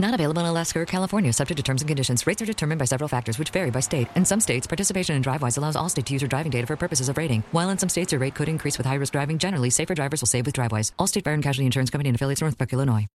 Not available in Alaska or California, subject to terms and conditions. Rates are determined by several factors, which vary by state. In some states, participation in DriveWise allows Allstate to use your driving data for purposes of rating. While in some states, your rate could increase with high risk driving, generally, safer drivers will save with DriveWise. Allstate Fire and Casualty Insurance Company and affiliates, Northbrook, Illinois.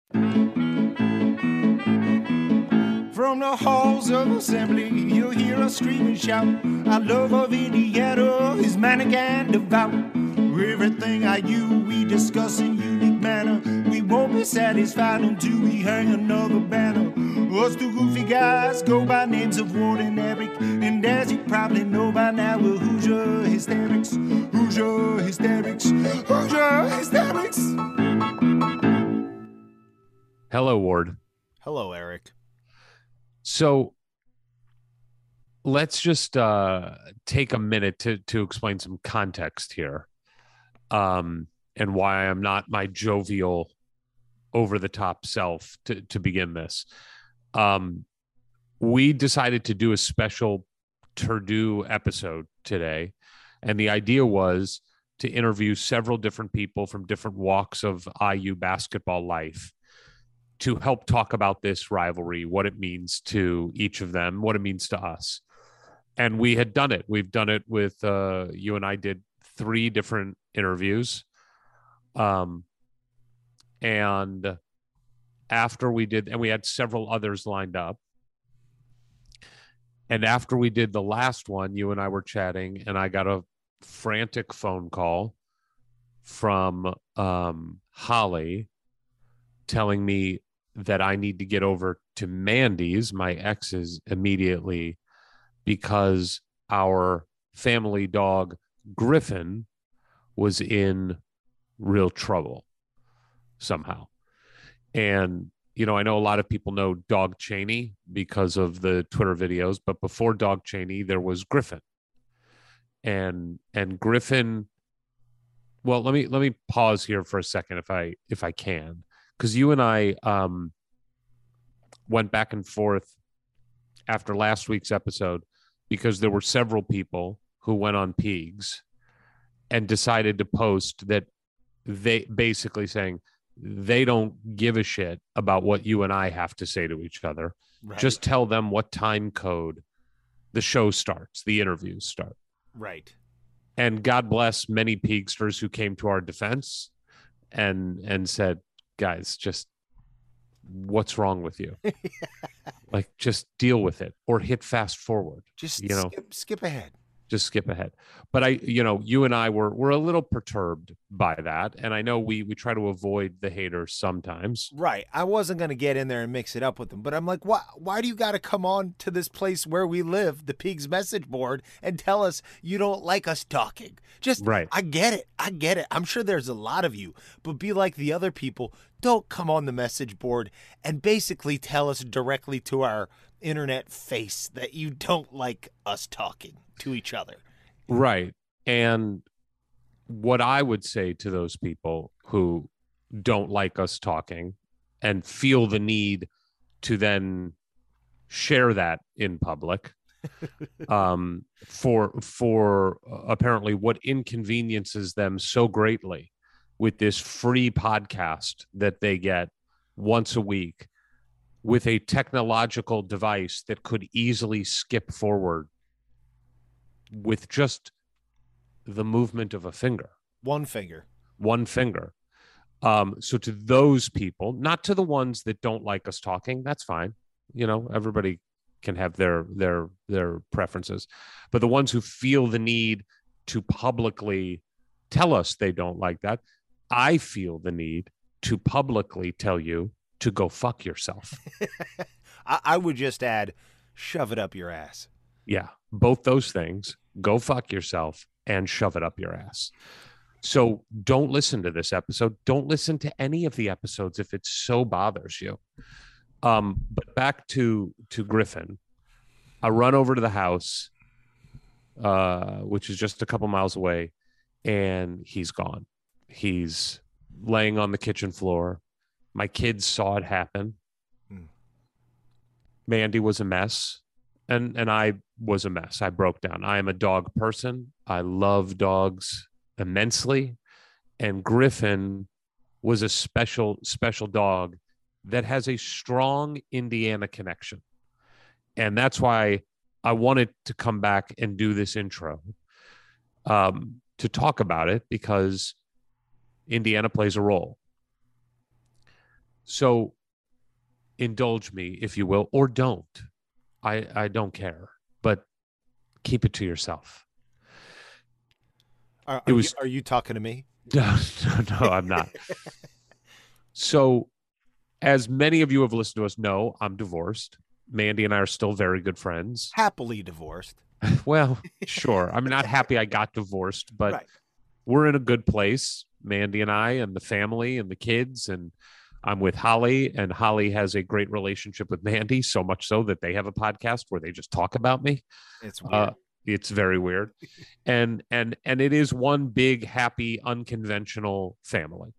From the halls of assembly, you'll hear us scream and shout. Our love of Indiana is manic and devout. Everything IU we discuss in unique manner. We won't be satisfied until we hang another banner. Us two goofy guys go by names of Ward and Eric. And as you probably know by now, we're Hoosier Hysterics. Hoosier Hysterics. Hoosier Hysterics. Hello, Ward. Hello, Eric. So let's just uh, take a minute to to explain some context here, um, and why I'm not my jovial, over the top self to to begin this. Um, we decided to do a special Turdu episode today, and the idea was to interview several different people from different walks of IU basketball life to help talk about this rivalry, what it means to each of them, what it means to us. And we had done it. We've done it with uh, you and I did three different interviews. Um, and after we did, and we had several others lined up. And after we did the last one, you and I were chatting, and I got a frantic phone call from um, Holly telling me that I need to get over to Mandy's, my ex's, immediately because our family dog, Griffin, was in real trouble somehow. And, you know, I know a lot of people know Dog Cheney because of the Twitter videos, but before Dog Cheney, there was Griffin. And and Griffin well, let me let me pause here for a second if I if I can because you and I um, went back and forth after last week's episode because there were several people who went on Pigs and decided to post that they basically saying they don't give a shit about what you and I have to say to each other. Right. Just tell them what time code the show starts, the interviews start. right. And God bless many Pigsters who came to our defense and and said, guys, just what's wrong with you? like just deal with it or hit fast forward. Just You know. skip, skip ahead. Just skip ahead. But I, you know, you and I were were a little perturbed by that. And I know we we try to avoid the haters sometimes. Right. I wasn't going to get in there and mix it up with them, but I'm like, why, why do you got to come on to this place where we live, the Pigs message board, and tell us you don't like us talking? Just, Right. I get it. I get it. I'm sure there's a lot of you, but be like the other people. Don't come on the message board and basically tell us directly to our internet face that you don't like us talking to each other. Right. And what I would say to those people who don't like us talking and feel the need to then share that in public um, for for uh, apparently what inconveniences them so greatly with this free podcast that they get once a week with a technological device that could easily skip forward with just the movement of a finger One finger. one finger. Um, so to those people, not to the ones that don't like us talking, that's fine. You know, everybody can have their their their preferences, but the ones who feel the need to publicly tell us they don't like that, I feel the need to publicly tell you to go fuck yourself. I, I would just add, shove it up your ass. Yeah, both those things. Go fuck yourself and shove it up your ass. So don't listen to this episode. Don't listen to any of the episodes if it so bothers you. Um, but back to to Griffin. I run over to the house, uh, which is just a couple miles away, and he's gone. He's laying on the kitchen floor. My kids saw it happen. Hmm. Mandy was a mess, and and I was a mess. I broke down. I am a dog person. I love dogs immensely, and Griffin was a special special dog that has a strong Indiana connection, and that's why I wanted to come back and do this intro um, to talk about it because Indiana plays a role. So indulge me, if you will, or don't. I, I don't care, but keep it to yourself. Are, It are was- you, are you talking to me? No, no, no, I'm not. so, as many of you have listened to us know, I'm divorced. Mandy and I are still very good friends. Happily divorced. Well, sure. I'm not happy I got divorced, but Right. we're in a good place. Mandy and I, and the family, and the kids, and I'm with Holly, and Holly has a great relationship with Mandy, so much so that they have a podcast where they just talk about me. It's weird. Uh, it's very weird, and and and it is one big, happy, unconventional family.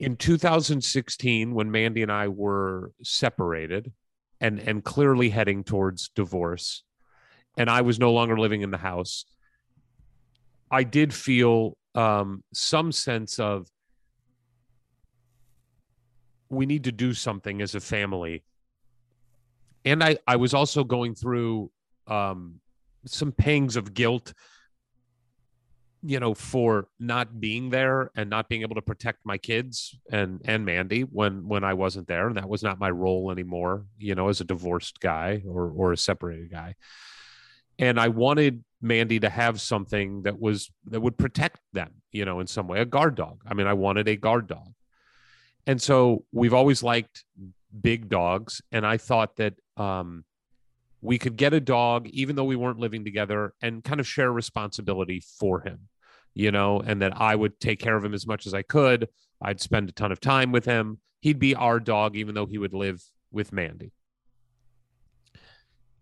In 2016, when Mandy and I were separated, and and clearly heading towards divorce, and I was no longer living in the house, I did feel um, some sense of we need to do something as a family. And I, I was also going through um, some pangs of guilt, you know, for not being there and not being able to protect my kids and and Mandy when when I wasn't there, and that was not my role anymore, you know, as a divorced guy or or a separated guy. And I wanted Mandy to have something that was that would protect them, you know, in some way, a guard dog. I mean, I wanted a guard dog. And so we've always liked big dogs. And I thought that um, we could get a dog, even though we weren't living together, and kind of share responsibility for him, you know, and that I would take care of him as much as I could. I'd spend a ton of time with him. He'd be our dog, even though he would live with Mandy.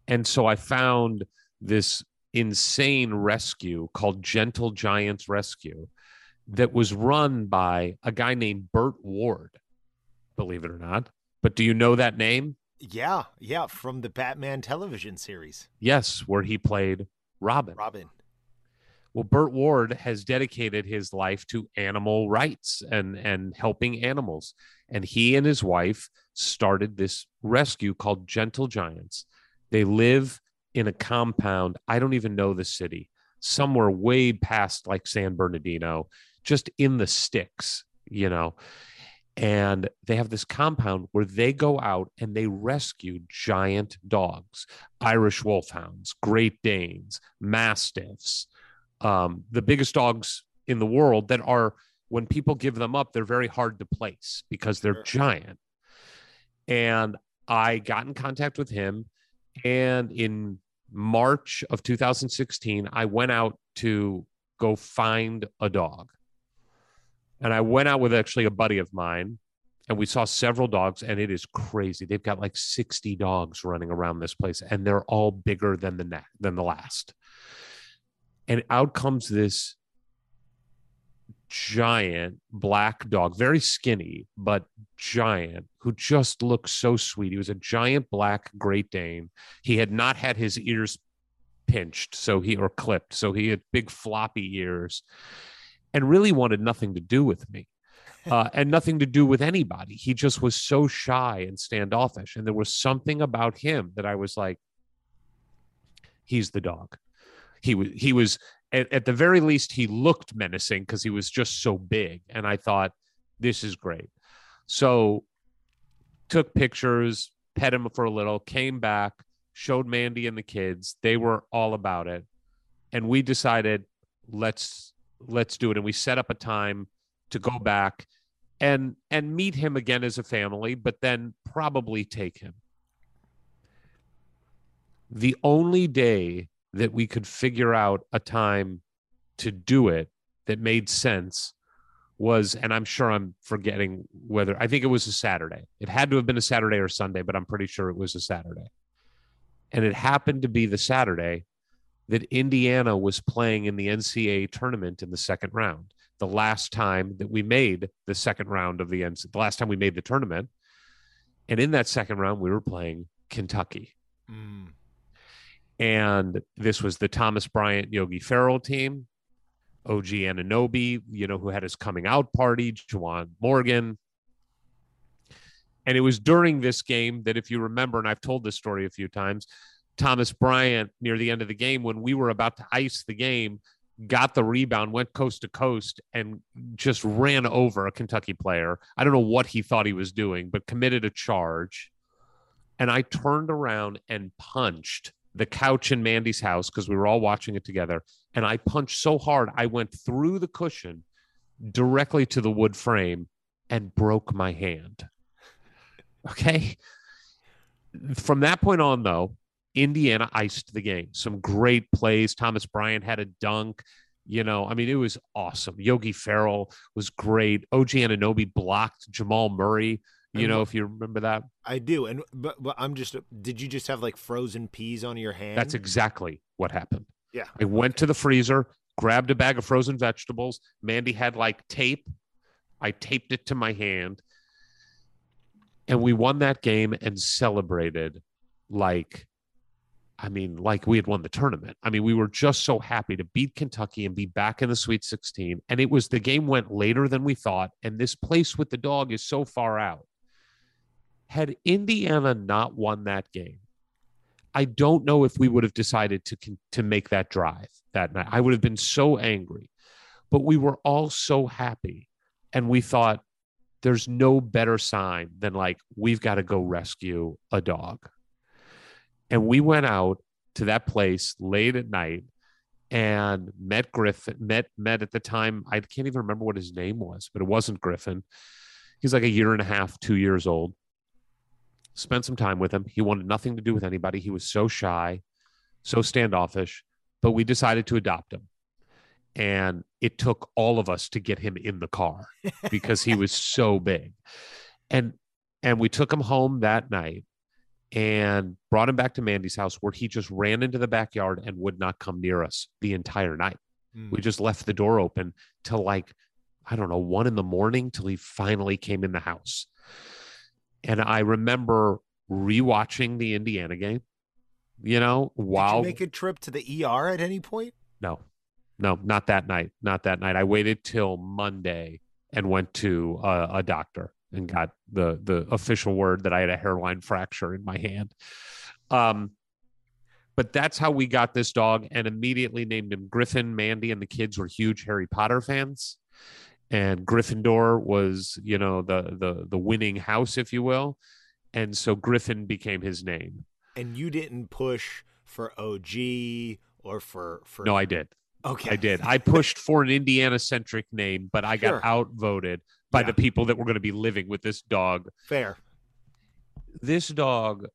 And so I found this insane rescue called Gentle Giants Rescue that was run by a guy named Burt Ward, believe it or not. But do you know that name? yeah, yeah, from the Batman television series. Yes, where he played Robin. Robin. Well, Burt Ward has dedicated his life to animal rights and and helping animals. And he and his wife started this rescue called Gentle Giants. They live in a compound. I don't even know the city, somewhere way past like San Bernardino, just in the sticks, you know. And they have this compound where they go out and they rescue giant dogs, Irish wolfhounds, Great Danes, Mastiffs, um, the biggest dogs in the world that are when people give them up they're very hard to place because they're giant. And i got in contact with him and in march of 2016 i went out to go find a dog and i went out with actually a buddy of mine and we saw several dogs and it is crazy they've got like 60 dogs running around this place and they're all bigger than the than the last and out comes this giant black dog, very skinny, but giant, who just looked so sweet. He was a giant black Great Dane. He had not had his ears pinched, so he or clipped, so he had big floppy ears and really wanted nothing to do with me. Uh, and nothing to do with anybody. He just was so shy and standoffish. And there was something about him that I was like, he's the dog. He was, he was, at, at the very least, he looked menacing because he was just so big. And I thought, this is great. So took pictures, pet him for a little, came back, showed Mandy and the kids. They were all about it. And we decided, let's let's do it. And we set up a time to go back and and meet him again as a family, but then probably take him. The only day that we could figure out a time to do it that made sense was, and I'm sure I'm forgetting whether I think it was a Saturday. It had to have been a Saturday or Sunday, but I'm pretty sure it was a Saturday. And it happened to be the Saturday that Indiana was playing in the NCAA tournament in the second round. the last time that we made the second round of the end, the last time we made the tournament. And in that second round, we were playing Kentucky. Mm. And this was the Thomas Bryant Yogi Ferrell team, OG Anunoby, you know, who had his coming out party, Juwan Morgan. And it was during this game that, if you remember, and I've told this story a few times, Thomas Bryant, near the end of the game, when we were about to ice the game, got the rebound, went coast to coast, and just ran over a Kentucky player. I don't know what he thought he was doing, but committed a charge. And I turned around and punched the couch in Mandy's house because we were all watching it together. And I punched so hard, I went through the cushion directly to the wood frame and broke my hand. Okay. From that point on, though, Indiana iced the game. Some great plays. Thomas Bryant had a dunk. You know, I mean, it was awesome. Yogi Ferrell was great. OG Anunoby blocked Jamal Murray. You know, if you remember that, I do, and but, but I'm just. Did you just have like frozen peas on your hand? that's exactly what happened. Yeah. I went to the freezer, grabbed a bag of frozen vegetables. Mandy had like tape. I taped it to my hand. And we won that game and celebrated like, I mean, like we had won the tournament. I mean, we were just so happy to beat Kentucky and be back in the Sweet 16. And it was the game went later than we thought. And this place with the dog is so far out. Had Indiana not won that game, I don't know if we would have decided to to make that drive that night. I would have been so angry, but we were all so happy, and we thought there's no better sign than like we've got to go rescue a dog, and we went out to that place late at night and met Griffin. Met met at the time I can't even remember what his name was, but it wasn't Griffin. He's like a year and a half, two years old spent some time with him. He wanted nothing to do with anybody. He was so shy, so standoffish, but we decided to adopt him. And it took all of us to get him in the car because he was so big. And and we took him home that night and brought him back to Mandy's house where he just ran into the backyard and would not come near us the entire night. Mm. We just left the door open till like, I don't know, one in the morning till he finally came in the house. And I remember rewatching the Indiana game, you know, Did while you make a trip to the ER at any point? no, no, not that night. Not that night. I waited till Monday and went to a, a doctor and got the the official word that I had a hairline fracture in my hand. Um, but that's how we got this dog and immediately named him Griffin. Mandy and the kids were huge Harry Potter fans, and Gryffindor was, you know, the the the winning house, if you will, and so Griffin became his name. And you didn't push for OG or for for. No, I did. okay. I did. I pushed for an Indiana centric name, but I got Sure. outvoted by Yeah. the people that were going to be living with this dog. Fair. This dog,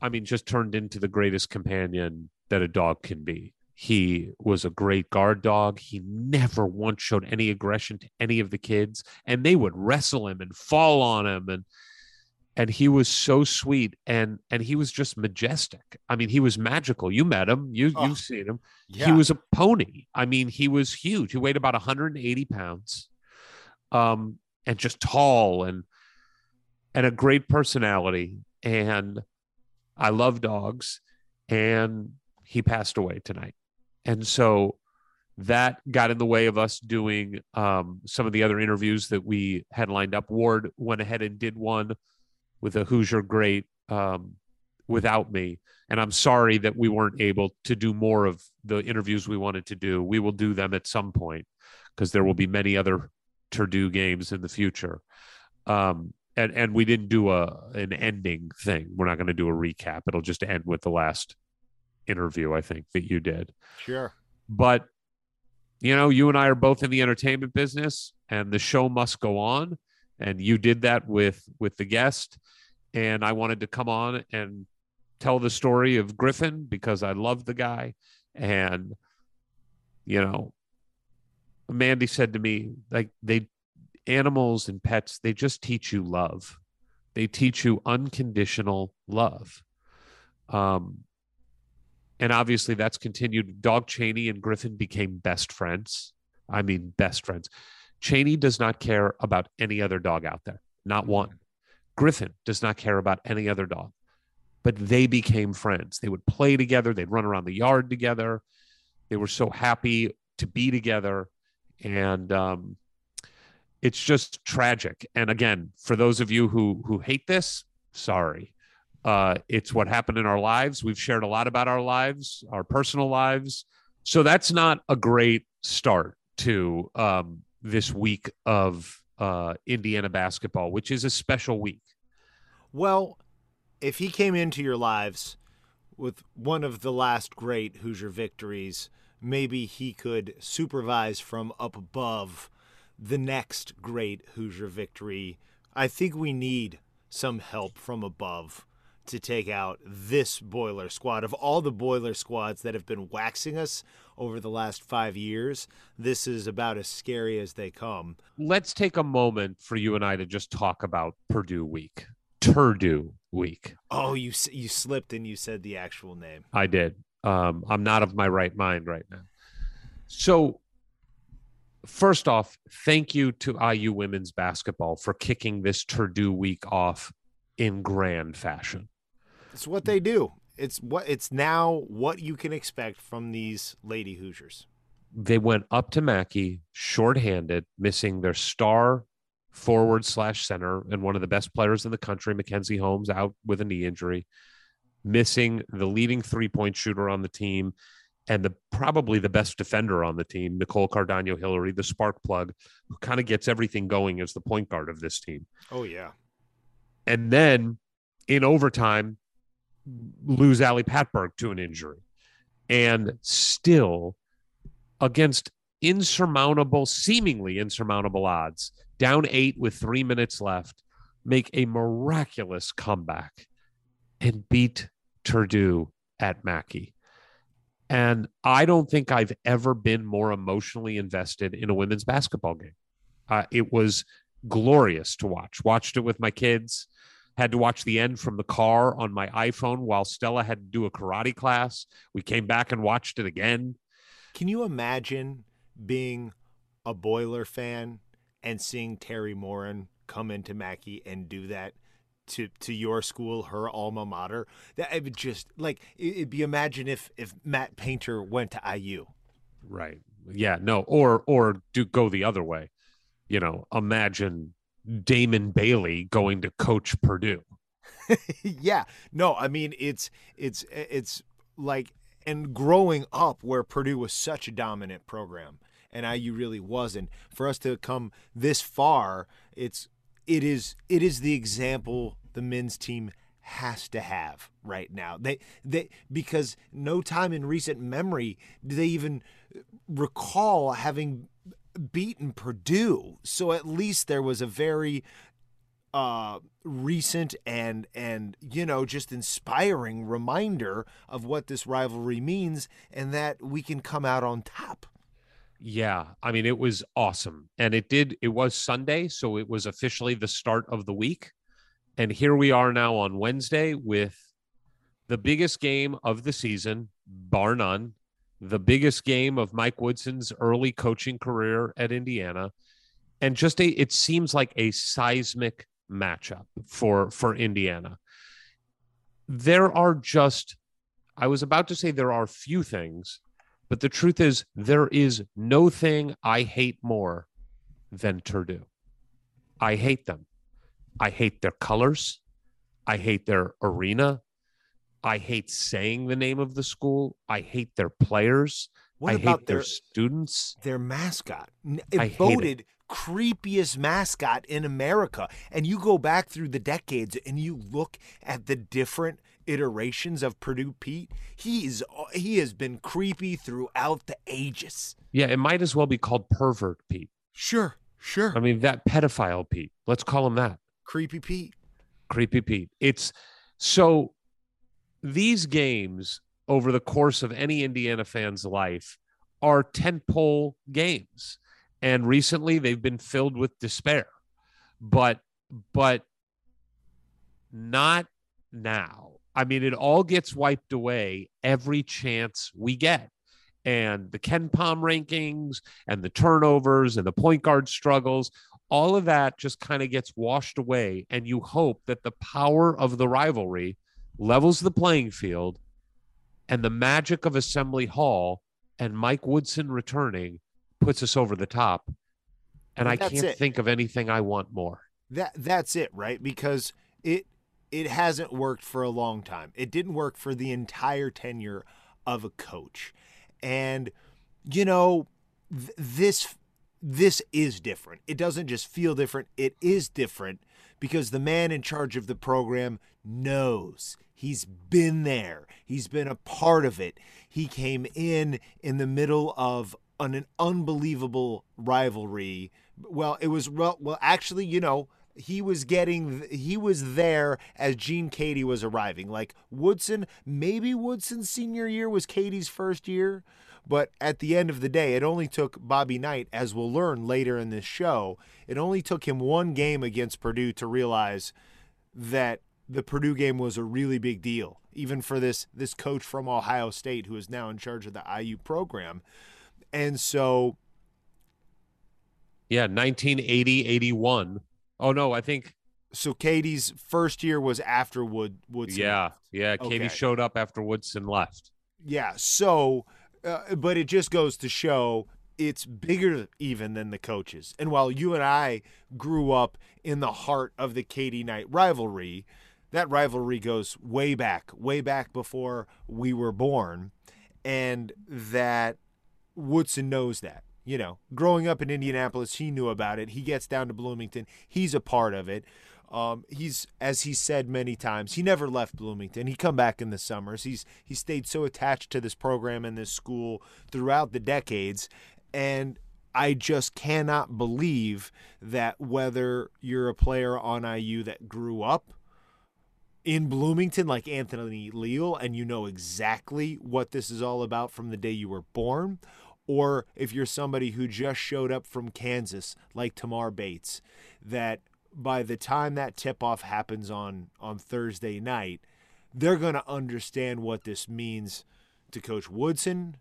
I mean, just turned into the greatest companion that a dog can be. He was a great guard dog. He never once showed any aggression to any of the kids, and they would wrestle him and fall on him and and he was so sweet and and he was just majestic. I mean, he was magical. You met him. You Oh, you've seen him. Yeah. He was a pony. I mean, he was huge. He weighed about 180 pounds, um, and just tall and and a great personality. And I love dogs. And he passed away tonight. And so that got in the way of us doing um, some of the other interviews that we had lined up. Ward went ahead and did one with a Hoosier great um, without me. And I'm sorry that we weren't able to do more of the interviews we wanted to do. We will do them at some point because there will be many other Turdu games in the future. Um, and, and we didn't do a an ending thing. We're not going to do a recap. It'll just end with the last interview, I think, that you did. Sure. But you know, you and I are both in the entertainment business, and the show must go on. And you did that with with the guest, and I wanted to come on and tell the story of Griffin because I love the guy, and you know, Mandy said to me like they animals and pets they just teach you love, they teach you unconditional love. Um, and obviously that's continued. Dog Cheney and Griffin became best friends. I mean, best friends. Cheney does not care about any other dog out there, not one. Griffin does not care about any other dog, but they became friends. They would play together, they'd run around the yard together. They were so happy to be together. And um, it's just tragic. And again, for those of you who who hate this, sorry. Uh, it's what happened in our lives. We've shared a lot about our lives, our personal lives. So that's not a great start to um, this week of uh, Indiana basketball, which is a special week. Well, if he came into your lives with one of the last great Hoosier victories, maybe he could supervise from up above the next great Hoosier victory. I think we need some help from above to take out this boiler squad. Of all the boiler squads that have been waxing us over the last five years, this is about as scary as they come. Let's take a moment for you and I to just talk about Purdue week. Turdu week. Oh, you you slipped and you said the actual name. I did. Um, I'm not of my right mind right now. So, first off, thank you to IU women's basketball for kicking this Turdu week off in grand fashion. It's what they do. It's what it's now what you can expect from these lady Hoosiers. They went up to Mackey shorthanded, missing their star forward slash center and one of the best players in the country, Mackenzie Holmes, out with a knee injury, missing the leading three point shooter on the team and the probably the best defender on the team, Nicole Cardaño-Hillary, the spark plug, who kind of gets everything going as the point guard of this team. Oh yeah. And then in overtime, lose Ali Patberg to an injury. And still against insurmountable, seemingly insurmountable odds, down eight with three minutes left, make a miraculous comeback and beat Turdu at Mackey. And I don't think I've ever been more emotionally invested in a women's basketball game. Uh, it was glorious to watch. Watched it with my kids. Had to watch the end from the car on my iPhone while Stella had to do a karate class. We came back and watched it again. Can you imagine being a Boiler fan and seeing Teri Moren come into Mackey and do that to to your school, her alma mater. That it would just like it'd be imagine if if Matt Painter went to IU. Right. Yeah. No. Or or do go the other way. You know, imagine Damon Bailey going to coach Purdue. yeah. No. I mean, it's it's it's like and growing up where Purdue was such a dominant program and IU really wasn't. For us to come this far, it's it is it is the example the men's team has to have right now. They they because no time in recent memory do they even recall having beaten Purdue. So at least there was a very uh, recent and and you know just inspiring reminder of what this rivalry means and that we can come out on top. Yeah, I mean it was awesome. And it did it was Sunday, so it was officially the start of the week. And here we are now on Wednesday with the biggest game of the season, bar none, the biggest game of Mike Woodson's early coaching career at Indiana. And just a it seems like a seismic matchup for for Indiana. There are just I was about to say there are few things but the truth is, there is no thing I hate more than Turdu. I hate them. I hate their colors. I hate their arena. I hate saying the name of the school. I hate their players. What I about hate their, their students. Their mascot, I it hate voted creepiest mascot in America. And you go back through the decades and you look at the different iterations of Purdue Pete. He's he has been creepy throughout the ages. Yeah, it might as well be called pervert Pete. Sure, sure. I mean, that pedophile Pete. Let's call him that. creepy Pete. Creepy Pete. It's so these games over the course of any Indiana fan's life are tentpole games. And recently they've been filled with despair. But but not now. I mean, it all gets wiped away every chance we get. and the KenPom rankings and the turnovers and the point guard struggles, all of that just kind of gets washed away. And you hope that the power of the rivalry levels the playing field and the magic of Assembly Hall and Mike Woodson returning puts us over the top. And I can't it. think of anything I want more. That that's it, right? Because it it hasn't worked for a long time. It didn't work for the entire tenure of a coach. And you know, th- this this is different. It doesn't just feel different, it is different because the man in charge of the program knows. He's been there. He's been a part of it. He came in in the middle of an, an unbelievable rivalry. Well, it was well, well actually, you know, he was getting he was there as Gene Keady was arriving. Like Woodson, maybe Woodson's senior year was Keady's first year, but at the end of the day, it only took Bobby Knight, as we'll learn later in this show, it only took him one game against Purdue to realize that the Purdue game was a really big deal, even for this this coach from Ohio State who is now in charge of the IU program. And so yeah, 1980, 81 Oh no, I think so. Keady's first year was after Wood Woodson. Yeah, left. yeah. Okay. showed up after Woodson left. Yeah. So, uh, but it just goes to show it's bigger even than the coaches. And while you and I grew up in the heart of the Katie Knight rivalry, that rivalry goes way back, way back before we were born, and that Woodson knows that. You know, growing up in Indianapolis, he knew about it. He gets down to Bloomington, he's a part of it. Um, he's as he said many times, he never left Bloomington. He come back in the summers. He's he stayed so attached to this program and this school throughout the decades, and I just cannot believe that whether you're a player on IU that grew up in Bloomington like Anthony Leal and you know exactly what this is all about from the day you were born, or if you're somebody who just showed up from Kansas, like Tamar Bates, that by the time that tip off happens on, on Thursday night, they're going to understand what this means to Coach Woodson,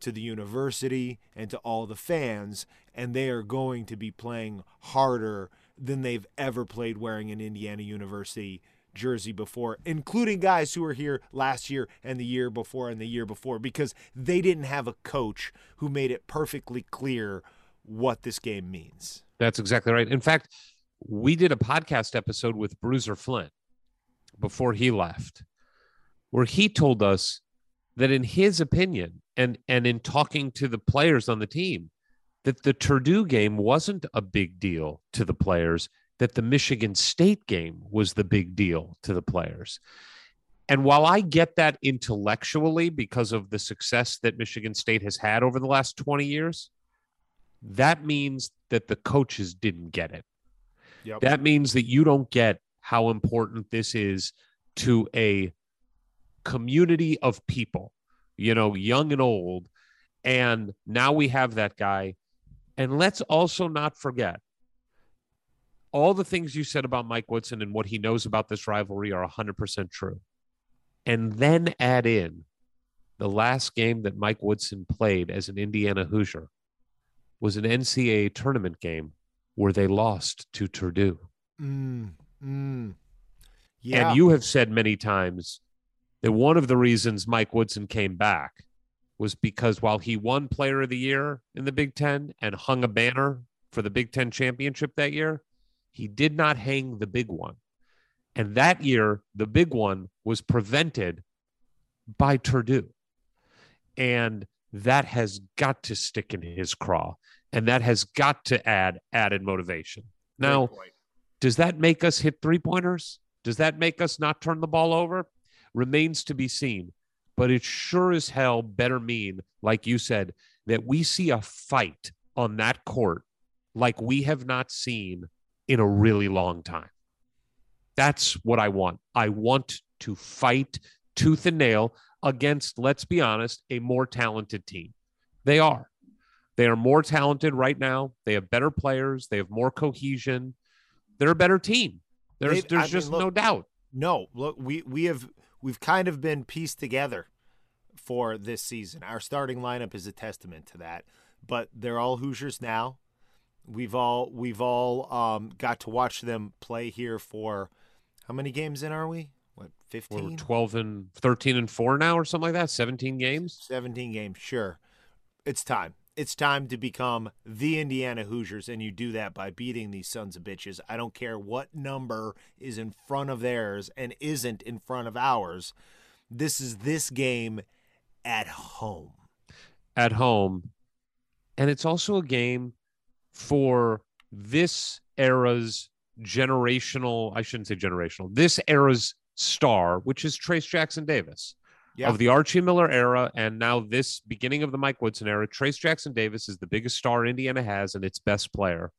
to the university, and to all the fans. And they are going to be playing harder than they've ever played wearing an Indiana University jersey before, including guys who were here last year and the year before and the year before, because they didn't have a coach who made it perfectly clear what this game means. That's exactly right. In fact, we did a podcast episode with Bruiser Flint before he left, where he told us that in his opinion, and and in talking to the players on the team, that the Purdue game wasn't a big deal to the players that the Michigan State game was the big deal to the players. And while I get that intellectually because of the success that Michigan State has had over the last 20 years, that means that the coaches didn't get it. Yep. That means that you don't get how important this is to a community of people, you know, young and old. And now we have that guy. And let's also not forget all the things you said about Mike Woodson and what he knows about this rivalry are 100% true. And then add in the last game that Mike Woodson played as an Indiana Hoosier was an NCAA tournament game where they lost to Purdue. Mm, mm. Yeah. And you have said many times that one of the reasons Mike Woodson came back was because while he won Player of the Year in the Big Ten and hung a banner for the Big Ten championship that year, he did not hang the big one. And that year, the big one was prevented by Purdue. And that has got to stick in his craw. And that has got to add added motivation. Now, does that make us hit three pointers? Does that make us not turn the ball over? Remains to be seen. But it sure as hell better mean, like you said, that we see a fight on that court like we have not seen in a really long time. That's what I want. I want to fight tooth and nail against, let's be honest, a more talented team. They are. They are more talented right now. They have better players. They have more cohesion. They're a better team. There's They've, there's I just mean, look, no doubt. No, look, we we have we've kind of been pieced together for this season. Our starting lineup is a testament to that. But they're all Hoosiers now. We've all we've all um, got to watch them play here for how many games in are we? What We're 15? 12 and 13 and 4 now or something like that 17 games 17 games, sure. It's time. It's time to become the Indiana Hoosiers, and you do that by beating these sons of bitches. I don't care what number is in front of theirs and isn't in front of ours. This is this game at home. at home and it's also a game for this era's generational i shouldn't say generational this era's star which is trace jackson davis Yeah. of the archie miller era and now this beginning of the mike woodson era trace jackson davis is the biggest star indiana has and its best player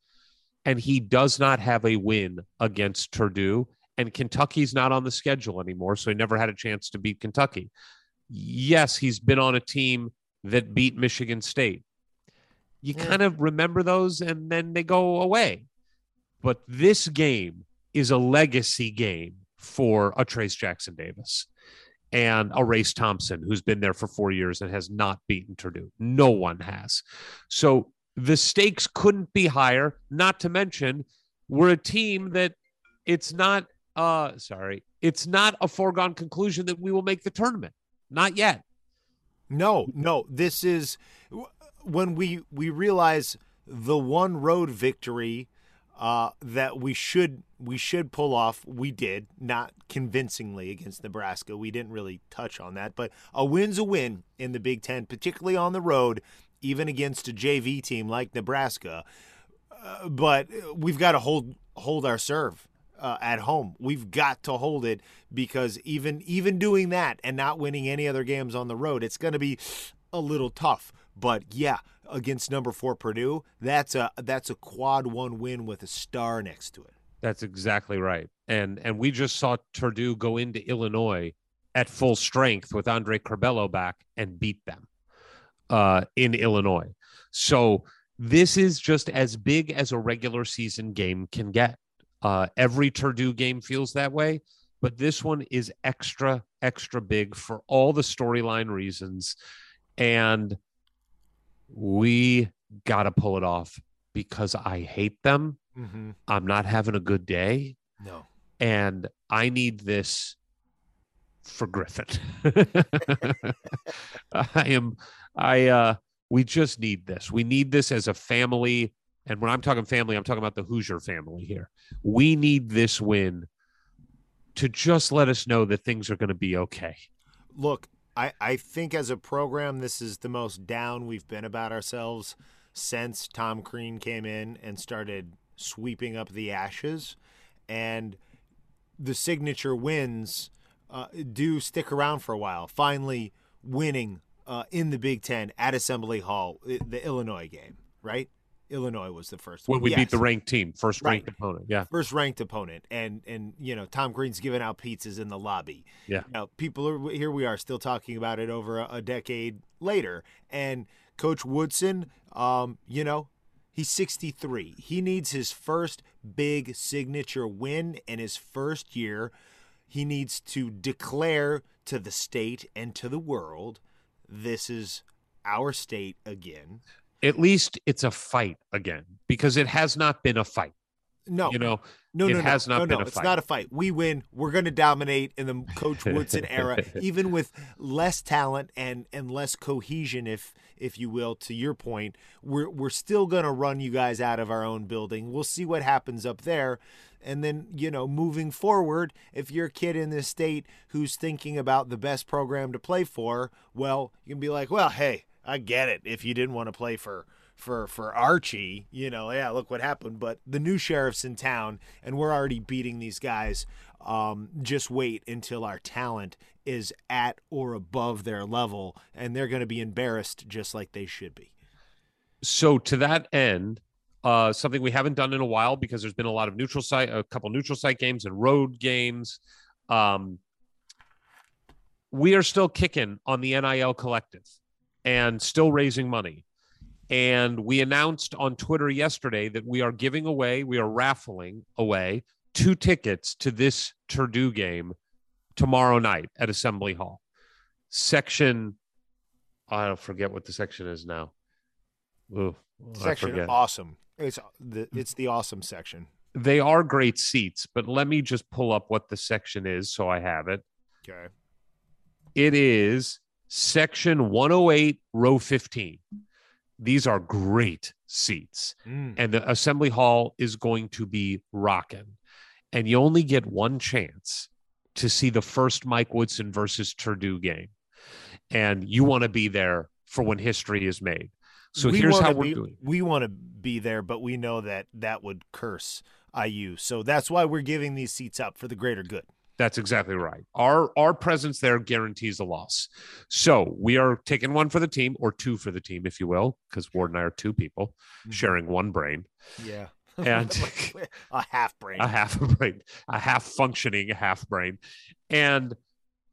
and he does not have a win against Purdue. And Kentucky's not on the schedule anymore, so he never had a chance to beat Kentucky. Yes, he's been on a team that beat Michigan State. You Yeah. kind of remember those and then they go away. But this game is a legacy game for a Trace Jackson Davis and a Race Thompson, who's been there for four years and has not beaten Purdue. No one has. So the stakes couldn't be higher. Not to mention, we're a team that it's not. Uh, sorry, it's not a foregone conclusion that we will make the tournament. Not yet. No, no. This is when we we realize the one road victory uh, that we should we should pull off. We did not convincingly against Nebraska. We didn't really touch on that, but a win's a win in the Big Ten, particularly on the road, even against a JV team like Nebraska. Uh, but we've got to hold hold our serve uh, at home. We've got to hold it because even even doing that and not winning any other games on the road, it's going to be a little tough. But yeah, against number four Purdue, that's a that's a quad one win with a star next to it. That's exactly right. And and we just saw Purdue go into Illinois at full strength with Andre Curbelo back and beat them uh, in Illinois. So this is just as big as a regular season game can get. Uh, every Purdue game feels that way, but this one is extra, extra big for all the storyline reasons. And we got to pull it off because I hate them. Mm-hmm. I'm not having a good day No. and I need this for Griffin. I am I uh we just need this. We need this as a family. And when I'm talking family, I'm talking about the Hoosier family here. We need this win to just let us know that things are going to be okay. Look, I, I think as a program, this is the most down we've been about ourselves since Tom Crean came in and started sweeping up the ashes. And the signature wins uh, do stick around for a while. Finally, winning uh, in the Big Ten at Assembly Hall, the Illinois game, right? Illinois was the first When one. we beat the ranked team, first ranked Right. opponent. Yeah. first ranked opponent and and you know tom crean's giving out pizzas in the lobby Yeah. you know, people are here we are still talking about it over a, a decade later and coach woodson um you know he's 63 he needs his first big signature win in his first year he needs to declare to the state and to the world this is our state again At least it's a fight again because it has not been a fight. no You know, No, It no, has no, not no, been no. it's not a fight. We win. We're going to dominate in the Coach Woodson era, even with less talent and and less cohesion, if if you will. To your point, we're we're still going to run you guys out of our own building. We'll see what happens up there, and then you know, moving forward, if you're a kid in this state who's thinking about the best program to play for, well, you can be like, well, hey, I get it. If you didn't want to play for for for Archie, you know, yeah, look what happened. But the new sheriff's in town, and we're already beating these guys. Um, just wait until our talent is at or above their level, and they're going to be embarrassed just like they should be. so to that end, uh, something we haven't done in a while because there's been a lot of neutral site, a couple neutral site games and road games. Um, we are still kicking on the NIL collective and still raising money. And we announced on Twitter yesterday that we are giving away, we are raffling away two tickets to this Purdue game tomorrow night at Assembly Hall. Section I forget what the section is now. Ooh, Section awesome. It's the it's the awesome section. They are great seats, but let me just pull up what the section is so I have it. Okay. It is section 108, row 15. These are great seats. Mm. and the assembly hall is going to be rocking. And you only get one chance to see the first Mike Woodson versus Purdue game, and you want to be there for when history is made. So We here's how we're be, doing. We want to be there, but we know that that would curse IU. So that's why we're giving these seats up for the greater good. That's exactly right. Our our presence there guarantees a loss. So we are taking one for the team, or two for the team, if you will, because Ward and I are two people mm-hmm. sharing one brain. Yeah. And- a half brain. a half a brain, a half functioning half brain. And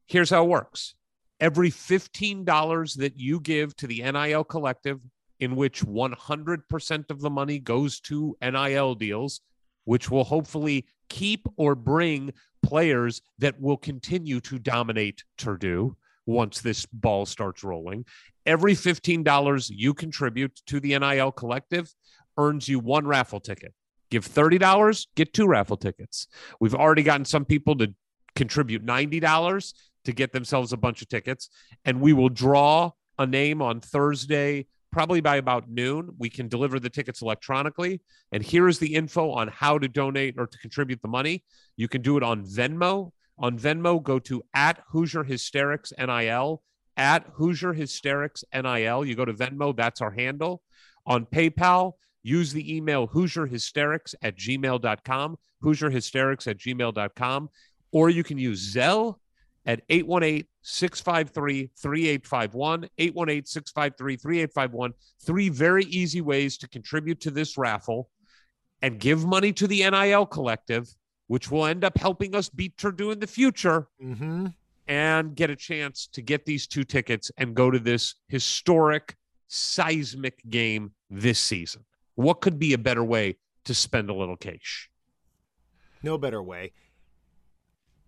here's how it works every $15 that you give to the NIL collective, in which 100% of the money goes to NIL deals, which will hopefully keep or bring players that will continue to dominate Purdue once this ball starts rolling. Every $15 you contribute to the NIL collective earns you one raffle ticket. Give $30, get two raffle tickets. We've already gotten some people to contribute $90 to get themselves a bunch of tickets. And we will draw a name on Thursday, probably by about noon. We can deliver the tickets electronically. And here is the info on how to donate or to contribute the money. You can do it on Venmo. On Venmo, go to at Hoosier Hysterics NIL, at Hoosier Hysterics NIL. You go to Venmo, that's our handle. On PayPal, use the email HoosierHysterics at gmail.com, HoosierHysterics at gmail.com, or you can use Zelle at 818 653 3851. 818 653 3851. Three very easy ways to contribute to this raffle and give money to the NIL collective, which will end up helping us beat Purdue in the future mm-hmm. and get a chance to get these two tickets and go to this historic, seismic game this season. What could be a better way to spend a little cash? No better way.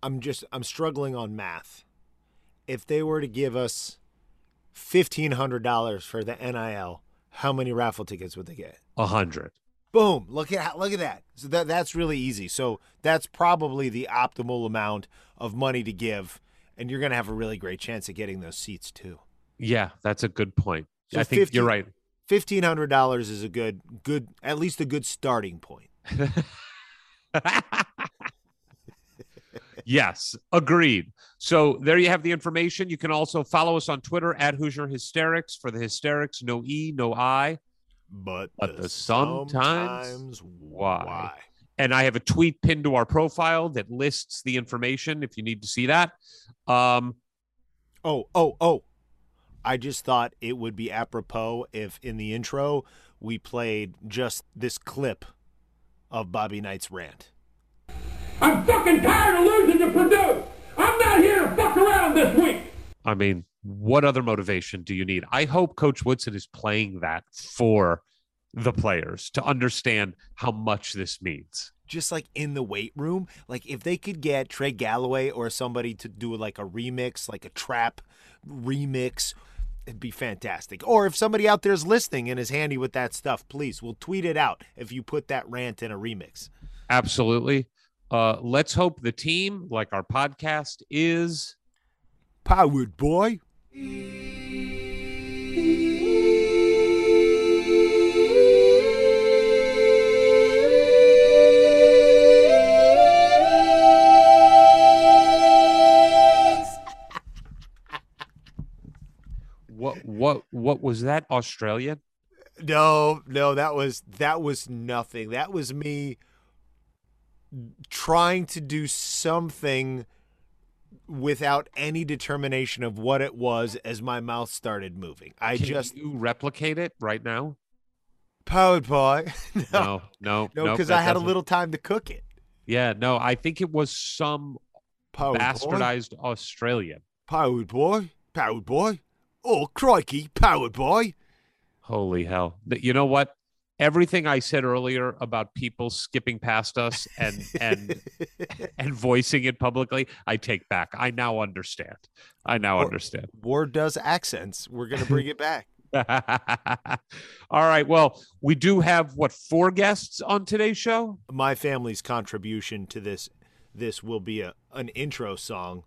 I'm just I'm struggling on math. If they were to give us fifteen hundred dollars for the NIL, how many raffle tickets would they get? A hundred. Boom! Look at look at that. So that that's really easy. So that's probably the optimal amount of money to give, and you're gonna have a really great chance of getting those seats too. Yeah, that's a good point. So I think 50 you're right. Fifteen hundred dollars is a good good at least a good starting point. yes, agreed. So there you have the information. You can also follow us on Twitter at Hoosier Hysterics for the hysterics, no E, no I. But, But the sometimes sometimes why. why. And I have a tweet pinned to our profile that lists the information if you need to see that. Um, Oh, oh, oh. I just thought it would be apropos if in the intro we played just this clip of Bobby Knight's rant. I'm fucking tired of losing to Purdue. I'm not here to fuck around this week. I mean, what other motivation do you need? I hope Coach Woodson is playing that for the players to understand how much this means. Just like in the weight room, like if they could get Trey Galloway or somebody to do like a remix, like a trap remix, it'd be fantastic. Or if somebody out there is listening and is handy with that stuff, please, we'll tweet it out if you put that rant in a remix. Absolutely. Uh, let's hope the team, like our podcast, is Powered boy. what? What? What was that? Australian? No, no, that was that was nothing. That was me trying to do something without any determination of what it was as my mouth started moving. I Can just you replicate it right now? powered boy. no, No, no, no, because that I had a doesn't- little time to cook it. Yeah, no, I think it was some Powered boy, bastardized Australian. powered boy, powered boy. Oh crikey, powered boy. Holy hell! You know what? Everything I said earlier about people skipping past us and and and voicing it publicly, I take back. I now understand. I now Or- understand. Ward does accents. We're gonna bring it back. All right. Well, we do have what four guests on today's show. My family's contribution to this this will be a an intro song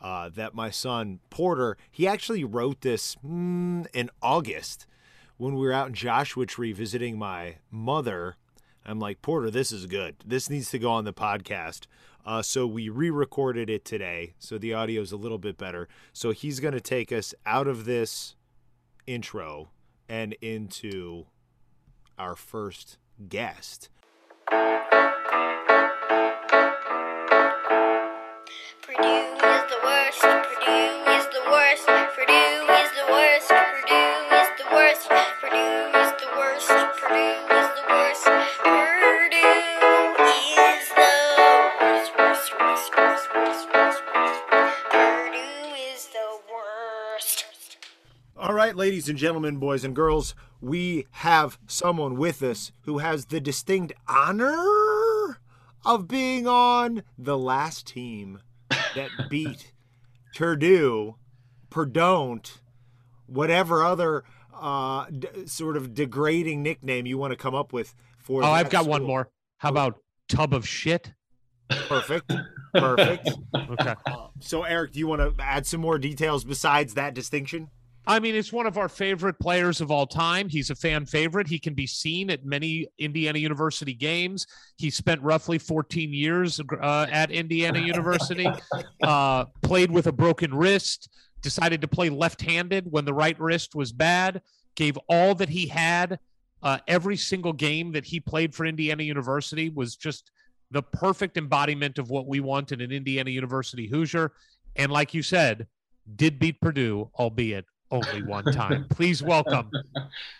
uh, that my son Porter he actually wrote this mm, in August when we were out in Joshua Tree visiting my mother. I'm like Porter, this is good. This needs to go on the podcast. Uh, so we re-recorded it today, so the audio is a little bit better. So he's going to take us out of this intro and into our first guest. Ladies and gentlemen, boys and girls, we have someone with us who has the distinct honor of being on the last team that beat Purdue, Perdon't, whatever other uh, d- sort of degrading nickname you want to come up with for. Oh, I've got one more. How about tub of shit? Perfect, perfect. Okay. So, Eric, do you want to add some more details besides that distinction? I mean, it's one of our favorite players of all time. He's a fan favorite. He can be seen at many Indiana University games. He spent roughly 14 years uh, at Indiana University, uh, played with a broken wrist, decided to play left handed when the right wrist was bad, gave all that he had. Uh, every single game that he played for Indiana University was just the perfect embodiment of what we want in an Indiana University Hoosier. And like you said, did beat Purdue, albeit only one time. Please welcome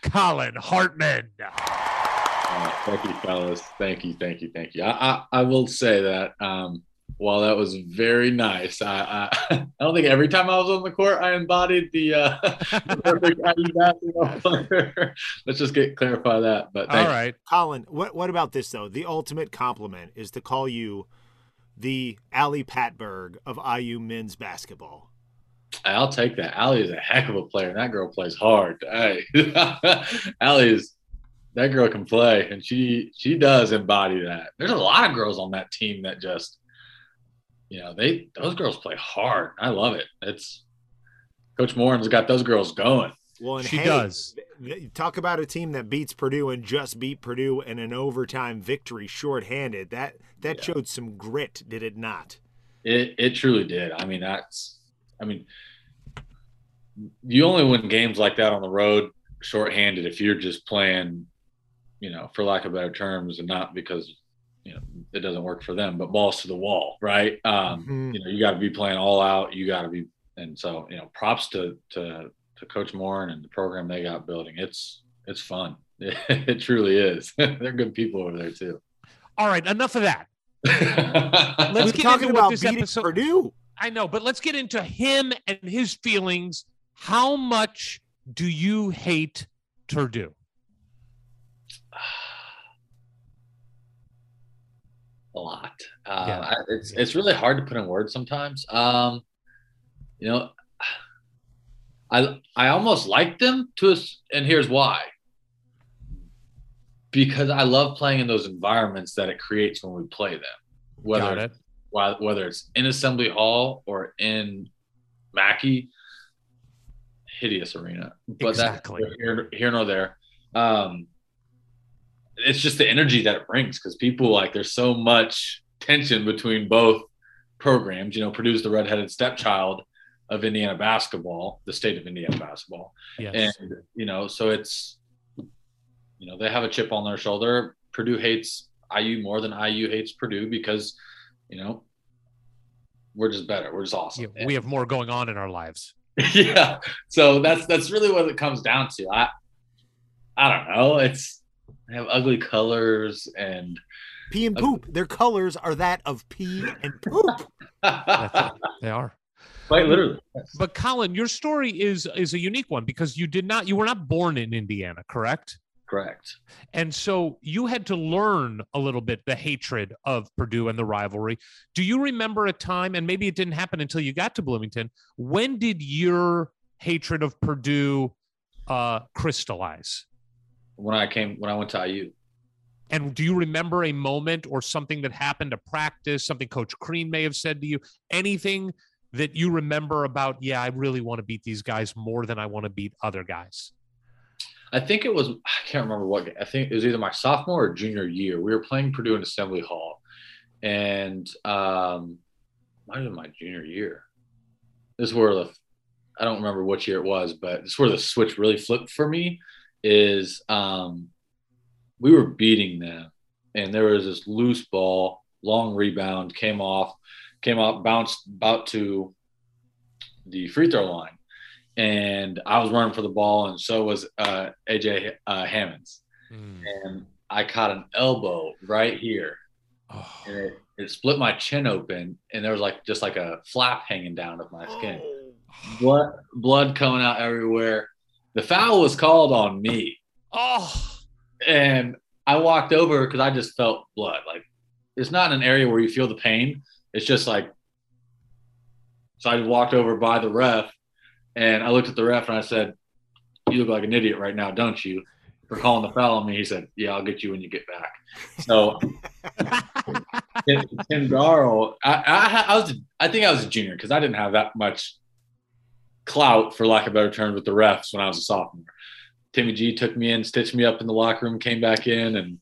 Collin Hartman. Oh, thank you, fellas. Thank you, thank you, thank you. I, I, I will say that um, while that was very nice, I, I I don't think every time I was on the court I embodied the, uh, the perfect IU basketball player. Let's just get clarify that. But All thank right. Collin, what what about this though? The ultimate compliment is to call you the Ali Patberg of IU men's basketball. I'll take that. Ali is a heck of a player, and that girl plays hard. Hey, Ali is that girl can play, and she she does embody that. There's a lot of girls on that team that just, you know, they those girls play hard. I love it. It's Coach Moren's got those girls going. Well, and She hey, does. Talk about a team that beats Purdue and just beat Purdue in an overtime victory, shorthanded. That that showed some grit, did it not? It it truly did. I mean, that's I mean, you only win games like that on the road shorthanded if you're just playing, you know, for lack of better terms, and not because you know it doesn't work for them, but balls to the wall, right? Um, Mhm. You know, you got to be playing all out. You got to be, and so you know, props to to to Coach Moren and the program they got building. It's it's fun. It, truly is. They're good people over there too. All right. Enough of that. We're Let's get talking into what about this beating episode. Purdue. I know, but let's get into him and his feelings. How much do you hate Purdue? a lot. Uh, Yeah. I, it's it's really hard to put in words sometimes. Um, you know, I I almost like them to us, and here's why. Because I love playing in those environments that it creates when we play them, whether Got it. whi- whether it's in Assembly Hall or in Mackey, hideous arena. But Exactly. that's here, here nor there. Um, it's just the energy that it brings because people like there's so much tension between both programs. You know, Purdue's the redheaded stepchild of Indiana basketball, the state of Indiana basketball, Yes. and you know, so it's you know they have a chip on their shoulder. Purdue hates IU more than IU hates Purdue because you know we're just better. We're just awesome. Yeah, we have more going on in our lives. yeah. So that's that's really what it comes down to. I I don't know. It's they have ugly colors and Pee and poop. Their colors are that of pee and poop. That's it. They are. quite literally. But Collin, your story is is a unique one because you did not you were not born in Indiana, correct? Correct. And so you had to learn a little bit the hatred of Purdue and the rivalry. Do you remember a time, and maybe it didn't happen until you got to Bloomington, when did your hatred of Purdue uh, crystallize? When I came, when I went to IU, And do you remember a moment or something that happened to practice, something Coach Crean may have said to you, anything that you remember about, yeah, I really want to beat these guys more than I want to beat other guys? I think it was I can't remember what I think it was either my sophomore or junior year. We were playing Purdue in Assembly Hall, and um, might have been my junior year. This is where the I don't remember which year it was, but this is where the switch really flipped for me. Is um, we were beating them, and there was this loose ball, long rebound, came off, came off, bounced about to the free throw line and I was running for the ball, and so was uh, AJ uh, Hammons, and I caught an elbow right here, Oh, and it, it split my chin open, and there was like just like a flap hanging down of my skin, blood blood coming out everywhere. The foul was called on me, oh, and I walked over because I just felt blood. Like it's not an area where you feel the pain; it's just like. So I walked over by the ref, and I looked at the ref and I said, "You look like an idiot right now, don't you?" For calling the foul on me, he said, "Yeah, I'll get you when you get back." So Tim, Tim Garl, I, I, I was, I think I was a junior because I didn't have that much clout, for lack of better terms, with the refs when I was a sophomore. Timmy G took me in, stitched me up in the locker room, came back in, and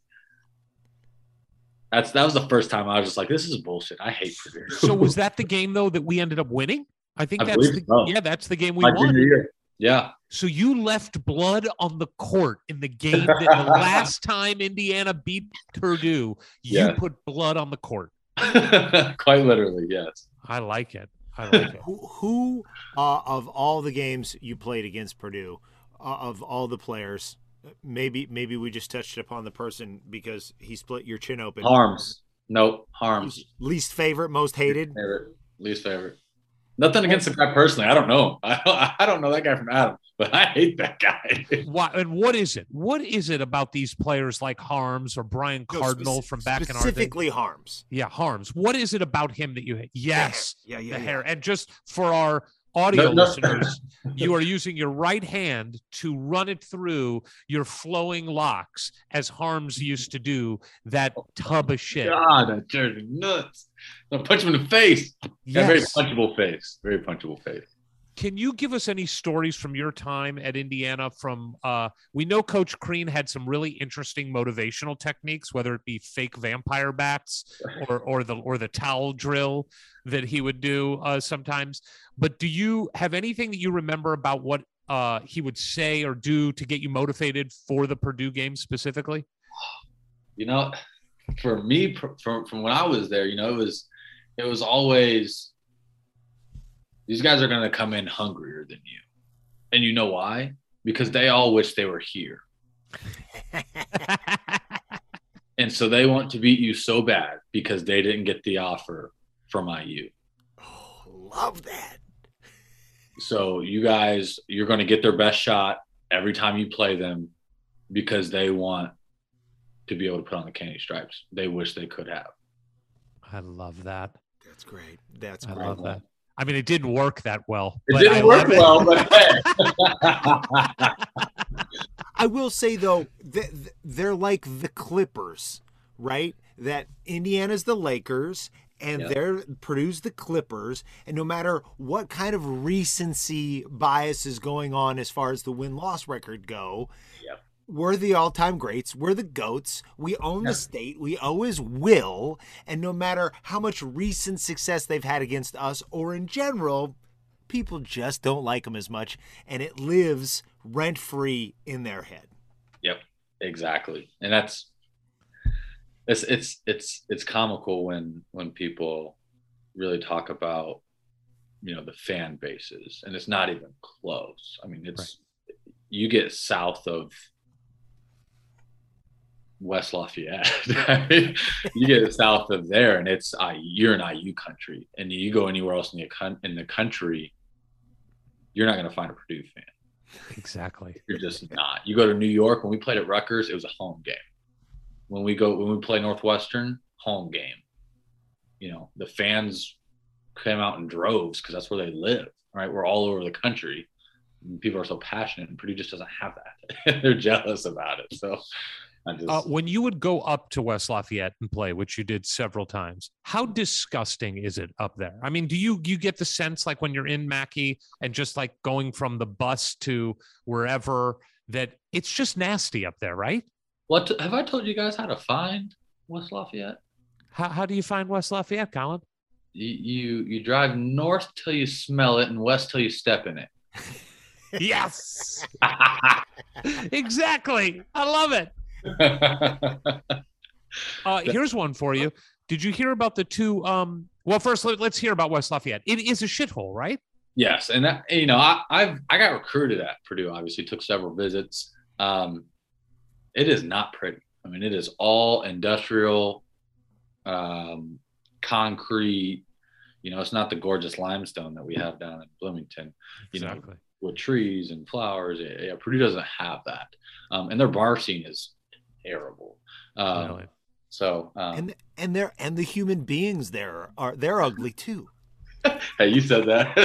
that's that was the first time I was just like, "This is bullshit. I hate Purdue." so was that the game though that we ended up winning? I think I that's the so. yeah, that's the game we my won. year. Yeah, So you left blood on the court in the game that the last time Indiana beat Purdue, you Yeah. put blood on the court. quite literally, yes. I like it. I like it. Who, who uh, of all the games you played against Purdue, uh, of all the players, maybe maybe we just touched upon the person because he split your chin open. Haarms. Nope. Haarms. Least favorite, most hated. Favorite. Least favorite. Nothing against the guy personally. I don't know. I don't, I don't know that guy from Adam, but I hate that guy. Why, and what is it? What is it about these players like Haarms or Brian No, Cardinal from back in our day? specifically Haarms. Yeah, Haarms. What is it about him that you hate? Yes, Yeah, yeah, the yeah. hair. And just for our audio No, no. listeners, you are using your right hand to run it through your flowing locks, as Haarms used to do that tub of shit. God, that dirty nuts. I'll punch him in the face. Yeah, very punchable face. Very punchable face. Can you give us any stories from your time at Indiana? From uh, we know Coach Crean had some really interesting motivational techniques, whether it be fake vampire bats or or the or the towel drill that he would do uh, sometimes. But do you have anything that you remember about what uh, he would say or do to get you motivated for the Purdue game specifically? You know, for me, from from when I was there, you know, it was it was always these guys are going to come in hungrier than you, and you know why? Because they all wish they were here. And so they want to beat you so bad because they didn't get the offer from IU. Oh, love that. So you guys, you're going to get their best shot every time you play them because they want to be able to put on the candy stripes. They wish they could have. I love that. That's great. That's I great. love that. I mean, it didn't work that well. It but didn't I work love it. well, but hey. I will say though, th- th- they're like the Clippers, right? That Indiana's the Lakers and Yeah. they're Purdue's the Clippers, and no matter what kind of recency bias is going on as far as the win loss record go, Yep. We're the all time greats. We're the goats. We own Yeah. the state. We always will. And no matter how much recent success they've had against us or in general, people just don't like them as much, and it lives rent free in their head. Yep, exactly. And that's it's it's it's it's comical when when people really talk about you know the fan bases and it's not even close. I mean, it's you get south of West Lafayette. you get south of there and it's I you're in IU country and you go anywhere else in the in the country you're not going to find a Purdue fan. Exactly. You're just not. You go to New York when we played at Rutgers, it was a home game. When we go when we play Northwestern, home game. You know, the fans came out in droves because that's where they live. Right, we're all over the country. And people are so passionate, and Purdue just doesn't have that. They're jealous about it. So, just Uh, when you would go up to West Lafayette and play, which you did several times, how disgusting is it up there? I mean, do you you get the sense like when you're in Mackey and just like going from the bus to wherever that it's just nasty up there, right? what have I told you guys how to find West Lafayette? How how do you find West Lafayette, Collin? You you, you drive north till you smell it, and west till you step in it. Yes, exactly. I love it. Uh, here's one for you. Did you hear about the two? Um, well, first let, us hear about West Lafayette. It is a shithole, right? Yes, and that, you know, I, I've I got recruited at Purdue. Obviously, took several visits. Um, it is not pretty. I mean, it is all industrial, um, concrete. You know, it's not the gorgeous limestone that we have down in Bloomington. You know, with trees and flowers. Yeah, yeah, Purdue doesn't have that, um, and their bar scene is terrible. Um, Really. So, um, and and they're and the human beings there are they're ugly too. hey, you said that.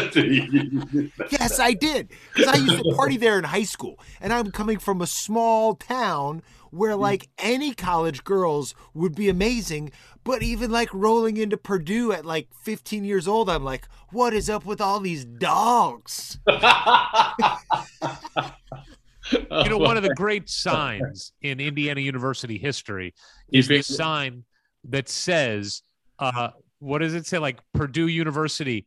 Yes, I did. Because I used to party there in high school. And I'm coming from a small town where, like, any college girls would be amazing. But even, like, rolling into Purdue at, like, 15 years old, I'm like, what is up with all these dogs? You know, one of the great signs in Indiana University history is the sign that says, uh, what does it say? Like Purdue University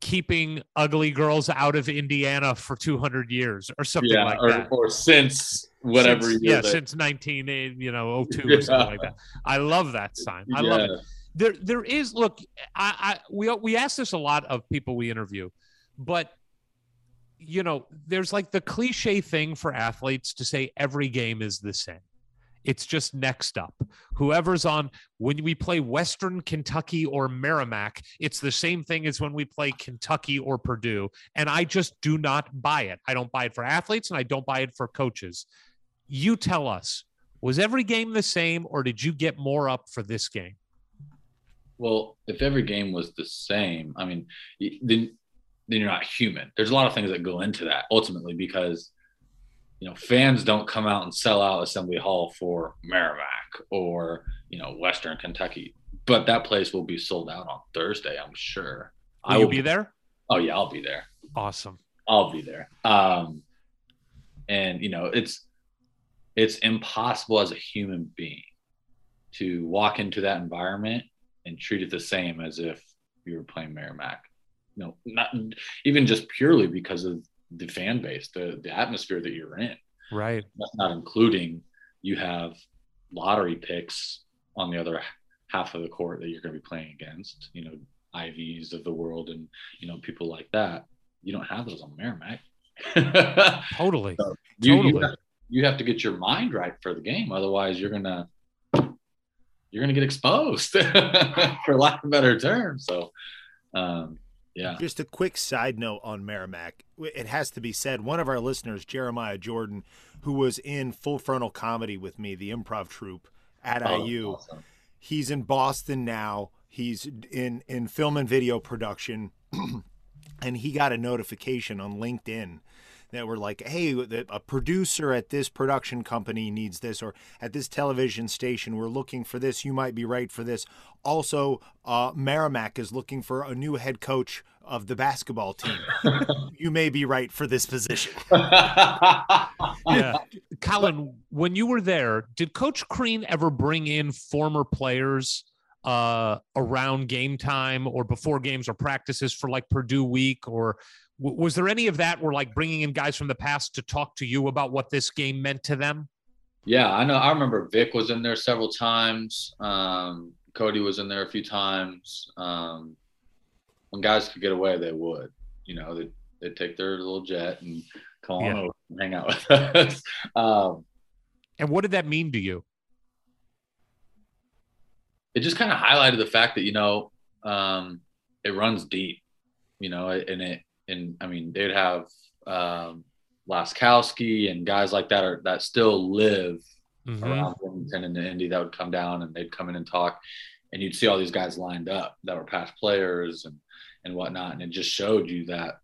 keeping ugly girls out of Indiana for 200 years or something yeah, like or, that. or since whatever since, yeah, since 19, eh, you know, 02 or something like that. I love that sign. I love it. There, there is. Look, I, I, we we ask this a lot of people we interview, but you know, there's like the cliche thing for athletes to say every game is the same. It's just next up. Whoever's on when we play Western Kentucky or Merrimack, it's the same thing as when we play Kentucky or Purdue. And I just do not buy it. I don't buy it for athletes and I don't buy it for coaches. You tell us, was every game the same or did you get more up for this game? Well, if every game was the same, I mean, then then you're not human. There's a lot of things that go into that ultimately because you know fans don't come out and sell out Assembly Hall for Merrimack or you know Western Kentucky, but that place will be sold out on Thursday, I'm sure. Will I will be there? Oh yeah, I'll be there. Awesome. I'll be there. Um, and you know, it's it's impossible as a human being to walk into that environment and treat it the same as if you were playing Merrimack. No, not even just purely because of the fan base, the the atmosphere that you're in. Right. That's not including you have lottery picks on the other half of the court that you're going to be playing against. You know, Iveys of the world and you know people like that. You don't have those on Merrimack. Totally. you, Totally. you, have, you have to get your mind right for the game, otherwise you're gonna you're gonna get exposed, for lack of a better term. So, um, yeah, Just a quick side note on Merrimack. It has to be said, one of our listeners, Jeremiah Jordan, who was in Full Frontal Comedy with me, the improv troupe at Oh, IU, awesome. he's in Boston now. He's in in film and video production, and he got a notification on LinkedIn that were like, "Hey, a producer at this production company needs this, or at this television station, we're looking for this. You might be right for this." Also, uh, Merrimack is looking for a new head coach of the basketball team. you may be right for this position. Yeah. Collin, when you were there, did Coach Crean ever bring in former players uh, around game time or before games or practices for like Purdue week? Or w- was there any of that where like bringing in guys from the past to talk to you about what this game meant to them? Yeah, I know. I remember Vic was in there several times. Um, Cody was in there a few times. Um, when guys could get away, they would. You know, they'd, they'd take their little jet and come on over and hang out with us. Um, And what did that mean to you? It just kind of highlighted the fact that you know um, it runs deep. You know, and it and I mean they'd have um, Laskowski and guys like that are that still live Mhm. around Bloomington and Indy that would come down and they'd come in and talk, and you'd see all these guys lined up that were past players and and whatnot, and it just showed you that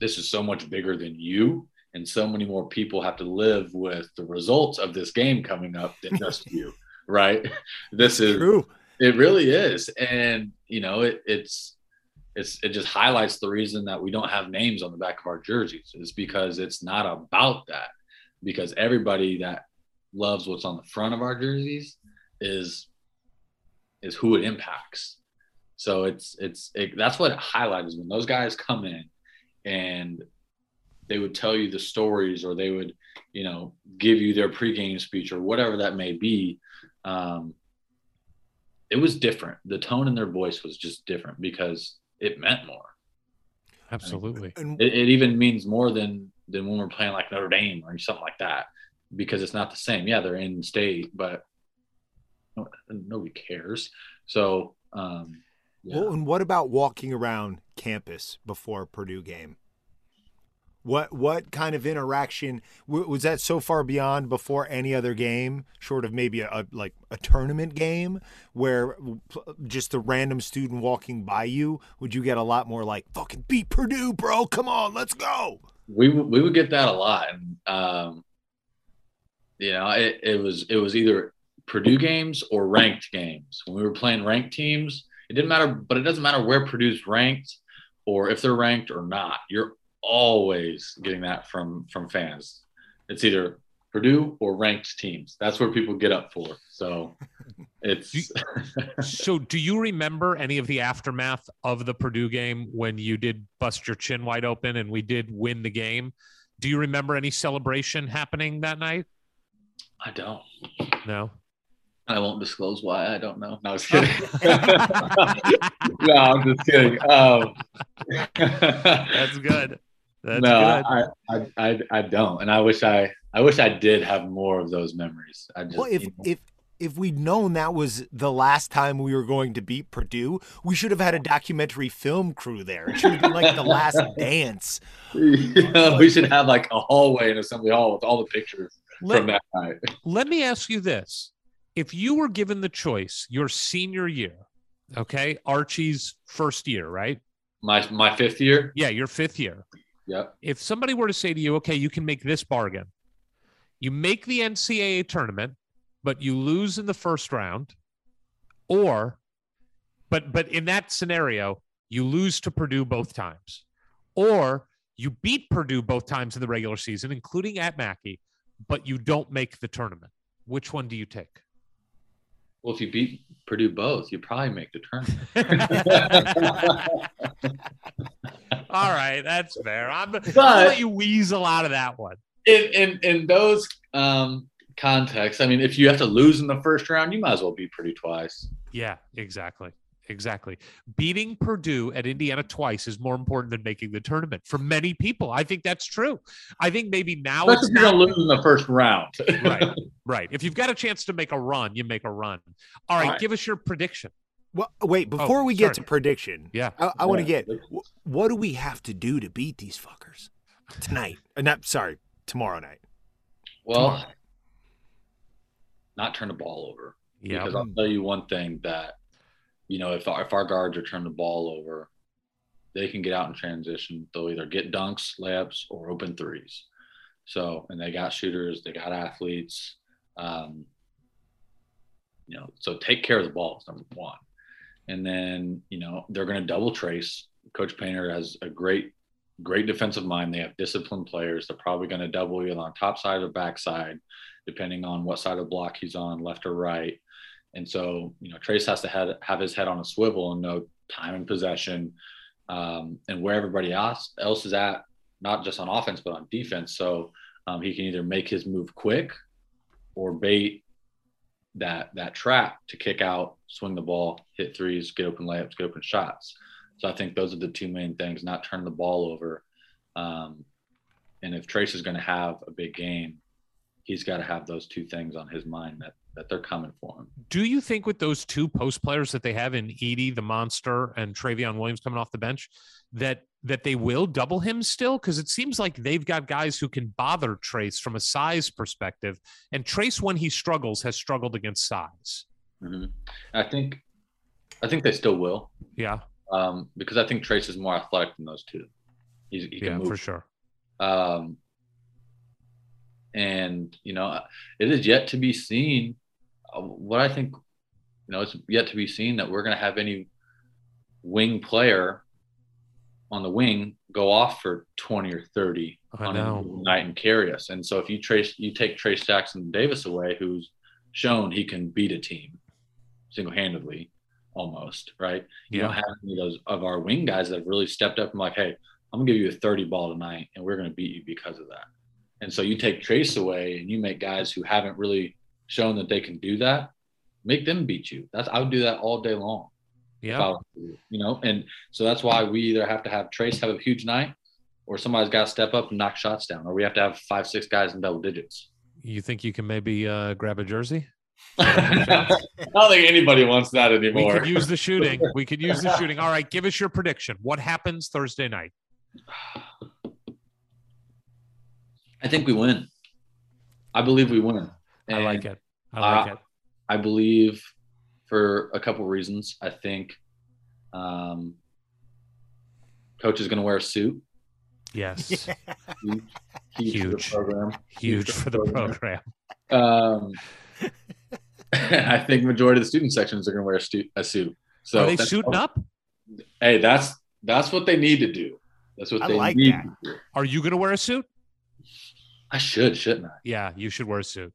this is so much bigger than you, and so many more people have to live with the results of this game coming up than just you, right? This is True. It really is, and you know it, it's it's it just highlights the reason that we don't have names on the back of our jerseys is because it's not about that. Because everybody that loves what's on the front of our jerseys is is who it impacts. So it's it's it, that's what it highlights when those guys come in and they would tell you the stories or they would you know give you their pregame speech or whatever that may be. Um, it was different. The tone in their voice was just different because it meant more. Absolutely. And It, it even means more than than when we're playing like Notre Dame or something like that because it's not the same. Yeah, they're in state, but nobody cares. So, um, yeah. Well, and what about walking around campus before a Purdue game? What what kind of interaction was that so far beyond before any other game, short of maybe a, a like a tournament game where just a random student walking by you, would you get a lot more like fucking beat Purdue, bro? Come on, let's go. we we would get that a lot, and um, you know, it, it was it was either Purdue games or ranked games. When we were playing ranked teams, it didn't matter, but it doesn't matter where Purdue's ranked or if they're ranked or not. You're always getting that from from fans. It's either Purdue or ranked teams. That's where people get up for. So it's so do you remember any of the aftermath of the Purdue game when you did bust your chin wide open and we did win the game? Do you remember any celebration happening that night? I don't. No. I won't disclose why. I don't know. No, I was kidding. no, I'm just kidding. Um, That's good. That's no, good. I, I, I, I don't, and I wish I, I wish I did have more of those memories. I just, Well, if you know, if if we'd known that was the last time we were going to beat Purdue, we should have had a documentary film crew there. It should have been like the last dance. we should have like a hallway in Assembly Hall with all the pictures Let, from that night. let me ask you this. If you were given the choice your senior year, okay, Archie's first year, right? My, my fifth year. Yeah, your fifth year. Yep. If somebody were to say to you, okay, you can make this bargain, you make the NCAA tournament, but you lose in the first round, or, but but in that scenario, you lose to Purdue both times, or you beat Purdue both times in the regular season, including at Mackey, but you don't make the tournament. Which one do you take? Well, if you beat Purdue both, you probably make the tournament. All right, that's fair. I'm, I'll let you weasel out of that one. in in in those um contexts, I mean, if you have to lose in the first round, you might as well beat Purdue twice. Yeah, exactly. Exactly. Beating Purdue at Indiana twice is more important than making the tournament for many people. I think that's true. I think maybe now Especially it's if you're gonna not. lose in the first round. right. Right. If you've got a chance to make a run, you make a run. All right. All right. Give us your prediction. Well, wait, before we get Oh, sorry. to prediction, Yeah. I, I want to get what do we have to do to beat these fuckers tonight? Uh, not sorry, tomorrow night. well, Tomorrow night. not turn the ball over. Yeah. Because I'll tell you one thing that, you know, if our, if our guards are turning the ball over, they can get out in transition. They'll either get dunks, layups, or open threes. So, and they got shooters, they got athletes. Um, you know, so take care of the ball is number one. And then, you know, they're going to double Trayce. Coach Painter has a great, great defensive mind. They have disciplined players. They're probably going to double you on top side or back side, depending on what side of block he's on, left or right. And so, you know, Trayce has to have, have his head on a swivel and know time and possession um, and where everybody else, else is at, not just on offense, but on defense. So um, he can either make his move quick or bait that that trap to kick out, swing the ball, hit threes, get open layups, get open shots. So I think those are the two main things: not turn the ball over. Um, and if Trayce is going to have a big game, he's got to have those two things on his mind that that they're coming for him. Do you think with those two post players that they have in Edey, the monster, and Trevion Williams coming off the bench, that that they will double him still? Because it seems like they've got guys who can bother Trayce from a size perspective, and Trayce, when he struggles, has struggled against size. hmm I think, I think they still will, Yeah, um, because I think Trayce is more athletic than those two. He's, he can yeah, move for sure. Um, and you know, it is yet to be seen. Uh, What I think, you know, it's yet to be seen that we're going to have any wing player on the wing go off for 20 or 30 I on know. a night and carry us. And so if you Trayce, you take Trayce Jackson Davis away, who's shown he can beat a team single handedly almost, right? You Yeah. don't have any of those of our wing guys that have really stepped up and like, hey, I'm gonna give you a 30 ball tonight and we're gonna beat you because of that. And so you take Trayce away and you make guys who haven't really shown that they can do that, make them beat you. That's I would do that all day long. Yeah, you, know, and so that's why we either have to have Trayce have a huge night or somebody's got to step up and knock shots down, or we have to have five, six guys in double digits. you think you can maybe uh, grab a jersey? I don't think anybody wants that anymore. We could use the shooting. We could use the shooting. All right, give us your prediction. What happens Thursday night? I think we win. I believe we win. I like it. I like uh, it. I believe for a couple reasons. I think um, coach is going to wear a suit. Yes, Huge, huge, Huge. For the program. huge for the program. Um, I think majority of the student sections are going to wear a, stu- a suit. So Are they that's- suiting up? Hey, that's that's what they need to do. That's what I they like need that. to do. Are you going to wear a suit? I should, shouldn't I? Yeah, you should wear a suit.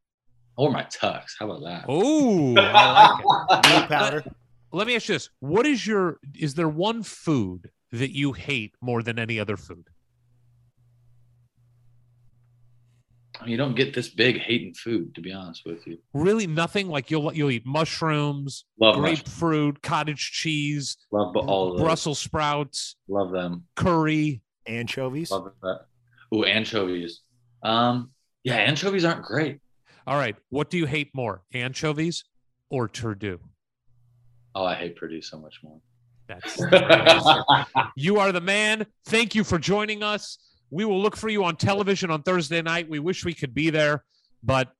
Or my tux. How about that? Oh, I like it. Blue powder. Let me ask you this: What is your? Is there one food that you hate more than any other food? You don't get this big hating food, to be honest with you. Really, nothing. Like you'll you'll eat mushrooms, Love mushrooms. grapefruit, cottage cheese, Love all of those. Brussels sprouts, Love them. curry. Anchovies. Love that. Ooh, anchovies. Um, yeah, anchovies aren't great. All right, what do you hate more, anchovies or Turdue? Oh, I hate Purdue so much more. That's the right answer. You are the man. Thank you for joining us. We will look for you on television on Thursday night. We wish we could be there, but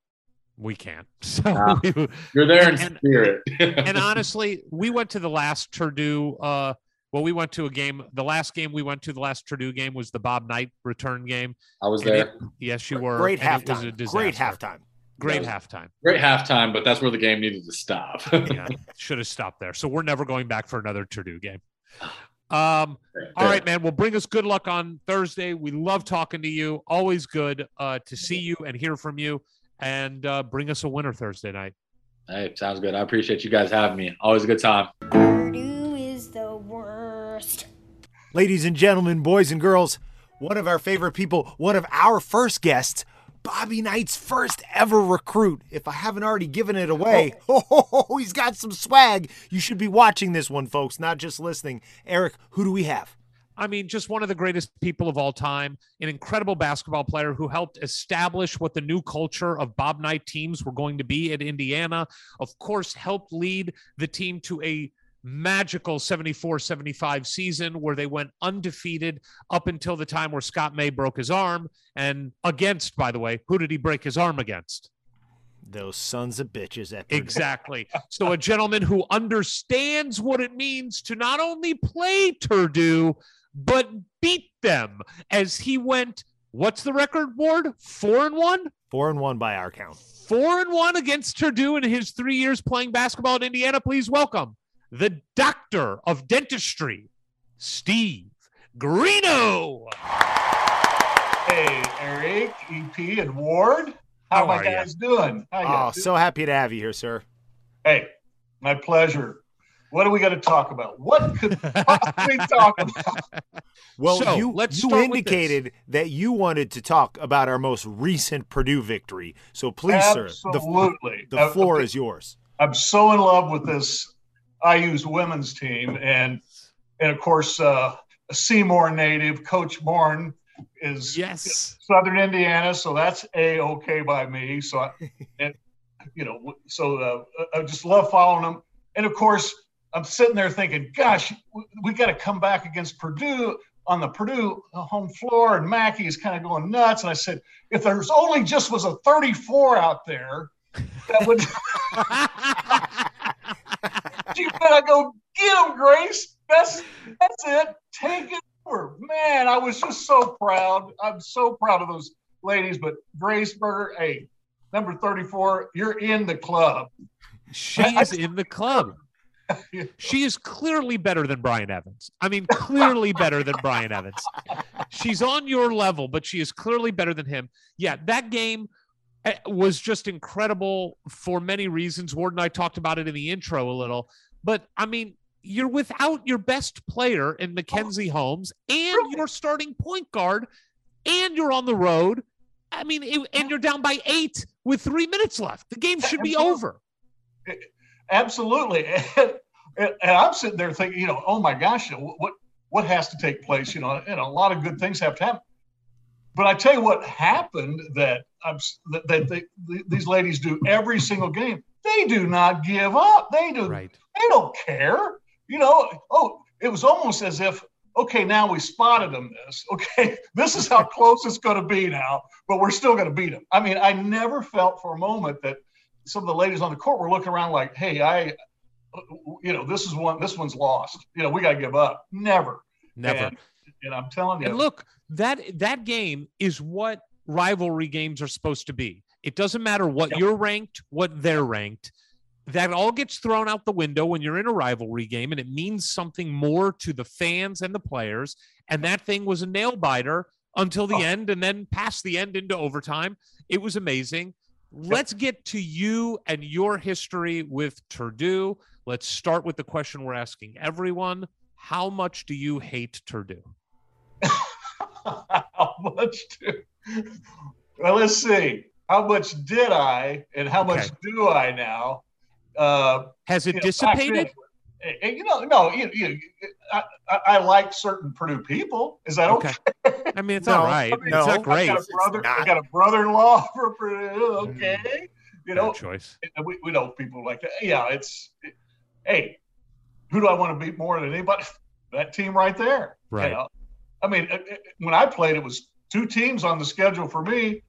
we can't. So, Ah. we- You're there in And- spirit. and honestly, we went to the last Purdue. Uh, well, we went to a game. The last game we went to, the last Purdue game, was the Bob Knight return game. I was And there. it- yes, you were. Great and it was a halftime. Great halftime. Great Yeah. halftime. Great halftime, but that's where the game needed to stop. Yeah, should have stopped there. So we're never going back for another Purdue game. Um, all right, man. Well, bring us good luck on Thursday. We love talking to you. Always good uh, to see you and hear from you. And uh, bring us a winner Thursday night. Hey, sounds good. I appreciate you guys having me. Always a good time. Purdue is the worst. Ladies and gentlemen, boys and girls, one of our favorite people, one of our first guests, Bobby Knight's first ever recruit. If I haven't already given it away, oh. oh, he's got some swag. You should be watching this one, folks, not just listening. Eric, who do we have? I mean, just one of the greatest people of all time, an incredible basketball player who helped establish what the new culture of Bob Knight teams were going to be at Indiana. Of course, helped lead the team to a magical 74 75 season where they went undefeated up until the time where Scott May broke his arm. And against, by the way, who did he break his arm against? Those sons of bitches at Exactly. So a gentleman who understands what it means to not only play Purdue, but beat them as he went, what's the record, Ward? Four and one? Four and one by our count. Four and one against Purdue in his three years playing basketball at Indiana. Please welcome the doctor of dentistry, Steve Greeno. Hey, Eric, EP, and Ward. How, How my are ya? guys doing? How Oh, doing? so happy to have you here, sir. Hey, my pleasure. What are we going to talk about? What could possibly talk about? Well, So, you, let's you indicated that you wanted to talk about our most recent Purdue victory. So please, sir, the, Absolutely. the Uh, floor okay. is yours. I'm so in love with this IU's women's team, and and of course, uh, a Seymour native, Coach Moren, is Yes. Southern Indiana, so that's a okay by me. So, I, and you know, so uh, I just love following them. And of course, I'm sitting there thinking, gosh, we, we got to come back against Purdue on the Purdue home floor, and Mackey is kind of going nuts. And I said, if there's only just was a 34 out there, that would. you go get him, Grace. That's that's it. Take it over, man. I was just so proud. I'm so proud of those ladies. But Grace Berger, hey, number 34, you're in the club. She is in the club. She is clearly better than Brian Evans. I mean, clearly better than Brian Evans. She's on your level, but she is clearly better than him. Yeah, that game eh, was just incredible for many reasons. Ward and I talked about it in the intro a little, but I mean, you're without your best player in Mackenzie oh, Holmes and your starting point guard, and you're on the road. I mean, it, and you're down by eight with three minutes left. The game should be over. Absolutely. And, and I'm sitting there thinking, you know, oh my gosh, you know, what what has to take place? You know, and a lot of good things have to happen. But I tell you what happened that I'm that, that they, these ladies do every single game. They do not give up. They do. Right. They don't care. You know. Oh, it was almost as if okay, now we spotted them this. Okay, this is how close it's going to be now, but we're still going to beat them. I mean, I never felt for a moment that some of the ladies on the court were looking around like, hey, I, you know, this is one, this one's lost. You know, we got to give up. Never. Never. And, and I'm telling you. And look, that that game is what rivalry games are supposed to be. It doesn't matter what Yep. you're ranked, what they're ranked. That all gets thrown out the window when you're in a rivalry game, and it means something more to the fans and the players. And that thing was a nail biter until the Oh. end, and then past the end into overtime. It was amazing. Let's get to you and your history with Turdue. Let's start with the question we're asking everyone. How much do you hate Turdue? how much do, well, let's see. How much did I and how much do I now? Uh, Has it you know, dissipated? then- and- and, you know, no, you, you, I, I, I like certain Purdue people. Is that okay? Okay. I mean, it's No, all right. I it's not great. I got a It's brother, I got a brother-in-law for Purdue. Mm. Okay, you know, choice. and we, we know people like that. Yeah, it's hey, who do I want to beat more than anybody? That team right there. you Right. know? I mean, it- it- when I played, it was two teams on the schedule for me.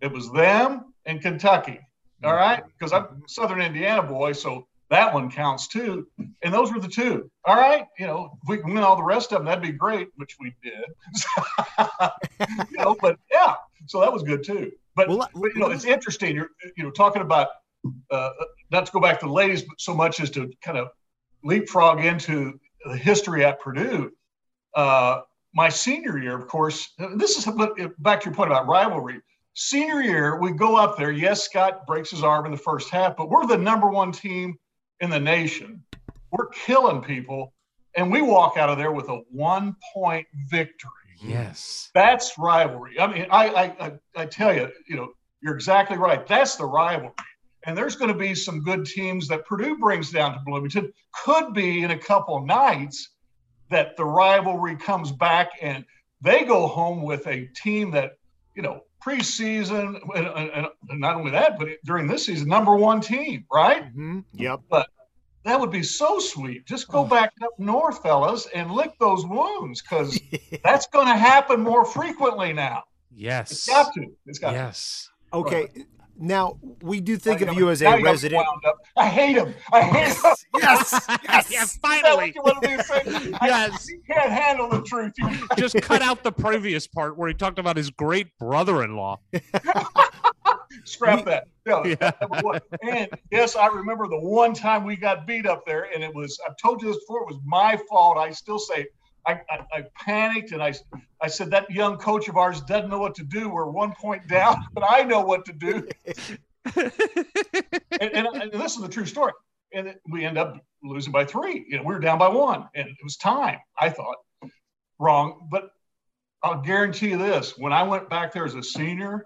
It was them and Kentucky. All right, because I'm a Southern Indiana boy, so that one counts too. And those were the two. All right, you know, if we can win all the rest of them, that'd be great, which we did. you know, but yeah, so that was good too. But, Well, but you know, it's interesting. You're you know talking about uh, not to go back to the ladies, but so much as to kind of leapfrog into the history at Purdue. Uh, my senior year, of course, this is but back to your point about rivalry. Senior year, we go up there. Yes, Scott breaks his arm in the first half, but we're the number one team in the nation. We're killing people, and we walk out of there with a one point victory. Yes. That's rivalry. I mean, I, I, I, I tell you, you know, you're exactly right. That's the rivalry. And there's going to be some good teams that Purdue brings down to Bloomington. Could be in a couple nights that the rivalry comes back and they go home with a team that, you know, preseason, and, and, and not only that, but during this season, number one team, right? Mhm. Yep. But that would be so sweet. Just go back up north, fellas, and lick those wounds because that's going to happen more frequently now. Yes. It's got to. It's got Yes. Okay. Now we do think of you as a resident. I hate him. I hate him. Yes. Yes. Yeah, Is finally. you wanted me to say? Yes. You can't handle the truth. Just cut out the previous part where he talked about his great brother-in-law. Scrap that. No, Yeah. that was what- And yes, I remember the one time we got beat up there, and it was, I've told you this before, it was my fault. I still say, I, I, I panicked and I, I said, that young coach of ours doesn't know what to do. We're one point down, but I know what to do. and, and, and this is the true story. And we end up losing by three. You know, we were down by one, and it was time. I thought wrong, but I'll guarantee you this: when I went back there as a senior,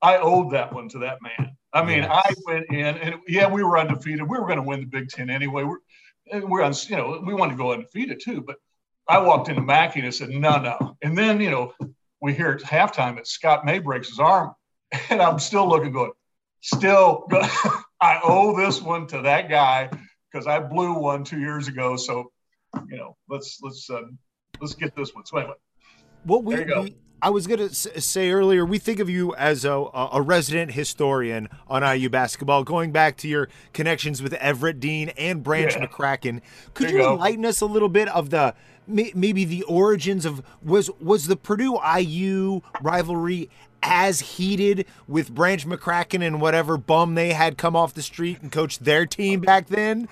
I owed that one to that man. I mean, Yes. I went in, and yeah, we were undefeated. We were going to win the Big Ten anyway. We're we're on, you know, we wanted to go undefeated too. But I walked into Mackey and I said, no, no. And then, you know, we hear at halftime that Scott May breaks his arm, and I'm still looking, going, still, I owe this one to that guy because I blew one two years ago. So, you know, let's let's uh, let's get this one. So anyway, What we, There you go. we I was gonna say earlier, we think of you as a, a resident historian on IU basketball, going back to your connections with Everett Dean and Branch Yeah. McCracken. Could There you you go. enlighten us a little bit of the may- maybe the origins of was was the Purdue IU rivalry as heated with Branch McCracken and whatever bum they had come off the street and coached their team back then,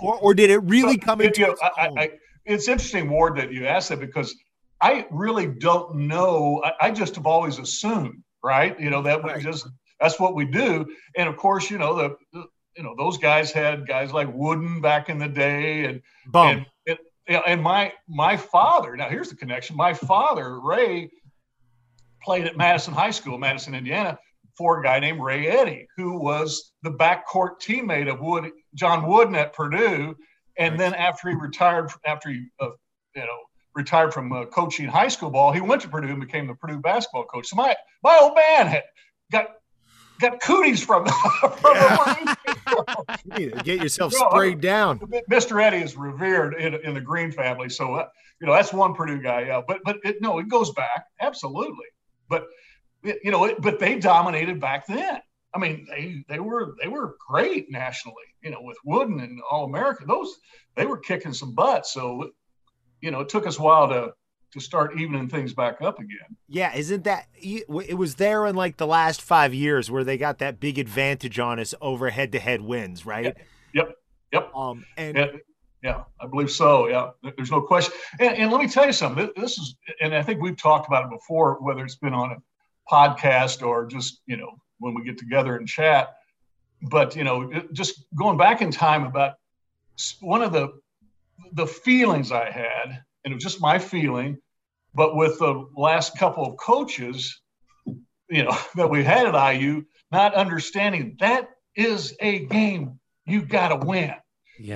or, or did it really come into you know, its I. I, it's interesting, Ward, that you asked that because I really don't know. I, I just have always assumed, right? You know that we just that's what we do, and of course, you know the, the you know those guys had guys like Wooden back in the day, and bum? and, and, yeah, and my my father. Now here's the connection. My father, Ray, played at Madison High School, Madison, Indiana, for a guy named Ray Eddy, who was the backcourt teammate of Wood, John Wooden at Purdue. And then after he retired, after he uh, you know retired from uh, coaching high school ball, he went to Purdue and became the Purdue basketball coach. So my my old man had got got cooties from from the. You need to get yourself No, I- sprayed down. Mr. Eddy is revered in, in the Green family, so uh, you know that's one Purdue guy. Yeah, but but it, no, it goes back absolutely. But it- you know, it, but they dominated back then. I mean, they they were they were great nationally. You know, with Wooden and All America, those they were kicking some butt. So, you know, it took us a while to to start evening things back up again. Yeah, isn't that it was there in like the last five years where they got that big advantage on us over head to head wins, right? Yep, yep. Um, and Yeah, yeah, I believe so. Yeah, there's no question. And, and let me tell you something. This- This is, and I think we've talked about it before, whether it's been on a podcast or just you know when we get together and chat. But you know, just going back in time about one of the the feelings I had, and it was just my feeling, but with the last couple of coaches, you know, that we had at IU, not understanding that is a game you got to win.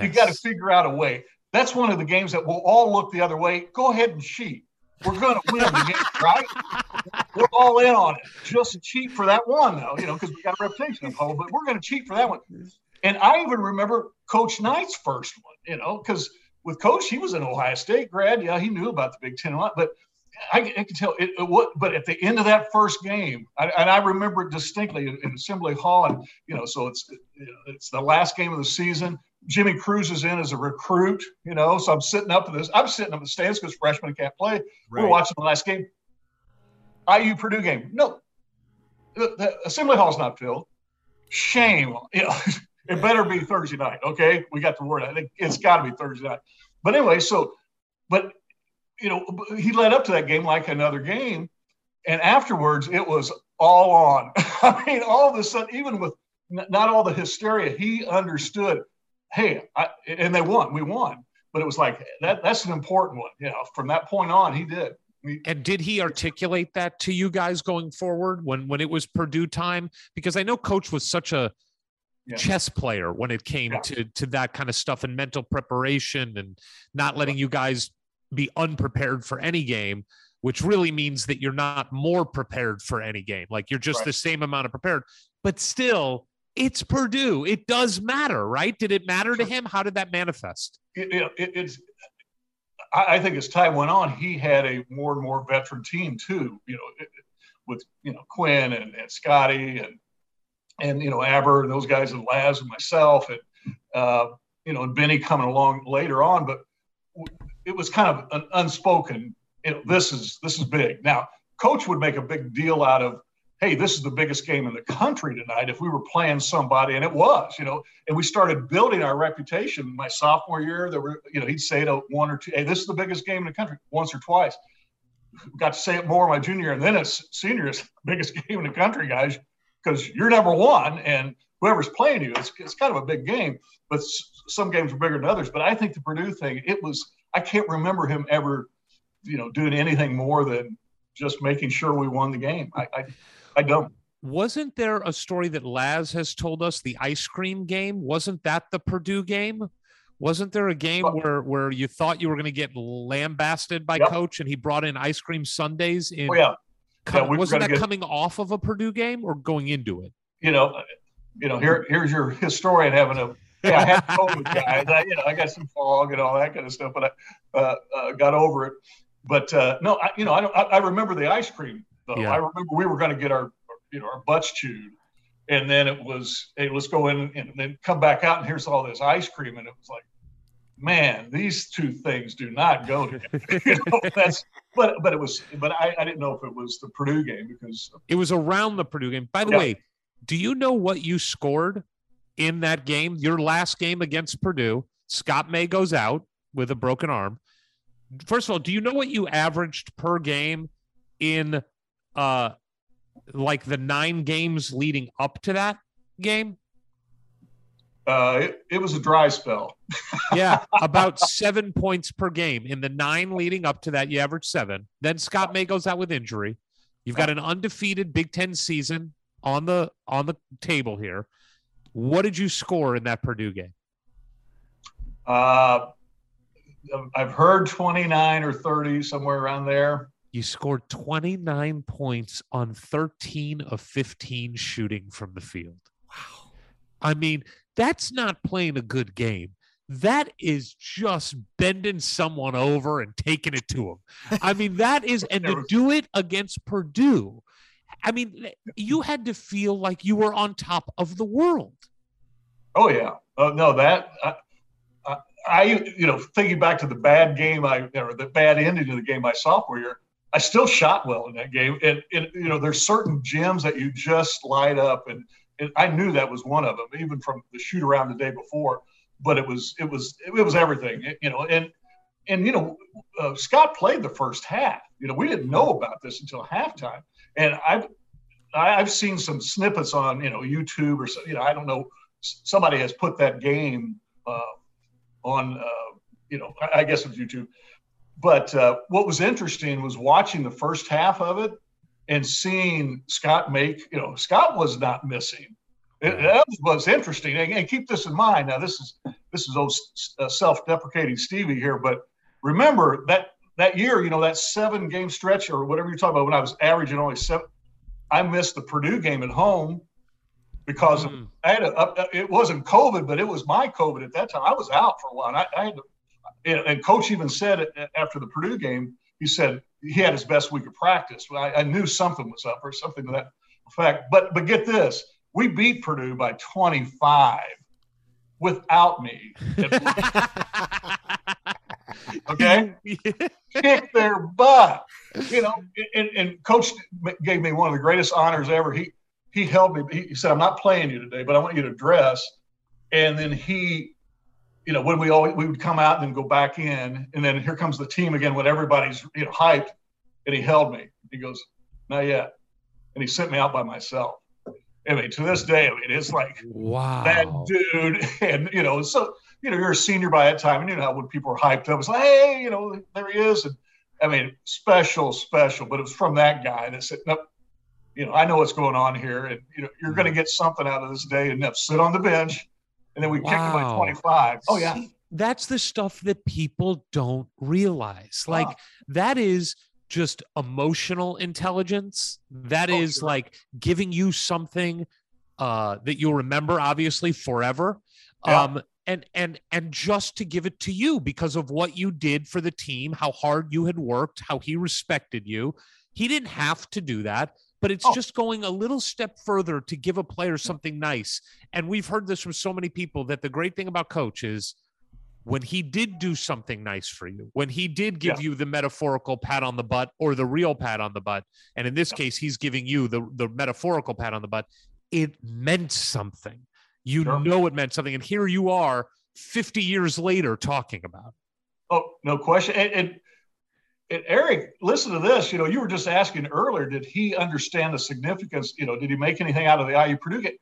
You got to figure out a way. That's one of the games that we'll all look the other way. Go ahead and cheat. We're going to win the game, right? We're all in on it. Just cheat for that one, though, you know, because we got a reputation of hold, but we're going to cheat for that one. And I even remember Coach Knight's first one, you know, because with Coach, he was an Ohio State grad. Yeah, he knew about the Big Ten a lot, but I, I can tell it, it what. But at the end of that first game, I, and I remember it distinctly in, in Assembly Hall, and you know, so it's it's the last game of the season. Jimmy Crews is in as a recruit, you know, so I'm sitting up in this. I'm sitting up in the stands because freshmen can't play. We're watching the last game. IU Purdue game. No, the, the Assembly Hall's not filled. Shame. You know, it better be Thursday night. Okay, we got the word. I think it's got to be Thursday night. But anyway, so, but you know, he led up to that game like another game, and afterwards it was all on. I mean, all of a sudden, even with not all the hysteria, he understood. Hey, I, and they won. We won. But it was like that. That's an important one. You know, from that point on, he did. And did he articulate that to you guys going forward when when it was Purdue time? Because I know Coach was such a Yeah. chess player when it came Yeah. to to that kind of stuff and mental preparation and not letting you guys be unprepared for any game, which really means that you're not more prepared for any game. Like you're just Right. the same amount of prepared, but still. It's Purdue. It does matter, right? Did it matter to him? How did that manifest? it, it, it- it's I, I think as time went on, he had a more and more veteran team too. You know, it- it- with you know Quinn and, and Scotty and and you know Aber and those guys and Laz and myself and uh, you know and Benny coming along later on. But it was kind of an unspoken. You know, this is this is big. Now, coach would make a big deal out of. Hey, this is the biggest game in the country tonight. If we were playing somebody, and it was, you know, and we started building our reputation. My sophomore year, there were, you know, he'd say to one or two, "Hey, this is the biggest game in the country," once or twice. Got to say it more my junior, year, and then it's senior, it's the biggest game in the country, guys, because you're number one, and whoever's playing you, it's, it's kind of a big game. But s- some games are bigger than others. But I think the Purdue thing, it was, I can't remember him ever, you know, doing anything more than just making sure we won the game. I, I, I don't. Wasn't there a story that Laz has told us the ice cream game? Wasn't that the Purdue game? Wasn't there a game where where you thought you were going to get lambasted by Yep. coach and he brought in ice cream sundaes in Oh yeah, Yeah, wasn't that get- coming off of a Purdue game or going into it? you know, you know, here here's your historian having a yeah, I had COVID, guys. I, you know, I got some fog and all that kind of stuff, but I uh, uh, got over it. But uh, no, I, you know, I, don't, I, I remember the ice cream though. Yeah. I remember we were going to get our, you know, our butts chewed, and then it was, hey, let's go in and then come back out, and here's all this ice cream, and it was like, man, these two things do not go together. you know, that's, but but it was, but I, I didn't know if it was the Purdue game because It was around the Purdue game. By the Yeah. way, do you know what you scored in that game? Your last game against Purdue, Scott May goes out with a broken arm. First of all, do you know what you averaged per game in uh like the 9 games leading up to that game? Uh, it, it was a dry spell. Yeah, about 7 points per game. In the 9 leading up to that, you averaged 7. Then Scott May goes out with injury. You've got an undefeated Big 10 season on the on the table here. What did you score in that Purdue game? Uh, I've heard 29 or 30 somewhere around there. You scored 29 points on 13 of 15 shooting from the field. Wow. I mean, that's not playing a good game. That is just bending someone over and taking it to them. I mean, that is, and to do it against Purdue, I mean, you had to feel like you were on top of the world. Oh yeah. Oh no, that I, I, I you know thinking back to the bad game I or the bad ending of the game my sophomore year, I still shot well in that game, and, and you know there's certain gems that you just light up, and, and I knew that was one of them, even from the shoot around the day before. But it was it was it was everything, you know, and and you know uh, Scott played the first half. You know we didn't know about this until halftime, and I've I've seen some snippets on you know YouTube or so, you know I don't know somebody has put that game uh, on uh, you know I, I guess it was YouTube. But uh, what was interesting was watching the first half of it and seeing Scott make you know Scott was not missing. It, that was interesting. And, and keep this in mind. Now this is this is old uh, self-deprecating Stevie here, but remember that that year, you know, that seven game stretch or whatever you're talking about, when I was averaging only seven, I missed the Purdue game at home because of, Mm. I had a, uh, it wasn't COVID, but it was my COVID at that time. I was out for a while. And I, I had to, and coach even said after the Purdue game, he said he had his best week of practice. Well, I, I knew something was up or something to that effect. But but get this, we beat Purdue by 25 without me. okay, kick their butt. You know, and, and coach gave me one of the greatest honors ever. He he held me. He said, "I'm not playing you today, but I want you to dress." And then he, you know, when we always we would come out and then go back in, and then here comes the team again when everybody's you know hyped, and he held me. He goes, "Not yet," and he sent me out by myself. I mean, to this day, I mean, it's like Wow. that dude, and you know, so you know, you're a senior by that time, and you know how when people are hyped up, it's like, hey, you know, there he is, and I mean, special, special. But it was from that guy that said, nope, you know, I know what's going on here, and you know, you're mm. going to get something out of this day, and sit on the bench, and then we kicked him by 25. Oh yeah, See, that's the stuff that people don't realize. Like that is just emotional intelligence. That Oh, is sure. like giving you something uh that you'll remember obviously forever. Yeah. Um and and and just to give it to you because of what you did for the team, how hard you had worked, how he respected you. He didn't have to do that, but it's Oh. just going a little step further to give a player something nice. And we've heard this from so many people that the great thing about coach is when he did do something nice for you, when he did give Yeah. you the metaphorical pat on the butt or the real pat on the butt, and in this case, he's giving you the, the metaphorical pat on the butt, it meant something. You Sure. know it meant something. And here you are 50 years later talking about it. oh no question. And, and, and Eric, listen to this. You know, you were just asking earlier, did he understand the significance? You know, did he make anything out of the IU Purdue game?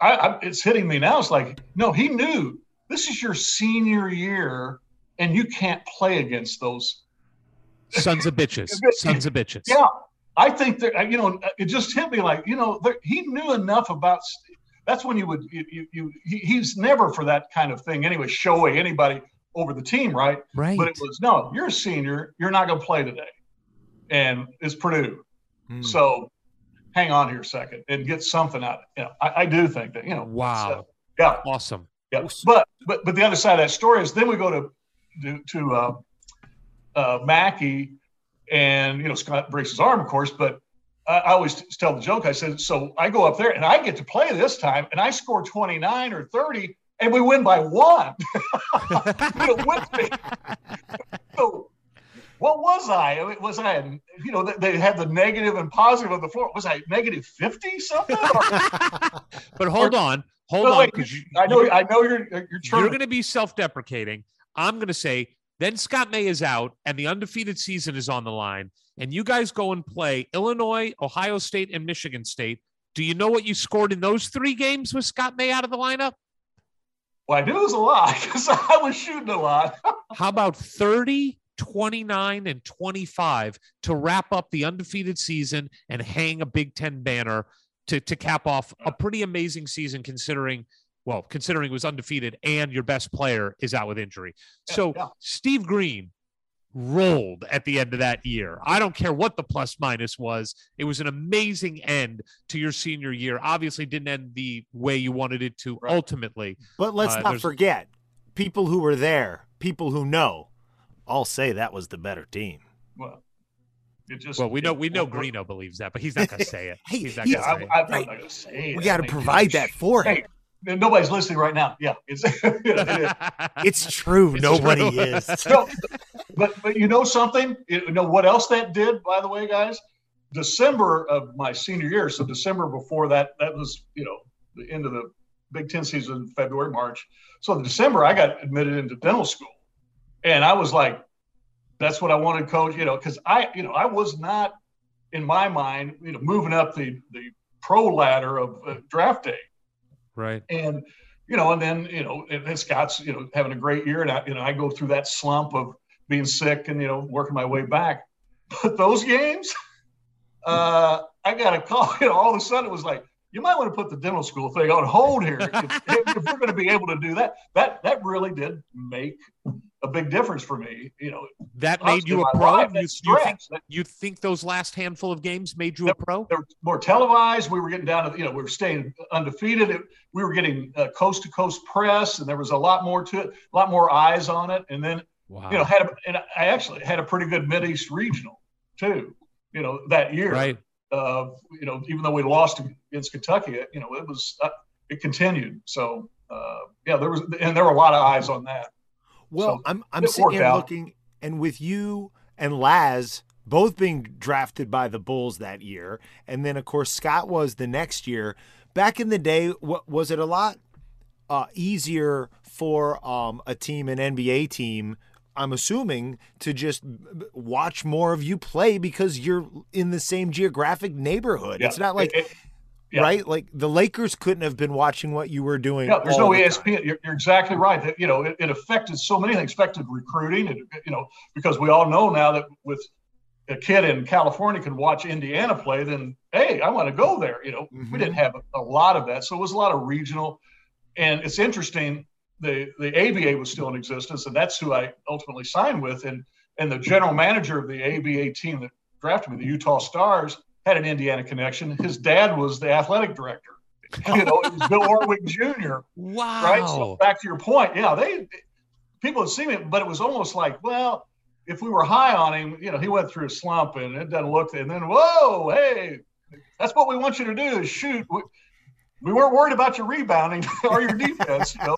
I, I, it's hitting me now. It's like, no, he knew this is your senior year, and you can't play against those Sons of bitches. Sons of bitches. Yeah, I think that you know it just hit me like you know he knew enough about. That's when you would you, you, you he, he's never for that kind of thing anyway. Showing anybody over the team, right? Right. But it was no, you're a senior, you're not going to play today, and it's Purdue. Hmm. So hang on here a second and get something out of it. You know, I, I do think that, you know, Wow. so, yeah, Awesome. yeah. But, but, but the other side of that story is then we go to, to, to uh, uh, Mackey and, you know, Scott breaks his arm, of course, but I, I always tell the joke. I said, so I go up there and I get to play this time and I score 29 or 30 and we win by one. you know, with me. So what was I? Was I, you know, they- had the negative and positive of the floor. Was I negative 50 something? Or- But hold on, hold No, on, wait, because you, I know, I know you're, you're you're going to be self-deprecating. I'm going to say then Scott May is out and the undefeated season is on the line, and you guys go and play Illinois, Ohio State, and Michigan State. Do you know what you scored in those three games with Scott May out of the lineup? Well, I knew it was a lot because I was shooting a lot. How about 30, 29, and 25 to wrap up the undefeated season and hang a Big Ten banner to, to cap off a pretty amazing season considering, well, considering it was undefeated and your best player is out with injury. So yeah. Steve Green rolled at the end of that year. I don't care what the plus minus was. It was an amazing end to your senior year. Obviously didn't end the way you wanted it to Right. ultimately. But let's Uh, not there's- forget, people who were there, people who know, all say that was the better team. Well, just Well, we know we know it- Greeno believes that, but he's not going to say it. Hey, he's not he- going Yeah, to say I, it. I'm Right. not going to say it. We got to I mean, provide that for him. Hey, nobody's listening right now. Yeah, it's you know, it is. True. It's Nobody true. is. No, but but you know something? You know what else that did, by the way, guys? December of my senior year, so December before that, that was you know the end of the Big Ten season, February, March. So in December, I got admitted into dental school, and I was like, that's what I wanted, coach. You know, because I you know I was not in my mind, you know, moving up the the pro ladder of uh, draft day right. and you know, and then you know, and and Scott's you know having a great year, and I you know I go through that slump of being sick and you know working my way back. But those games, uh, I got a call. You know, all of a sudden it was like you might want to put the dental school thing on hold here if, if, we're going to be able to do that. That that really did make a big difference for me. You know, That made you a pro. You, you think you think those last handful of games made you a pro? they were more televised. We were getting down to, you know, we were staying undefeated. It, we were getting coast to coast press, and there was a lot more to it, a lot more eyes on it. And then, Wow. you know, had a, and I actually had a pretty good Mid East regional too, you know, that year. right. Uh, you know, even though we lost against Kentucky, you know, it was, uh, it continued. So, uh, yeah, there was, and there were a lot of eyes on that. Well, So, I'm I'm sitting here out. looking, and with you and Laz both being drafted by the Bulls that year, and then of course Scott was the next year. Back in the day, what was it a lot uh, easier for um, a team, an NBA team? I'm assuming to just watch more of you play because you're in the same geographic neighborhood. Yeah. It's not like It- it- yeah. right, like the Lakers couldn't have been watching what you were doing. Yeah, there's no the ESPN. You're, you're exactly right. That you know, it, it affected so many things. Affected recruiting, and you know, because we all know now that with a kid in California can watch Indiana play, then hey, I want to go there. You know, Mhm. we didn't have a, a lot of that, so it was a lot of regional. And it's interesting. The the ABA was still in existence, and that's who I ultimately signed with. And and the general manager of the ABA team that drafted me, the Utah Stars, had an Indiana connection. His dad was the athletic director. You know, it was Bill Orwig Jr Wow. right? So back to your point, yeah, they people had seen it, but it was almost like, well, if we were high on him, you know, he went through a slump and it doesn't look, and then whoa, hey, that's what we want you to do is shoot. We, we weren't worried about your rebounding or your defense, you know.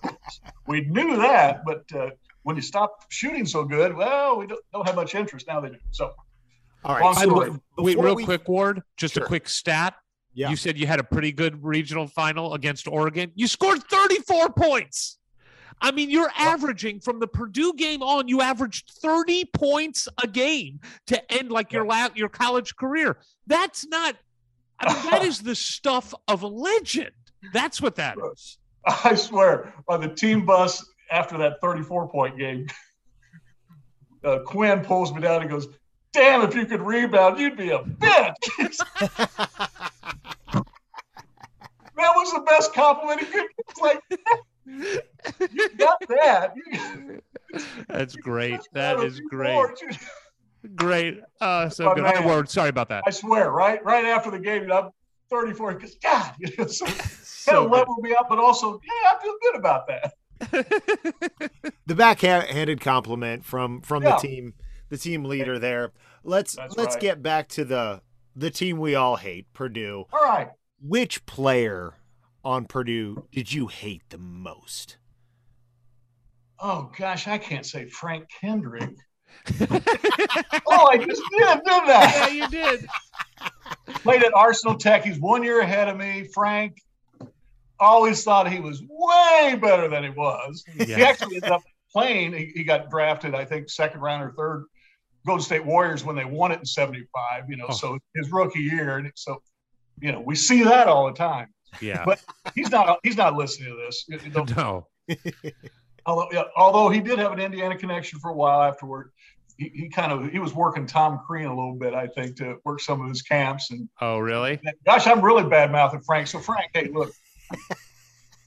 We knew that, but uh, when you stop shooting so good, well, we don't, don't have much interest now. They do. So All right, story. way, wait, real we- quick, Ward. Just Sure. a quick stat. Yeah. You said you had a pretty good regional final against Oregon. You scored 34 points. I mean, you're averaging from the Purdue game on, you averaged 30 points a game to end like your la- your college career. That's not I mean, that is the stuff of a legend. That's what that is. I swear, on the team bus after that 34 point game, uh, Quinn pulls me down and goes, Damn, if you could rebound, you'd be a bitch. that was the best compliment he could. It's like, you got that. That's great. That you is got a great. Great. Uh, so My good. Hi, man. Ward. Sorry about that. I swear, right, right after the game, you know, 34. Because God, you know, so, kind So of leveled me up, but also, yeah, I feel good about that. the backhanded compliment from from Yeah. the team the team leader there let's That's let's right. get back to the the team we all hate purdue All right. which player on purdue did you hate the most Oh gosh, I can't say Frank Kendrick. oh, I just did, didn't yeah, you did. Played at Arsenal Tech. He's one year ahead of me. Frank. Always thought he was way better than he was. He actually ended up playing. He, he got drafted, I think, second round or third. Golden State Warriors when they won it in '75. You know, Oh. so his rookie year, and so you know we see that all the time. Yeah. But he's not. He's not listening to this. Don't- no. although, yeah, although he did have an Indiana connection for a while afterward. He, he kind of he was working Tom Crean a little bit, I think, to work some of his camps. And Oh, really? gosh, I'm really bad mouthing Frank. So Frank, hey, look,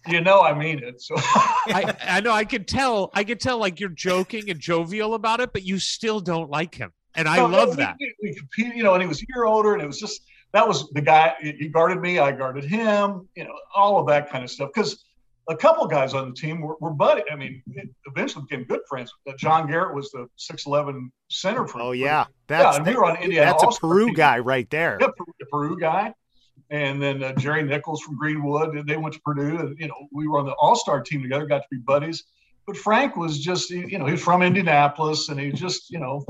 you know I mean it. So I, I know I could tell I could tell like you're joking and jovial about it, but you still don't like him. And I No, no, love we- that. We, we competed, you know, and he was a year older, and it was just that was the guy. He guarded me, I guarded him. You know, all of that kind of stuff. Because a couple guys on the team were, were buddy. I mean, eventually became good friends. Uh, John Garrett was the six eleven center for. oh yeah that's and we were on Indiana that's a All-Star peru team. guy right there Yeah, Peru- the Peru guy. And then uh, Jerry Nichols from Greenwood, and they went to Purdue. And, you know, we were on the All Star team together, got to be buddies. But Frank was just, you know, he's from Indianapolis, and he just, you know,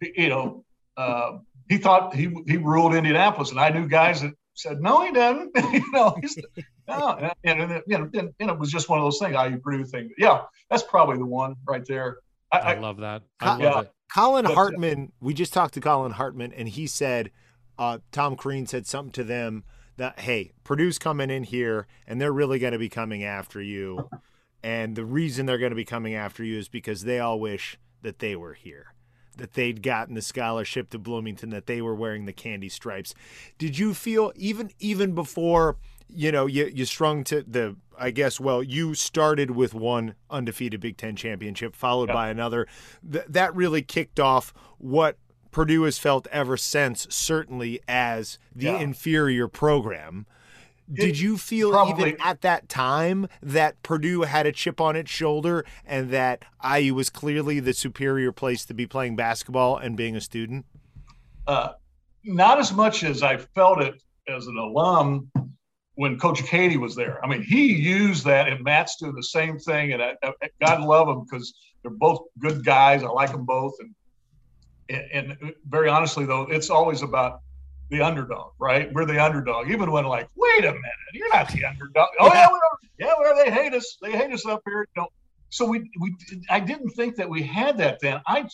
he, you know, uh, he thought he he ruled Indianapolis, and I knew guys that said, no, he doesn't. you know, he's no, and, and, you know, and, and it was just one of those things. IU Purdue thing. Yeah, that's probably the one right there. I, I I, love that. I love Yeah. it. Collin But- Hartman, we just talked to Collin Hartman, and he said uh, Tom Crean said something to them that, hey, Purdue's coming in here, and they're really going to be coming after you. And the reason they're going to be coming after you is because they all wish that they were here, that they'd gotten the scholarship to Bloomington, that they were wearing the candy stripes. Did you feel even even before you know you you strung to the I guess well you started with one undefeated Big Ten championship followed by another Th- that really kicked off what Purdue has felt ever since certainly as the Yeah. inferior program. Did you feel probably- even at that time that Purdue had a chip on its shoulder and that IU was clearly the superior place to be playing basketball and being a student? uh, not as much as I felt it as an alum when Coach Keady was there. I mean, he used that, and Matt's doing the same thing. And I, I, God love them because they're both good guys. I like them both. And, and and very honestly, though, it's always about the underdog, right? We're the underdog. Even when like, wait a minute, you're not the underdog. Oh yeah, we are. Yeah, we are. They hate us. They hate us up here. You know. So we we I didn't think that we had that then. I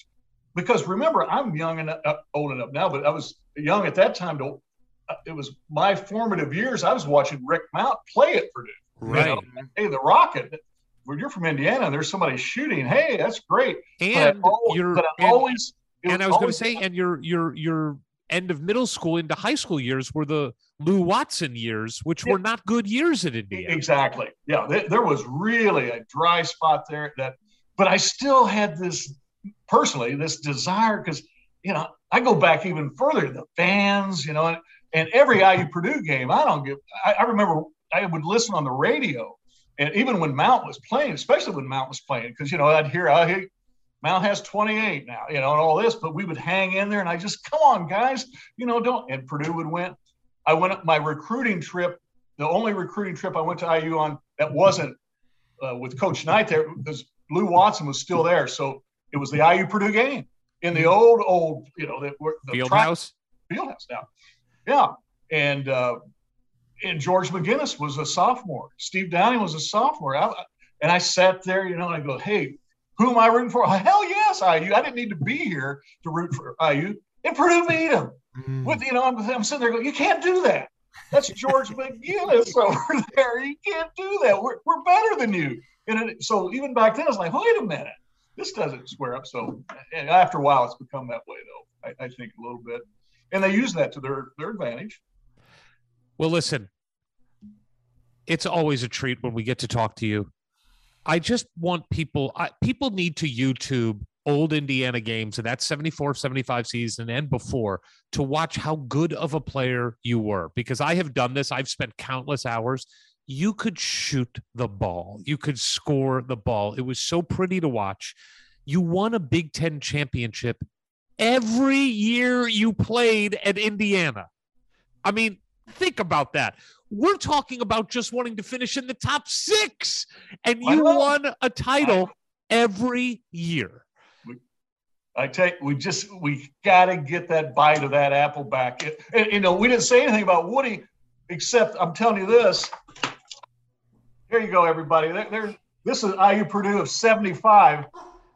because remember I'm young and uh, old enough now, but I was young at that time. To uh, it was my formative years. I was watching Rick Mount play at Purdue. you Right. know? Hey, the Rocket. When you're from Indiana, and there's somebody shooting. Hey, that's great. But I And always, you're but I and, always. And I was going to say, and your your your end of middle school into high school years were the Lou Watson years, which Yeah. were not good years at Indiana. Exactly. Yeah, there, there was really a dry spot there. That, but I still had this personally this desire because you know I go back even further. The fans, you know, and, and every IU Purdue game, I don't give. I, I remember I would listen on the radio, and even when Mount was playing, especially when Mount was playing, because you know I'd hear, hey, Mount has 28 now, you know, and all this, but we would hang in there, and I just come on, guys, you know, don't. And Purdue would win. I went my recruiting trip the only recruiting trip I went to IU on that wasn't uh, with Coach Knight there because Lou Watson was still there. So it was the IU Purdue game in the old, old, you know, the, the Field track- house. Fieldhouse now. Yeah. And, uh, and George McGinnis was a sophomore. Steve Downing was a sophomore. I, and I sat there, you know, and I go, hey, who am I rooting for? Hell yes, IU. I didn't need to be here to root for IU. And Purdue beat them. Mm. With you know, I'm, I'm sitting there going, you can't do that. That's George McGinnis over there. You can't do that. We're, we're better than you. And it, so even back then, I was like, wait a minute, this doesn't square up. So and after a while, it's become that way, though. I, I think a little bit, and they use that to their their advantage. Well, listen, it's always a treat when we get to talk to you. I just want people. I, people need to YouTube old Indiana games in that 74 75 season and before to watch how good of a player you were because I have done this. I've spent countless hours. You could shoot the ball, you could score the ball. It was so pretty to watch. You won a Big Ten championship every year you played at Indiana. I mean, think about that. We're talking about just wanting to finish in the top six, and you won a title every year. I take we just we got to get that bite of that apple back. It- and, you know, we didn't say anything about Woody, except I'm telling you this. Here you go, everybody. There, there this is IU Purdue of 75.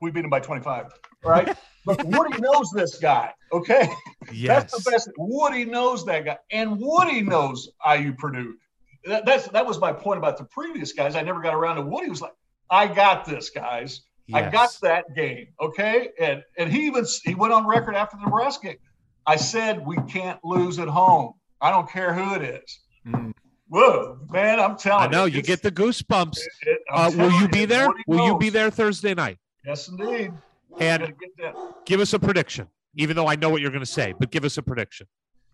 We beat them by 25. Right. But Woody knows this guy. Okay. Yes. That's the best. Woody knows that guy, and Woody knows IU Purdue. That, that's that was my point about the previous guys. I never got around to Woody. Was like, I got this, guys. I got that game. Okay, and and he even he went on record after the Nebraska game. I said we can't lose at home. I don't care who it is. Mm. Whoa, man! I'm telling I know you, you get the goosebumps. it- I'm Uh, will you be there? Will you be there Thursday night? Yes, indeed. And Gotta get that. give us a prediction, even though I know what you're going to say, but give us a prediction.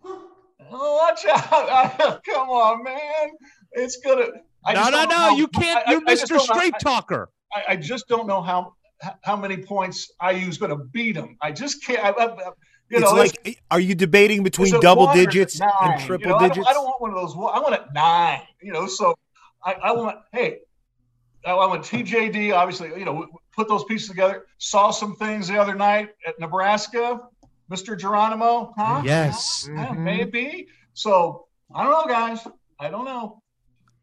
Oh, watch out! Come on, man! It's gonna. No, no, no. know- You can't. I- I- You're I Mr. don't know- Straight Talker. I, I just don't know how how many points IU's going to beat them. I just can't. I, I, I- you it's know, like, are you debating between is it double one or is it digits nine? and You triple know, I don't- digits? I don't, want one of those. I want it nine. You know, so I, I want. Hey, I went TJD. Obviously, you know, put those pieces together. Saw some things the other night at Nebraska. Mr. Geronimo, huh? Yes. Yeah, Mhm. maybe. So I don't know, guys. I don't know.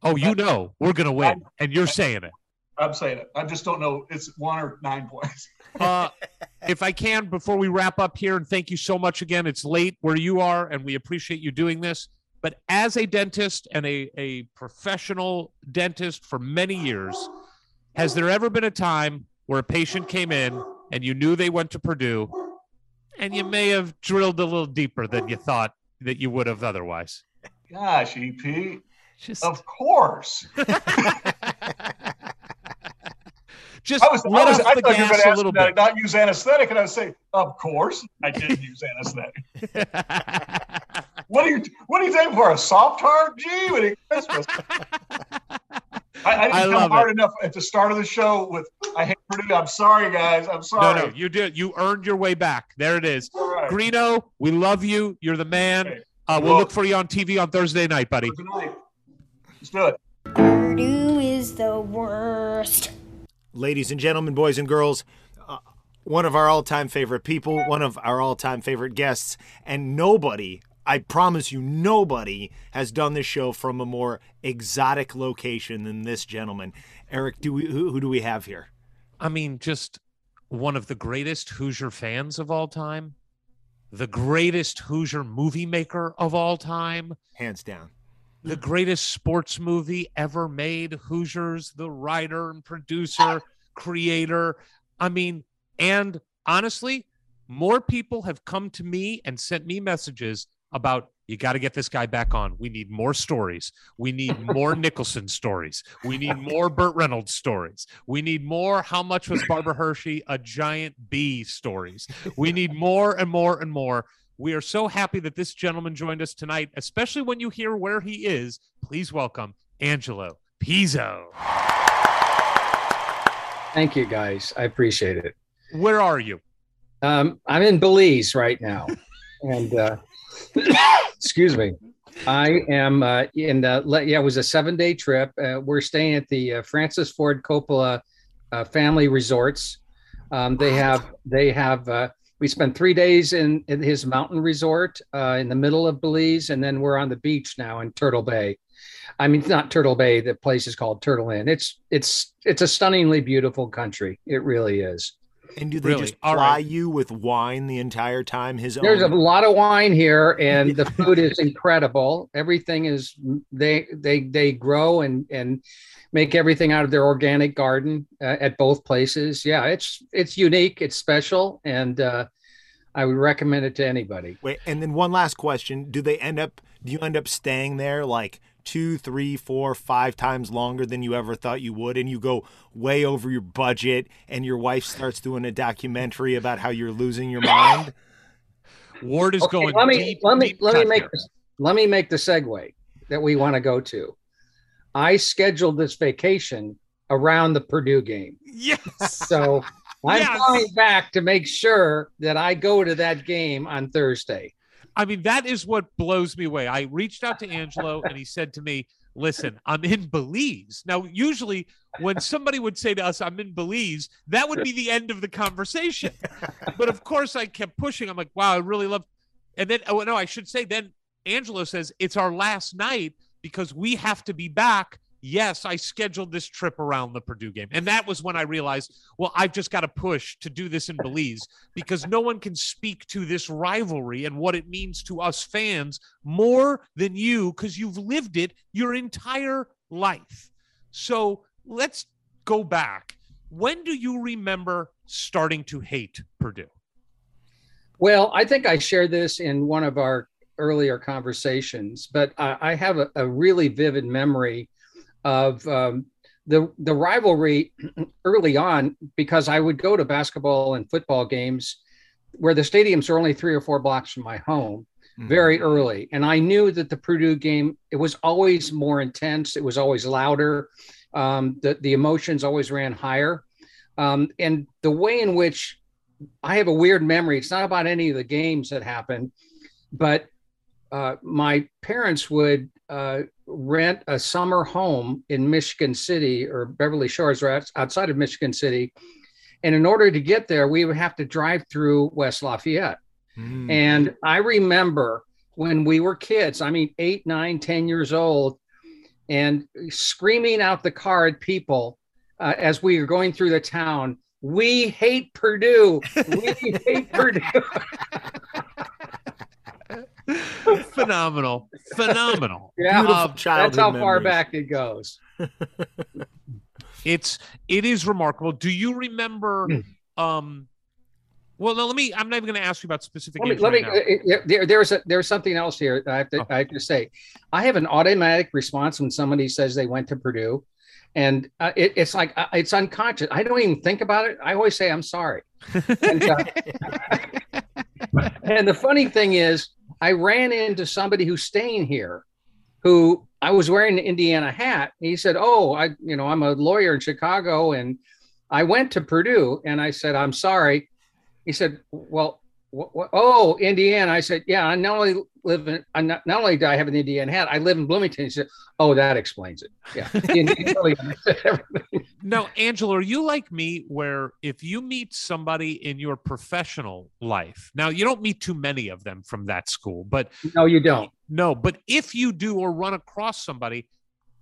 Oh, you know we're going to win, and you're saying it. I'm saying it. I just don't know. It's one or nine points. Uh, if I can, before we wrap up here, and thank you so much again. It's late where you are, and we appreciate you doing this. But as a dentist and a, a professional dentist for many years, has there ever been a time where a patient came in and you knew they went to Purdue and you may have drilled a little deeper than you thought that you would have otherwise? Gosh, EP. Just, Of course. just I was, I, let was, off I the thought you were gas going to a little me that bit. not use anesthetic, and I would say, "Of course, I didn't use anesthetic." What are you What are you taking for a soft heart? Gee, when it Christmas. I, I didn't I come love hard enough at the start of the show with "I hate Purdue." I'm sorry, guys. I'm sorry. no, no, you did. You earned your way back. There it is. All right. Greeno, we love you. You're the man. Okay. Uh, we'll Well- look for you on TV on Thursday night, buddy. Good night. Let's do it. Purdue is the worst. ladies and gentlemen, boys and girls, uh, one of our all-time favorite people, one of our all-time favorite guests, and nobody, I promise you, nobody has done this show from a more exotic location than this gentleman. Eric, do we who, who do we have here? I mean, just one of the greatest Hoosier fans of all time, the greatest Hoosier movie maker of all time, Hands down. the greatest sports movie ever made. Hoosiers, the writer and producer, creator. I mean, and honestly, more people have come to me and sent me messages about you got to get this guy back on. We need more stories. We need more Nicholson stories. We need more Burt Reynolds stories. We need more how much was Barbara Hershey a giant bee stories. We need more and more and more. We are so happy that this gentleman joined us tonight, especially when you hear where he is. Please welcome Angelo Pizzo. Thank you, guys. I appreciate it. Where are you? Um, I'm in Belize right now, and uh, excuse me. I am uh, in. Le- yeah, it was a seven-day trip. Uh, we're staying at the uh, Francis Ford Coppola uh, Family Resorts. Um, they have. They have. Uh, we spent three days in, in his mountain resort uh, in the middle of Belize, and then we're on the beach now in Turtle Bay. I mean, it's not Turtle Bay. The place is called Turtle Inn. It's it's it's a stunningly beautiful country. It really is. And do they Really? just All ply right. you with wine the entire time? His There's a lot of wine here, and the food is incredible. Everything is they they they grow and and make everything out of their organic garden uh, at both places. Yeah, it's it's unique, it's special, and uh, I would recommend it to anybody. Wait, and then one last question: Do they end up? Do you end up staying there like two, three, four, five times longer than you ever thought you would, and you go way over your budget, and your wife starts doing a documentary about how you're losing your mind? Ward is Okay, going let me deep. let me let me make here. this, let me make the segue that we want to go to. I scheduled this vacation around the Purdue game, Yes. so I'm Yes. flying back to make sure that I go to that game on Thursday. I mean, that is what blows me away. I reached out to Angelo and he said to me, Listen, I'm in Belize. Now, usually when somebody would say to us, I'm in Belize, that would be the end of the conversation. But of course, I kept pushing. I'm like, wow, I really love. And then, oh, no, I should say, then Angelo says, It's our last night because we have to be back. Yes, I scheduled this trip around the Purdue game. And that was when I realized, well, I've just got to push to do this in Belize because no one can speak to this rivalry and what it means to us fans more than you because you've lived it your entire life. So let's go back. When do you remember starting to hate Purdue? Well, I think I shared this in one of our earlier conversations, but I, I have a, a really vivid memory of um, the the rivalry early on because I would go to basketball and football games where the stadiums are only three or four blocks from my home very early, and I knew that the Purdue game it was always more intense, it was always louder, um, the the emotions always ran higher, um, and the way in which I have a weird memory. It's not about any of the games that happened, but uh, my parents would uh, rent a summer home in Michigan City or Beverly Shores, or outside of Michigan City. And in order to get there, we would have to drive through West Lafayette. Mm. And I remember when we were kids, I mean, eight, nine, ten years old, and screaming out the car at people uh, as we were going through the town. We hate Purdue. We hate Purdue. Phenomenal. Phenomenal. Yeah, Beautiful that's childhood how far back it goes. It's it is remarkable. Do you remember Hmm. um well no, let me I'm not even gonna ask you about specific Let me, let right now. uh, there, there's a, there's something else here that I have to Oh. I have to say. I have an automatic response when somebody says they went to Purdue, and uh, it, it's like uh, it's unconscious. I don't even think about it. I always say I'm sorry. And, uh, and the funny thing is, I ran into somebody who's staying here, who I was wearing an Indiana hat. He said, "Oh, I you know I'm a lawyer in Chicago, and I went to Purdue." And I said, "I'm sorry." He said, "Well, what, what, oh, Indiana." I said, "Yeah, I not only live in, I not, not only do I have an Indiana hat, I live in Bloomington." He said, "Oh, that explains it." Yeah, He really understood everything. No, Angela, are you like me where if you meet somebody in your professional life, now you don't meet too many of them from that school, but no, you don't. no, but if you do or run across somebody,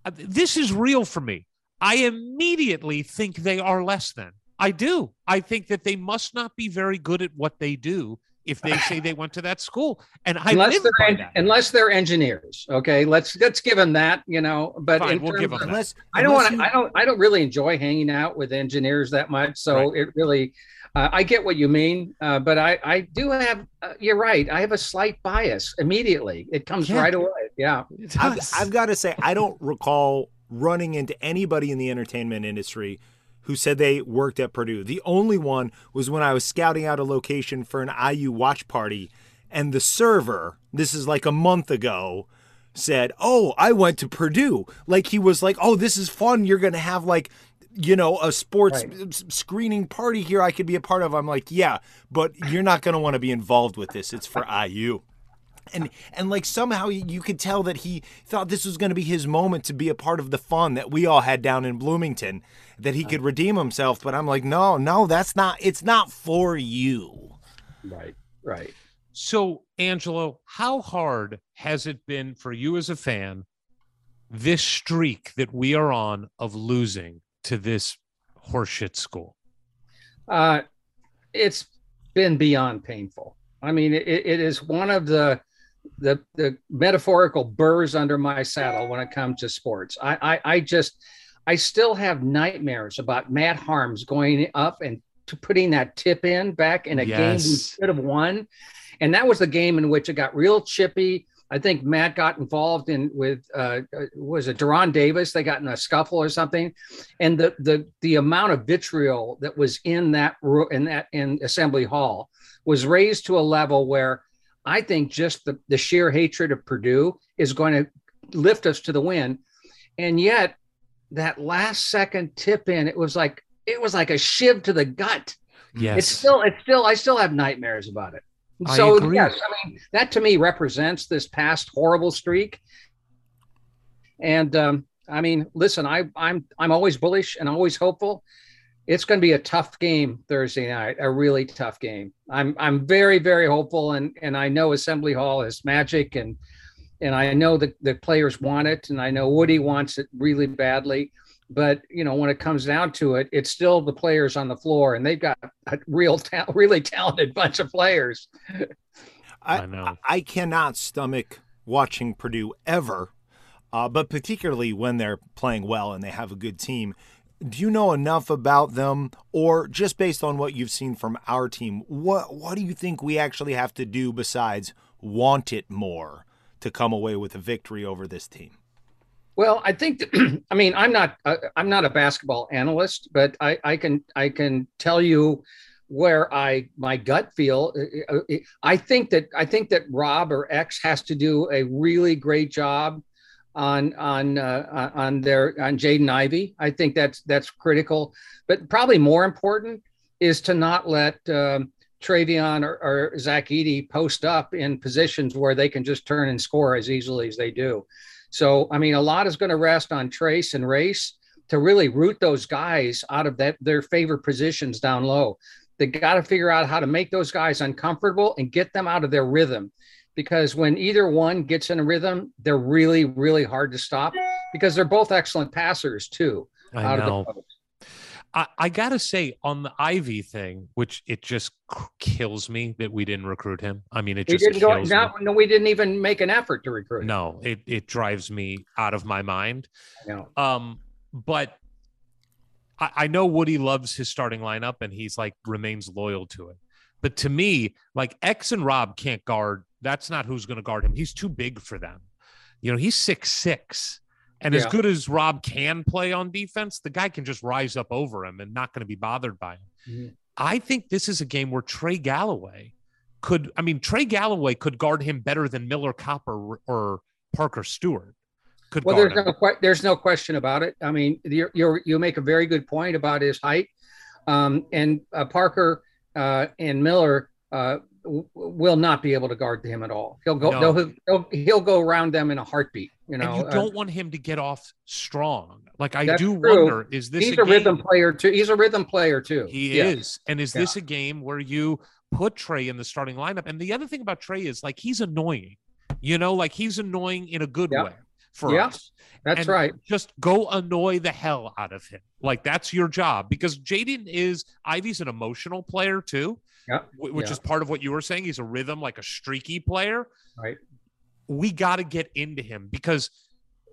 uh, this is real for me. I immediately think they are less than. I do. I think that they must not be very good at what they do if they say they went to that school. And I unless live they're en- that. unless they're engineers. Okay, let's let's give them that. You know, but Fine, we'll give them of- that. Unless I don't want you- I don't. I don't really enjoy hanging out with engineers that much. So it really, uh, I get what you mean. Uh, but I, I do have. Uh, you're right. I have a slight bias immediately. It comes Yeah. right away. Yeah. It I've, does. I've got to say, I don't recall running into anybody in the entertainment industry who said they worked at Purdue. The only one was when I was scouting out a location for an IU watch party, and the server, this is like a month ago, said, Oh, I went to Purdue. Like he was like, Oh, this is fun. You're going to have like, you know, a sports s- screening party here I could be a part of. I'm like, Yeah, but you're not going to want to be involved with this. It's for IU and and like somehow you you could tell that he thought this was going to be his moment to be a part of the fun that we all had down in Bloomington that he could redeem himself but I'm like no no that's not it's not for you Right. Right. So, Angelo, how hard has it been for you as a fan, this streak that we are on of losing to this horseshit school? Uh, it's been beyond painful. I mean, it, it is one of the the the metaphorical burrs under my saddle when it comes to sports. I I, I just I still have nightmares about Matt Haarms going up and to putting that tip in back in a game we Yes. should have won. And that was the game in which it got real chippy. I think Matt got involved in with uh, uh, was it Deron Davis? They got in a scuffle or something, and the the the amount of vitriol that was in that in that in Assembly Hall was raised to a level where I think just the the sheer hatred of Purdue is going to lift us to the win, and yet that last second tip in, it was like it was like a shiv to the gut. Yes. It's still, it's still, I still have nightmares about it. I So agree. yes, I mean that to me represents this past horrible streak. And um, I mean, listen, I, I'm I'm always bullish and always hopeful. It's going to be a tough game Thursday night, a really tough game. I'm I'm very very hopeful, and and I know Assembly Hall is magic, and and I know that the players want it, and I know Woody wants it really badly. But you know, when it comes down to it, it's still the players on the floor, and they've got a real, ta- really talented bunch of players. I, I know. I cannot stomach watching Purdue ever, uh, but particularly when they're playing well and they have a good team. Do you know enough about them, or just based on what you've seen from our team, what what do you think we actually have to do besides want it more to come away with a victory over this team? Well, I think, that, I mean, I'm not, uh, I'm not a basketball analyst, but I, I can, I can tell you where I, my gut feel. uh, uh, I think that, I think that Rob or X has to do a really great job on, on, uh, on their, on Jaden Ivey. I think that's, that's critical, but probably more important is to not let, um, Trevion or, or Zach Edey post up in positions where they can just turn and score as easily as they do. So, I mean, a lot is going to rest on Trayce and Race to really root those guys out of that their favorite positions down low. They got to figure out how to make those guys uncomfortable and get them out of their rhythm. Because when either one gets in a rhythm, they're really, really hard to stop because they're both excellent passers too. I out know. of the. I, I gotta say on the Ivey thing, which it just kills me that we didn't recruit him. I mean, it We just didn't go. Not, no, we didn't even make an effort to recruit. him. No, it it drives me out of my mind. Know. Um, but I, I know Woody loves his starting lineup and he's like remains loyal to it. But to me, like X and Rob can't guard. That's not who's going to guard him. He's too big for them. You know, he's six six. And as good as Rob can play on defense, the guy can just rise up over him and not going to be bothered by him. Mhm. I think this is a game where Trey Galloway could, I mean, Trey Galloway could guard him better than Miller Copper or Parker Stewart. Could Well, there's him. no que- there's no question about it. I mean, you're you make a very good point about his height, um, and uh, Parker uh, and Miller uh, will not be able to guard him at all. He'll go No. he'll, he'll he'll go around them in a heartbeat. You know, and you Uh, don't want him to get off strong. Like I do true. wonder, is this he's a, a, game? rhythm player too. He's a rhythm player too. He Yeah. is. And is this a game where you put Trey in the starting lineup? And the other thing about Trey is like he's annoying. You know, like he's annoying in a good Yeah. way for Yeah, us. That's right. Just go annoy the hell out of him. Like that's your job because Jaden is Ivey's an emotional player too. Yeah, Which yeah. is part of what you were saying. He's a rhythm, like a streaky player. Right. We got to get into him because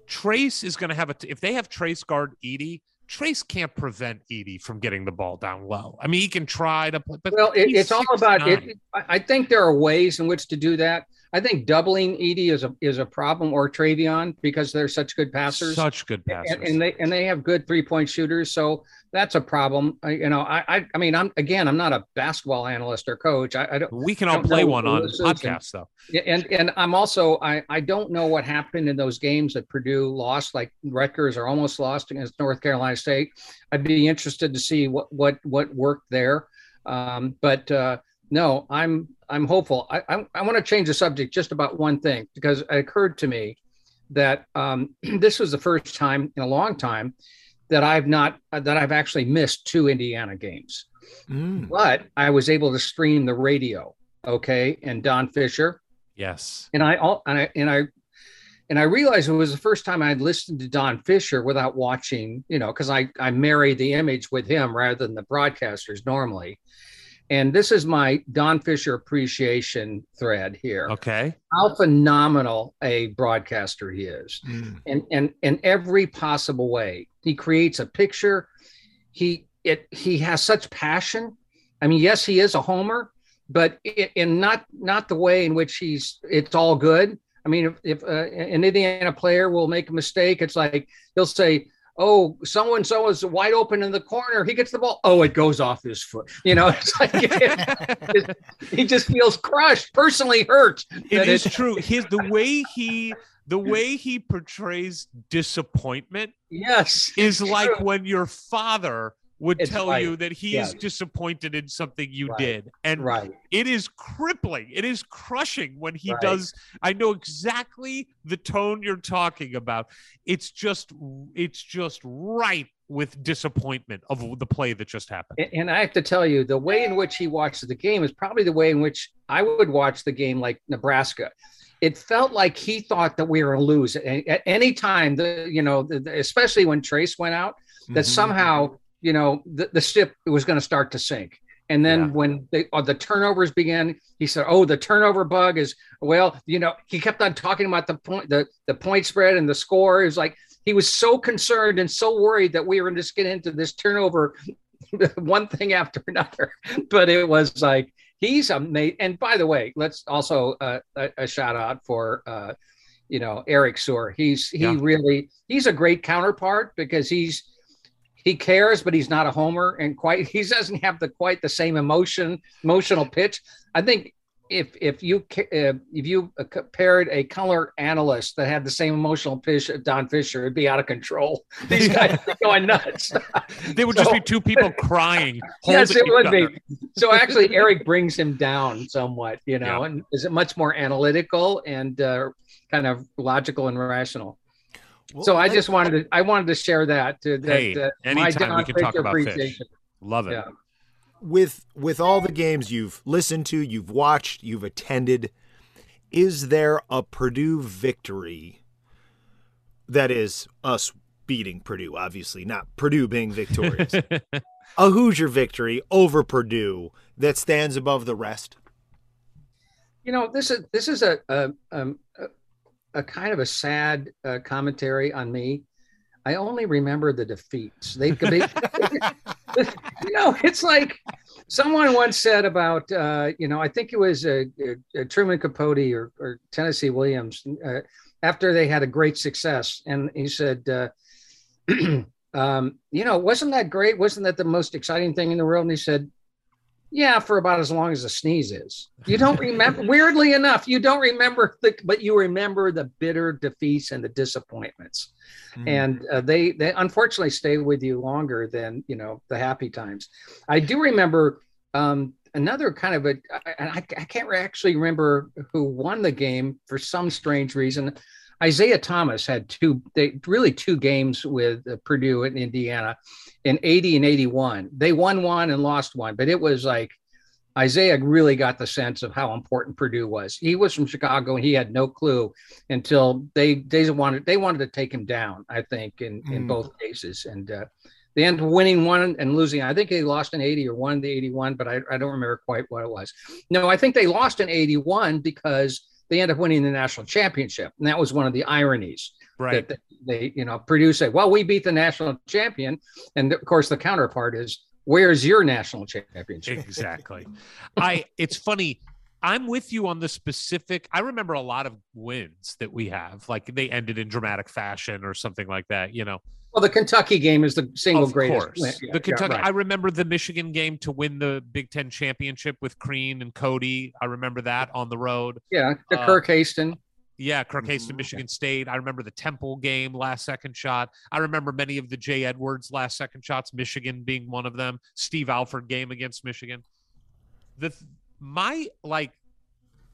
Trayce is going to have a. T- if they have Trayce guard Edey, Trayce can't prevent Edey from getting the ball down low. I mean, he can try to, play, but Well, it, it's all about 6'9". it. I think there are ways in which to do that. I think doubling Edey is a is a problem or Trevion because they're such good passers. Such good passers. and, and they and they have good three point shooters, so that's a problem. I, you know, I, I I mean, I'm again, I'm not a basketball analyst or coach. I, I don't. we can all play one on who this and- podcasts though. Yeah, and and I'm also I I don't know what happened in those games that Purdue lost, like Rutgers are almost lost against North Carolina State. I'd be interested to see what what what worked there. Um, but uh, no, I'm I'm hopeful. I I, I want to change the subject just about one thing because it occurred to me that um, this was the first time in a long time that I've not that I've actually missed two Indiana games Mm. but I was able to stream the radio. Okay, and Don Fischer, Yes. and I all and I and I and I realized it was the first time I'd listened to Don Fischer without watching, you know, because I I marry the image with him rather than the broadcasters normally. And this is my Don Fischer appreciation thread here. Okay. How phenomenal a broadcaster he is Mm. and and in every possible way. He creates a picture. He it he has such passion. I mean, yes, he is a homer, but i- in not not the way in which he's it's all good. I mean, if, if uh, an Indiana player will make a mistake, it's like he'll say, "Oh, so and so is wide open in the corner. He gets the ball. Oh, it goes off his foot." You know, it's like he just feels crushed, personally hurt. It true. His the way he the way he portrays disappointment Yes, is like true. when your father would It's tell right. you that he is disappointed in something you Right. did and right. it is crippling it is crushing when he Right. does i know exactly the tone you're talking about it's just it's just ripe with disappointment of the play that just happened And- I have to tell you, the way in which he watched the game is probably the way in which I would watch the game, like Nebraska. It felt like he thought that we were lose at, any time. The you know, the, the- especially when Trayce went out, that Mhm. somehow you know the, the ship was going to start to sink. And then Yeah. when they, uh, the turnovers began, he said, "Oh, the turnover bug is well." You know, he kept on talking about the point, the the point spread and the score. It was like he was so concerned and so worried that we were just get into this turnover one thing after another. But it was like he's amazing. And by the way, let's also uh, a, a shout out for uh, you know Eric Soar. He's he Yeah. really he's a great counterpart because he's he cares, but he's not a homer, and quite he doesn't have the quite the same emotion emotional pitch. I think if if you uh, if you uh, compared a color analyst that had the same emotional pitch as Don Fischer, it'd be out of control. These guys are going nuts. they would just be two people crying yes, it would other. be. So actually, Eric brings him down somewhat, you know, Yeah. and is it much more analytical and uh, kind of logical and rational. Well, so I just wanted to I wanted to share that. To, that Hey, uh, anytime we can talk about fish. love it Yeah. with with all the games you've listened to, you've watched, you've attended, is there a Purdue victory that is us beating Purdue, obviously, not Purdue being victorious. a Hoosier victory over Purdue that stands above the rest? You know, this is this is a a, um, a, a kind of a sad uh, commentary on me. I only remember the defeats. They, they you know, it's like someone once said about, uh, you know, I think it was uh, uh, Truman Capote or, or Tennessee Williams uh, after they had a great success, and he said, uh, um, you know, wasn't that great? Wasn't that the most exciting thing in the world? And he said, yeah, for about as long as a sneeze is. You don't remember, weirdly enough, you don't remember, the, but you remember the bitter defeats and the disappointments. And uh, they, they unfortunately stay with you longer than, you know, the happy times. I do remember um, another kind of a, and I, I can't actually remember who won the game for some strange reason. Isiah Thomas had two, they really two games with uh, Purdue and Indiana in 80 and 81. They won one and lost one, but it was like Isiah really got the sense of how important Purdue was. He was from Chicago and he had no clue until they they wanted they wanted to take him down. I think in in Mm. both cases, and uh, they ended up winning one and losing. I think they lost in 80 or won the 81, but I, I don't remember quite what it was. No, I think they lost in 81 because they end up winning the national championship, and that was one of the ironies right that they, you know, Purdue said, well, we beat the national champion. And of course, the counterpart is, where's your national championship? exactly i it's funny i'm with you on the specific i remember a lot of wins that we have like they ended in dramatic fashion or something like that you know Well, the Kentucky game is the single of greatest. course. Yeah, the kentucky yeah, right. i remember the michigan game to win the big ten championship with crean and cody i remember that on the road yeah, the uh, Kirk Haston. Yeah, Kirk Haston, Mhm. Michigan State. I remember the Temple game, last second shot. I remember many of the Jay Edwards last second shots, Michigan being one of them. Steve Alford game against Michigan. The th- my like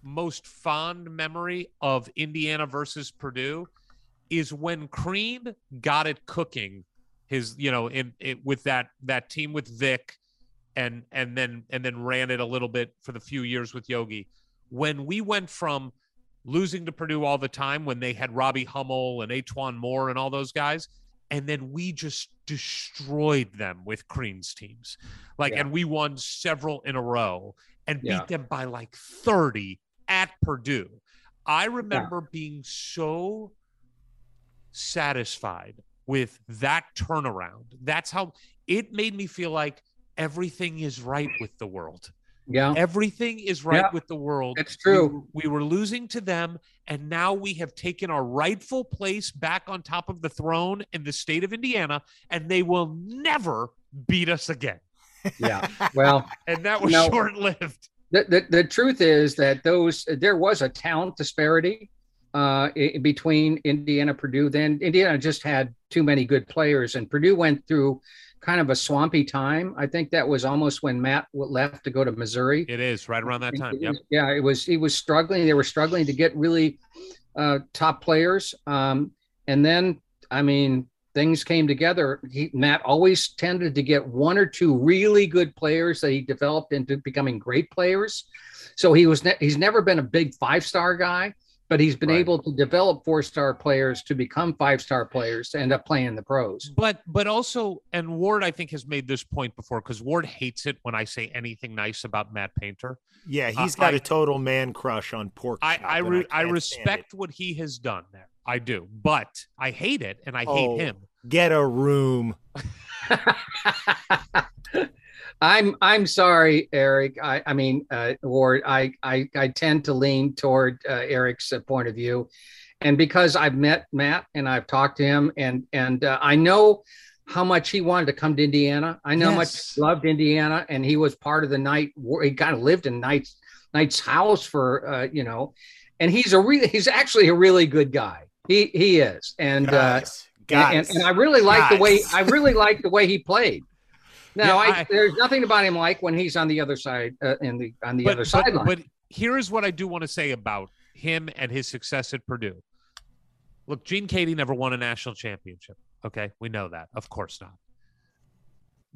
most fond memory of Indiana versus Purdue is when Crean got it cooking. His, you know, in it with that that team with Vic, and and then and then ran it a little bit for the few years with Yogi. When we went from losing to Purdue all the time when they had Robbie Hummel and E'Twaun Moore and all those guys. And then we just destroyed them with Crean's teams. Like, Yeah. and we won several in a row and beat them by like 30 at Purdue. I remember being so satisfied with that turnaround. That's how it made me feel like everything is right with the world. Yeah. Everything is right Yeah. with the world. It's true. We, we were losing to them, and now we have taken our rightful place back on top of the throne in the state of Indiana, and they will never beat us again. Yeah. Well, And that was short lived. the, the, the truth is that those there was a talent disparity uh, i- between Indiana Purdue. Then Indiana just had too many good players, and Purdue went through kind of a swampy time. I think that was almost when Matt left to go to Missouri. It is right around that time. Yep. Yeah, it was. He was struggling. They were struggling to get really uh, top players. Um, and then, I mean, things came together. He, Matt always tended to get one or two really good players that he developed into becoming great players. So he was. Ne- he's never been a big five star guy, but he's been Right. able to develop four star players to become five star players to end up playing in the pros. But but also, and Ward I think has made this point before because Ward hates it when I say anything nice about Matt Painter. Yeah, he's Uh, got I- a total man crush on pork. I I, re- I can't stand it. respect what he has done there. I do, but I hate it and I Oh. hate him. Get a room. I'm I'm sorry, Eric. I I mean, uh, Ward. I I I tend to lean toward uh, Eric's uh, point of view, and because I've met Matt and I've talked to him, and and uh, I know how much he wanted to come to Indiana. I know how much he loved Indiana, and he was part of the night. He kind of lived in Knight's Knight's house for uh, you know, and he's a really he's actually a really good guy. He he is, and. Uh, Guys, and, guys, and, and I really like the way. I really like the way he played. Now, Yeah, I, I- there's nothing about him like when he's on the other side, uh, in the on the but, other but, sideline. but here is what I do want to say about him and his success at Purdue. Look, Gene Keady never won a national championship. Okay, we know that. Of course not.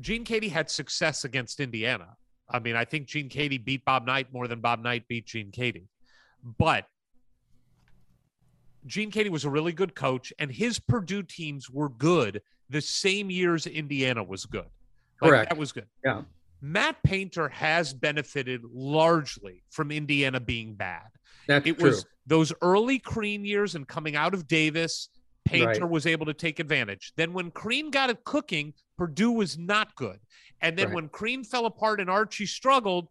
Gene Keady had success against Indiana. I mean, I think Gene Keady beat Bob Knight more than Bob Knight beat Gene Keady. But Gene Keady was a really good coach, and his Purdue teams were good the same years Indiana was good. Like, Correct. That was good. Yeah. Matt Painter has benefited largely from Indiana being bad. That's It true. was those early Crean years and coming out of Davis, Painter Right. was able to take advantage. Then when Crean got it cooking, Purdue was not good. And then Right. when Crean fell apart and Archie struggled,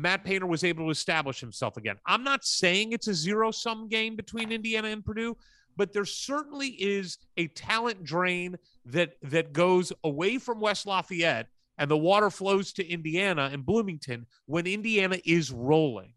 Matt Painter was able to establish himself again. I'm not saying it's a zero sum game between Indiana and Purdue, but there certainly is a talent drain that that goes away from West Lafayette and the water flows to Indiana and Bloomington when Indiana is rolling.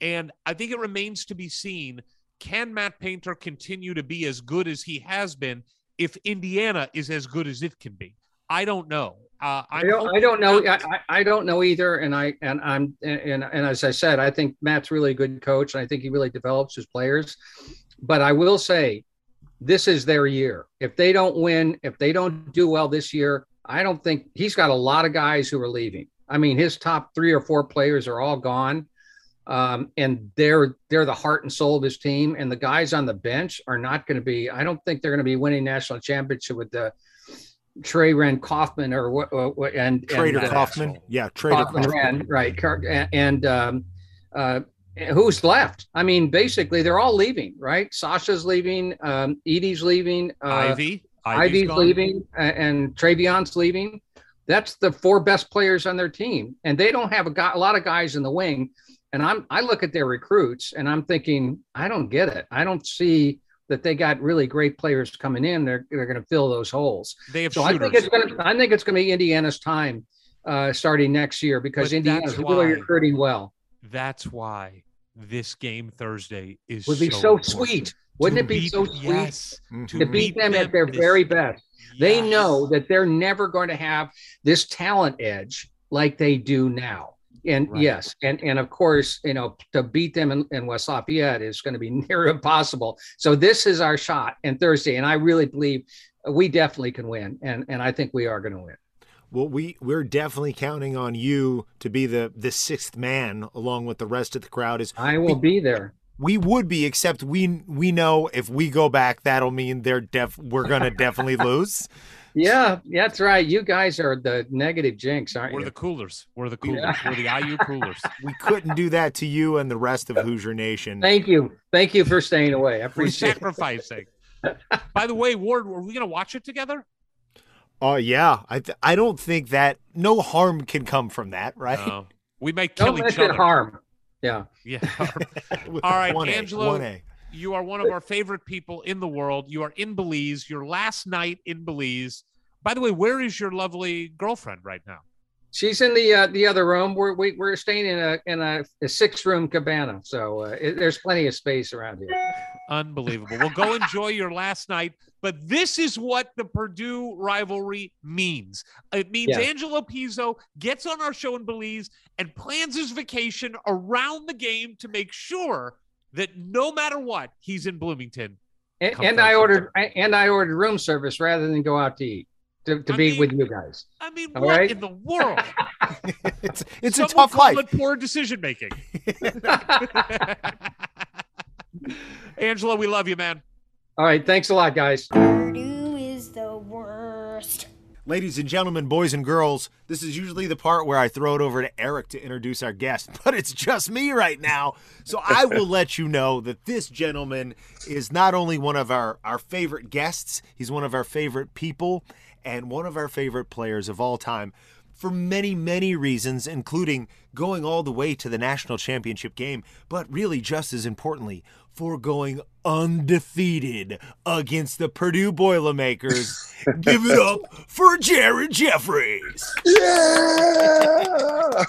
And I think it remains to be seen can Matt Painter continue to be as good as he has been if Indiana is as good as it can be? I don't know. Uh, I don't, I don't know. I, I don't know either. And I and I'm and, and and as I said, I think Matt's really a good coach, and I think he really develops his players. But I will say, this is their year. If they don't win, if they don't do well this year, I don't think he's got a lot of guys who are leaving. I mean, his top three or four players are all gone, um, and they're they're the heart and soul of his team. And the guys on the bench are not going to be. I don't think they're going to be winning national championship with the Trey Ren Kaufman or what, what, what and Trader and, uh, Kaufman. Yeah, Trader Kaufman Kaufman. Ren, right? And- And um, uh, who's left? I mean, basically, they're all leaving, right? Sasha's leaving, um, Edey's leaving, uh, Ivey. Ivey's gone. leaving, a- and Trevion's leaving. That's the four best players on their team, and they don't have a, guy, a lot of guys in the wing. And I'm I look at their recruits, and I'm thinking, I don't get it. I don't see that they got really great players coming in. They're they're going to fill those holes. They have So I think it's going to I think it's going to be Indiana's time uh, starting next year because But Indiana's that's really recruiting well. That's why this game Thursday is Would be so, so sweet. Wouldn't To it be beat- so sweet Yes. to beat them at their is- very best? They know that they're never going to have this talent edge like they do now. And Right. yes, and and of course, you know, to beat them in, in West Lafayette is going to be near impossible. So this is our shot and Thursday, and I really believe we definitely can win, and and I think we are going to win. Well, we we're definitely counting on you to be the the sixth man along with the rest of the crowd. Is I will be there. we would be, except we we know if we go back, that'll mean they're def we're gonna definitely lose. Yeah, that's right. You guys are the negative jinx, aren't We're you? the coolers. We're the coolers. We're the IU coolers. We couldn't do that to you and the rest of Hoosier Nation. Thank you, thank you for staying away. I We're appreciate it. sacrificing. By the way, Ward, were we going to watch it together? Oh yeah, I th- I don't think that no harm can come from that, right? No. we may kill Don't each mention other. harm. Yeah. Yeah. All right, One A, Angelo. one A. You are one of our favorite people in the world. You are in Belize. Your last night in Belize. By the way, where is your lovely girlfriend right now? She's in the uh, the other room. We're we, we're staying in a in a, a six room cabana, so uh, it, there's plenty of space around here. Unbelievable. Well, go enjoy your last night. But this is what the Purdue rivalry means. It means Yeah. Angelo Pizzo gets on our show in Belize and plans his vacation around the game to make sure that no matter what, he's in Bloomington. And, and. I ordered and I ordered room service rather than go out to eat to, to I be mean, with you guys. I mean, All what right. in the world? it's it's Some a tough call life. It poor decision making. Angela, we love you, man. All right, thanks a lot, guys. Ladies and gentlemen, boys and girls, this is usually the part where I throw it over to Eric to introduce our guest, but it's just me right now. So I will let you know that this gentleman is not only one of our, our favorite guests, he's one of our favorite people and one of our favorite players of all time for many, many reasons, including going all the way to the national championship game, but really, just as importantly, for going undefeated against the Purdue Boilermakers. Give it up for Jared Jeffries. Yeah.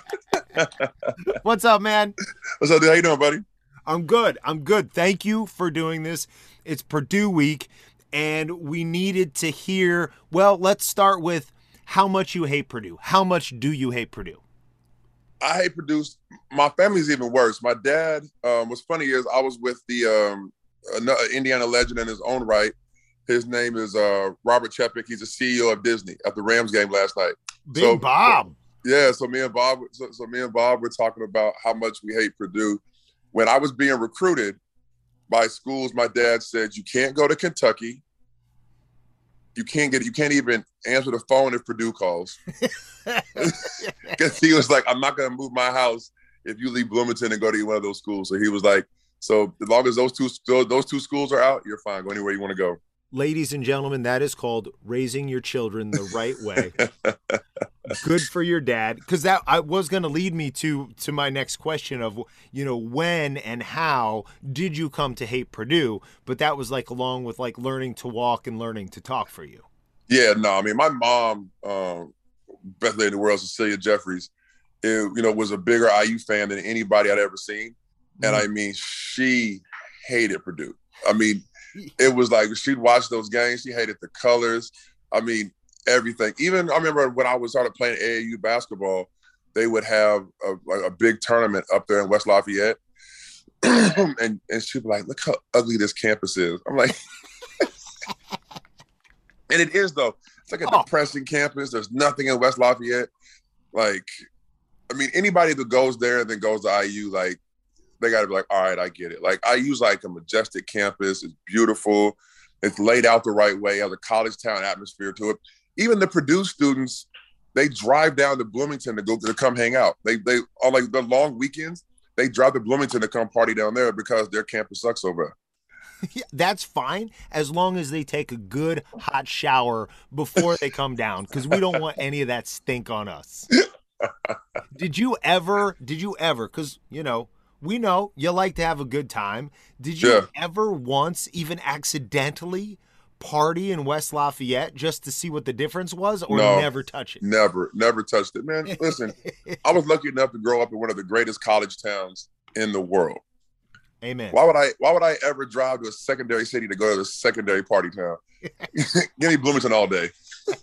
What's up, man? What's up, dude? How you doing, buddy? I'm good. I'm good. Thank you for doing this. It's Purdue week, and we needed to hear. Well, let's start with how much you hate Purdue. How much do you hate Purdue? I hate Purdue. My family's even worse. My dad, um, what's funny is I was with the um, Indiana legend in his own right. His name is uh, Robert Chapek. He's the CEO of Disney at the Rams game last night. Big So- Bob. Yeah, so me and Bob, so, so me and Bob were talking about how much we hate Purdue. When I was being recruited by schools, my dad said you can't go to Kentucky. You can't get, you can't even answer the phone if Purdue calls. Because he was like, I'm not going to move my house if you leave Bloomington and go to one of those schools. So he was like, so as long as those two those two schools are out, you're fine. Go anywhere you want to go. Ladies and gentlemen, that is called raising your children the right way. Good for your dad, because that I was going to lead me to to my next question of you know when and how did you come to hate Purdue? But that was like along with like learning to walk and learning to talk for you. Yeah, no, I mean, my mom, um, best lady in the world, Cecilia Jeffries, it, you know, was a bigger IU fan than anybody I'd ever seen, and I mean, she hated Purdue. I mean, it was like she'd watch those games. She hated the colors. I mean, everything. Even I remember when I was started playing AAU basketball, they would have a, like a big tournament up there in West Lafayette, and and she'd be like, "Look how ugly this campus is." I'm like. And it is though. It's like a Oh. depressing campus. There's nothing in West Lafayette. Like, I mean, anybody that goes there and then goes to IU, like, they got to be like, all right, I get it. Like, IU's like a majestic campus. It's beautiful. It's laid out the right way. Has a college town atmosphere to it. Even the Purdue students, they drive down to Bloomington to go to come hang out. They they on like the long weekends, they drive to Bloomington to come party down there because their campus sucks over. Yeah, that's fine as long as they take a good hot shower before they come down because we don't want any of that stink on us. did you ever, did you ever, because, you know, we know you like to have a good time. Did you Yeah. ever once even accidentally party in West Lafayette just to see what the difference was or No. never touch it? Never, never touched it, man. Listen, I was lucky enough to grow up in one of the greatest college towns in the world. Amen. Why would I? Why would I ever drive to a secondary city to go to a secondary party town? Give me Bloomington all day.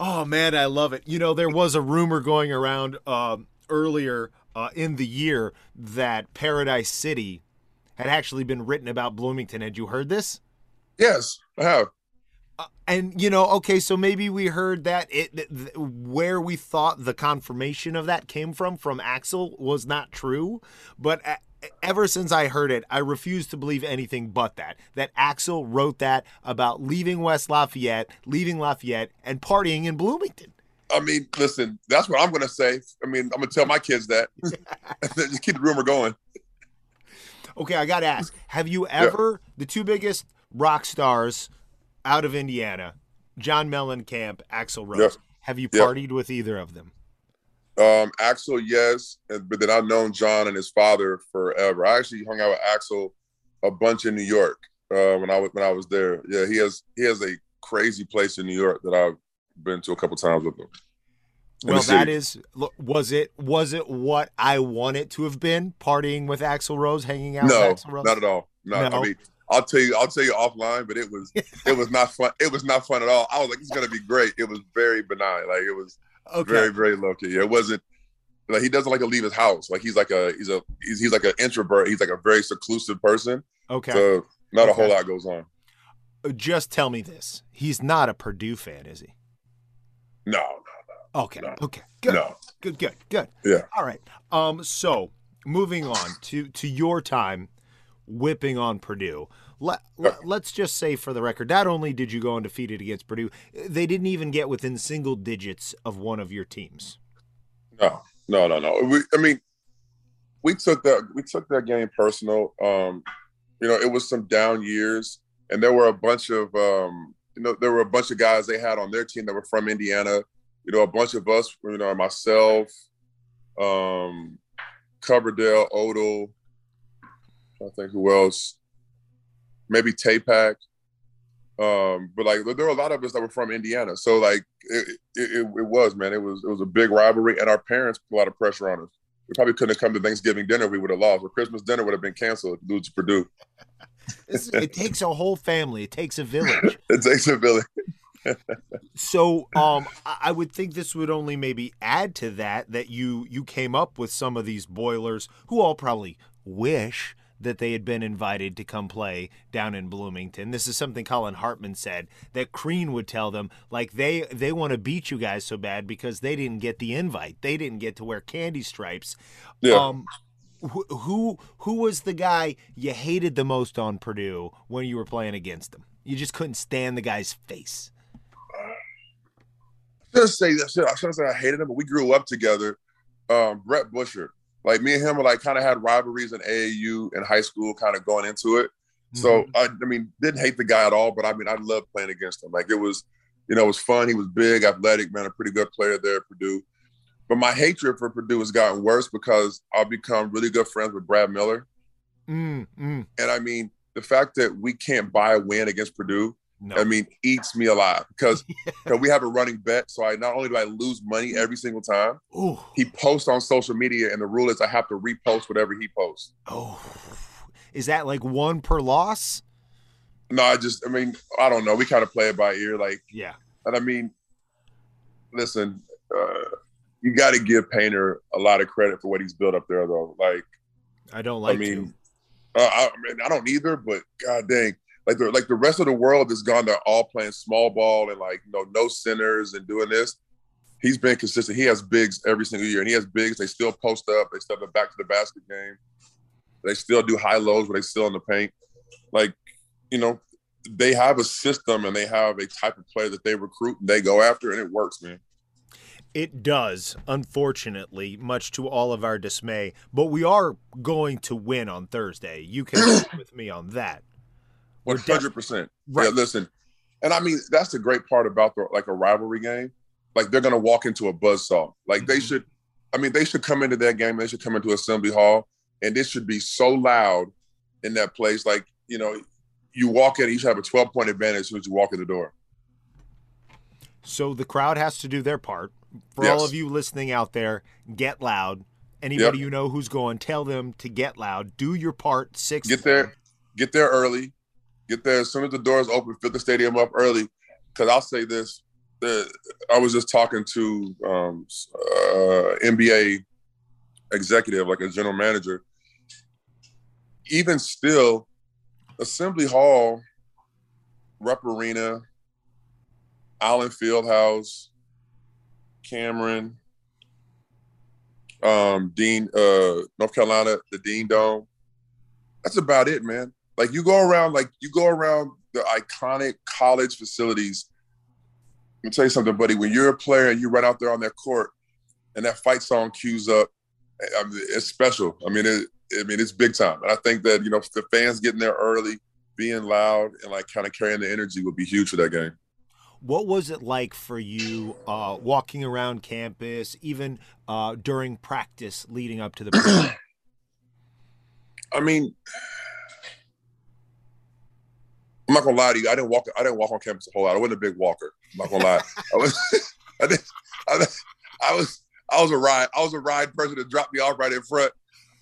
Oh man, I love it. You know, there was a rumor going around um, earlier uh, in the year that Paradise City had actually been written about Bloomington. Had you heard this? Yes, I have. Uh, and you know, okay, so maybe we heard that it th- th- where we thought the confirmation of that came from from Axl was not true, but. Uh, Ever since I heard it, I refuse to believe anything but that. That Axl wrote that about leaving West Lafayette, leaving Lafayette, and partying in Bloomington. I mean, listen, that's what I'm gonna say. I mean, I'm gonna tell my kids that. Just keep the rumor going. Okay, I got to ask: Have you ever the two biggest rock stars out of Indiana, John Mellencamp, Axl Rose. Yep. Have you partied with either of them? Um, Axl, yes, but then I've known John and his father forever. I actually hung out with Axl a bunch in New York uh, when I was when I was there. Yeah, he has he has a crazy place in New York that I've been to a couple times with him. Well, that is was it was it what I want it to have been? Partying with Axl Rose, hanging out with No, Axl Rose. not at all. No, No? I mean, I'll tell you, I'll tell you offline, but it was it was not fun. It was not fun at all. I was like, it's gonna be great. It was very benign. Like it was Okay. very very low key. It wasn't like he doesn't like to leave his house. Like he's like a he's a he's, he's like an introvert. He's like a very seclusive person. Okay. So not a whole lot goes on. Just tell me this: he's not a Purdue fan, is he? No, Okay. No. Okay. Good. no. Good. Good. Good. Yeah. All right. Um. So moving on to to your time whipping on Purdue. Let, let, let's just say for the record, not only did you go undefeated against Purdue, they didn't even get within single digits of one of your teams. No, no, no, no. We, I mean, we took that we took that game personal. Um, you know, it was some down years, and there were a bunch of um, you know, there were a bunch of guys they had on their team that were from Indiana. You know, a bunch of us, you know, myself, um, Coverdale, Odell, I think who else, maybe Tapak. Um, but like there were a lot of us that were from Indiana, so like it, it, it, was man, it was it was a big rivalry, and our parents put a lot of pressure on us. We probably couldn't have come to Thanksgiving dinner we would have lost, or Christmas dinner would have been canceled due to Purdue. It takes a whole family. It takes a village. It takes a village. So, um, I would think this would only maybe add to that that you you came up with some of these boilers who all probably wish that they had been invited to come play down in Bloomington. This is something Collin Hartman said that Crean would tell them like they they want to beat you guys so bad because they didn't get the invite. They didn't get to wear candy stripes. Yeah. Um, who who who was the guy you hated the most on Purdue when you were playing against them? You just couldn't stand the guy's face. Just say that. I shouldn't say I hated him, but we grew up together. Um, Brett Buscher, like me and him, were like kind of had rivalries in AAU in high school, kind of going into it. So I, I mean, didn't hate the guy at all, but I mean, I loved playing against him. Like it was, you know, it was fun. He was big, athletic, man, a pretty good player there at Purdue. But my hatred for Purdue has gotten worse because I've become really good friends with Brad Miller. Mm, mm, And I mean, the fact that we can't buy a win against Purdue, no. I mean, eats me alive because we have a running bet. So I not only do I lose money every single time, Ooh. he posts on social media, and the rule is I have to repost whatever he posts. Oh, is that like one per loss? No, I just, I mean, I don't know. We kind of play it by ear, like, Yeah. and I mean, listen, uh, you got to give Painter a lot of credit for what he's built up there, though. Like, I don't like I mean, uh, I, I mean, I don't either, but god dang, like the like the rest of the world has gone. They're all playing small ball and like you know no centers and doing this. He's been consistent. He has bigs every single year, and he has bigs. They still post up. They still step back to the basket game. They still do high lows, but they still in the paint. Like you know, they have a system and they have a type of player that they recruit and they go after, and it works, man. It does, unfortunately, much to all of our dismay. But we are going to win on Thursday. You can with me on that. One hundred percent. Right. Yeah, listen, and I mean that's the great part about the, like a rivalry game. Like they're gonna walk into a buzzsaw. Like they Mhm. should. I mean, they should come into that game. They should come into Assembly Hall, and this should be so loud in that place. Like you know, you walk in, you should have a twelve point advantage as soon as you walk in the door. So the crowd has to do their part. For all of you listening out there, get loud. Anybody Yep. you know who's going, tell them to get loud. Do your part. Six. Get there, get there early. Get there as soon as the doors open. Fill the stadium up early. Because I'll say this: the, I was just talking to um, uh, NBA executive, like a general manager. Even still, Assembly Hall, Rupp Arena, Allen Fieldhouse, Cameron, um, Dean, uh, North Carolina, the Dean Dome. That's about it, man. Like you go around, like you go around the iconic college facilities. Let me tell you something, buddy. When you're a player and you run out there on that court, and that fight song cues up, I mean, it's special. I mean, it, I mean, it's big time. And I think that you know the fans getting there early, being loud, and like kind of carrying the energy would be huge for that game. What was it like for you uh, walking around campus, even uh, during practice leading up to the? I mean, I'm not gonna lie to you. I didn't walk. I didn't walk on campus a whole lot. I wasn't a big walker. I'm not gonna lie. I was. I, didn't, I, I was. I was a ride. I was a ride person to drop me off right in front,